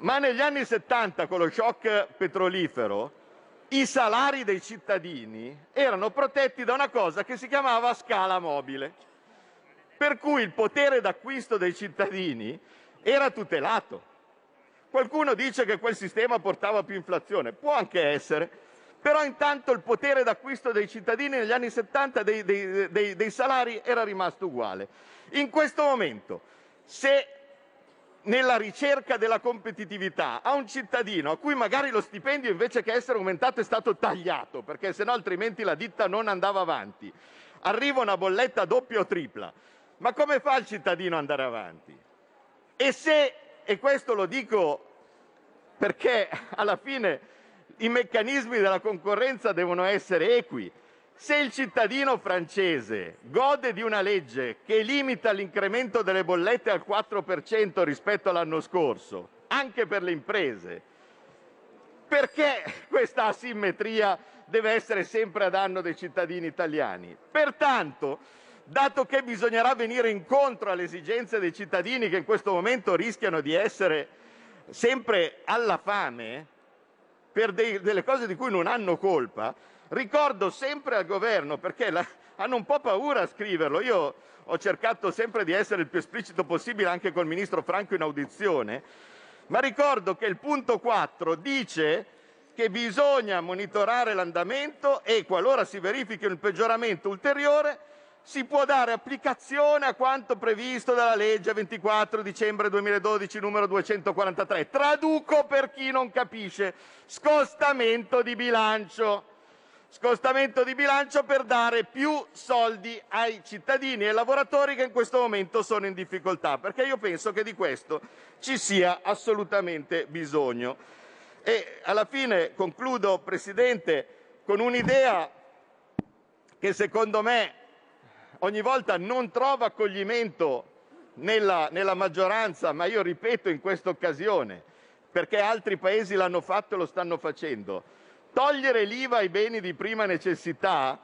Ma negli anni 70, con lo shock petrolifero, i salari dei cittadini erano protetti da una cosa che si chiamava scala mobile, per cui il potere d'acquisto dei cittadini era tutelato. Qualcuno dice che quel sistema portava più inflazione, può anche essere, però intanto il potere d'acquisto dei cittadini negli anni 70 dei, salari era rimasto uguale. In questo momento, se nella ricerca della competitività a un cittadino a cui magari lo stipendio invece che essere aumentato è stato tagliato, perché altrimenti la ditta non andava avanti, arriva una bolletta doppia o tripla, ma come fa il cittadino ad andare avanti? E se, e questo lo dico perché alla fine i meccanismi della concorrenza devono essere equi. Se il cittadino francese gode di una legge che limita l'incremento delle bollette al 4% rispetto all'anno scorso, anche per le imprese, perché questa asimmetria deve essere sempre a danno dei cittadini italiani? Pertanto, dato che bisognerà venire incontro alle esigenze dei cittadini che in questo momento rischiano di essere sempre alla fame, per delle cose di cui non hanno colpa, ricordo sempre al governo, perché la, hanno un po' paura a scriverlo, io ho cercato sempre di essere il più esplicito possibile anche col ministro Franco in audizione, ma ricordo che il punto 4 dice che bisogna monitorare l'andamento e qualora si verifichi un peggioramento ulteriore si può dare applicazione a quanto previsto dalla legge 24 dicembre 2012 numero 243. Traduco per chi non capisce, scostamento di bilancio. Scostamento di bilancio per dare più soldi ai cittadini e ai lavoratori che in questo momento sono in difficoltà, perché io penso che di questo ci sia assolutamente bisogno. E alla fine concludo, Presidente, con un'idea che secondo me ogni volta non trova accoglimento nella, nella maggioranza, ma io ripeto in questa occasione, perché altri paesi l'hanno fatto e lo stanno facendo, togliere l'IVA ai beni di prima necessità,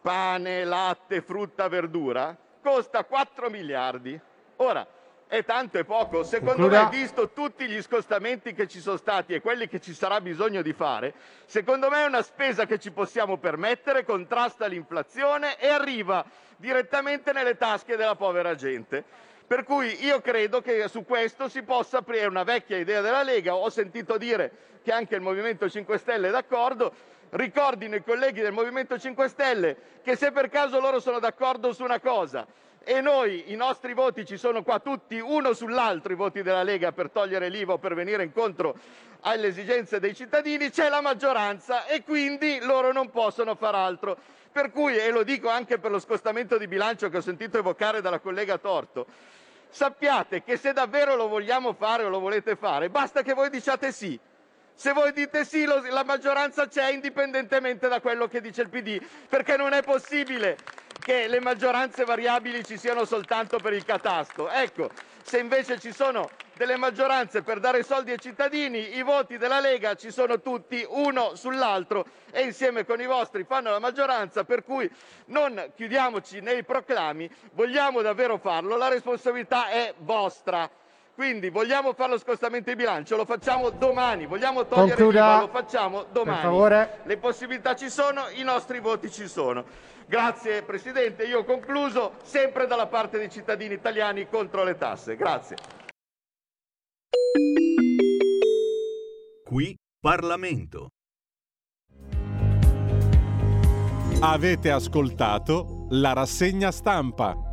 pane, latte, frutta, verdura, costa 4 miliardi. Ora, è tanto e poco. Secondo Concluda. me, visto tutti gli scostamenti che ci sono stati e quelli che ci sarà bisogno di fare, secondo me è una spesa che ci possiamo permettere, contrasta l'inflazione e arriva direttamente nelle tasche della povera gente. Per cui io credo che su questo si possa aprire una vecchia idea della Lega. Ho sentito dire che anche il Movimento 5 Stelle è d'accordo. Ricordino i colleghi del Movimento 5 Stelle che se per caso loro sono d'accordo su una cosa e noi i nostri voti ci sono qua tutti uno sull'altro i voti della Lega per togliere l'IVA per venire incontro alle esigenze dei cittadini, c'è la maggioranza e quindi loro non possono far altro. Per cui, e lo dico anche per lo scostamento di bilancio che ho sentito evocare dalla collega Torto, sappiate che se davvero lo vogliamo fare o lo volete fare, basta che voi diciate sì. Se voi dite sì, la maggioranza c'è indipendentemente da quello che dice il PD, perché non è possibile che le maggioranze variabili ci siano soltanto per il catasto. Ecco, se invece ci sono delle maggioranze per dare soldi ai cittadini, i voti della Lega ci sono tutti uno sull'altro e insieme con i vostri fanno la maggioranza, per cui non chiudiamoci nei proclami, vogliamo davvero farlo, la responsabilità è vostra. Quindi vogliamo fare lo scostamento di bilancio, lo facciamo domani, vogliamo togliere Concluda, lo facciamo domani. per favore. Le possibilità ci sono, i nostri voti ci sono. Grazie Presidente, io ho concluso sempre dalla parte dei cittadini italiani contro le tasse. Grazie. Qui Parlamento. Avete ascoltato la rassegna stampa.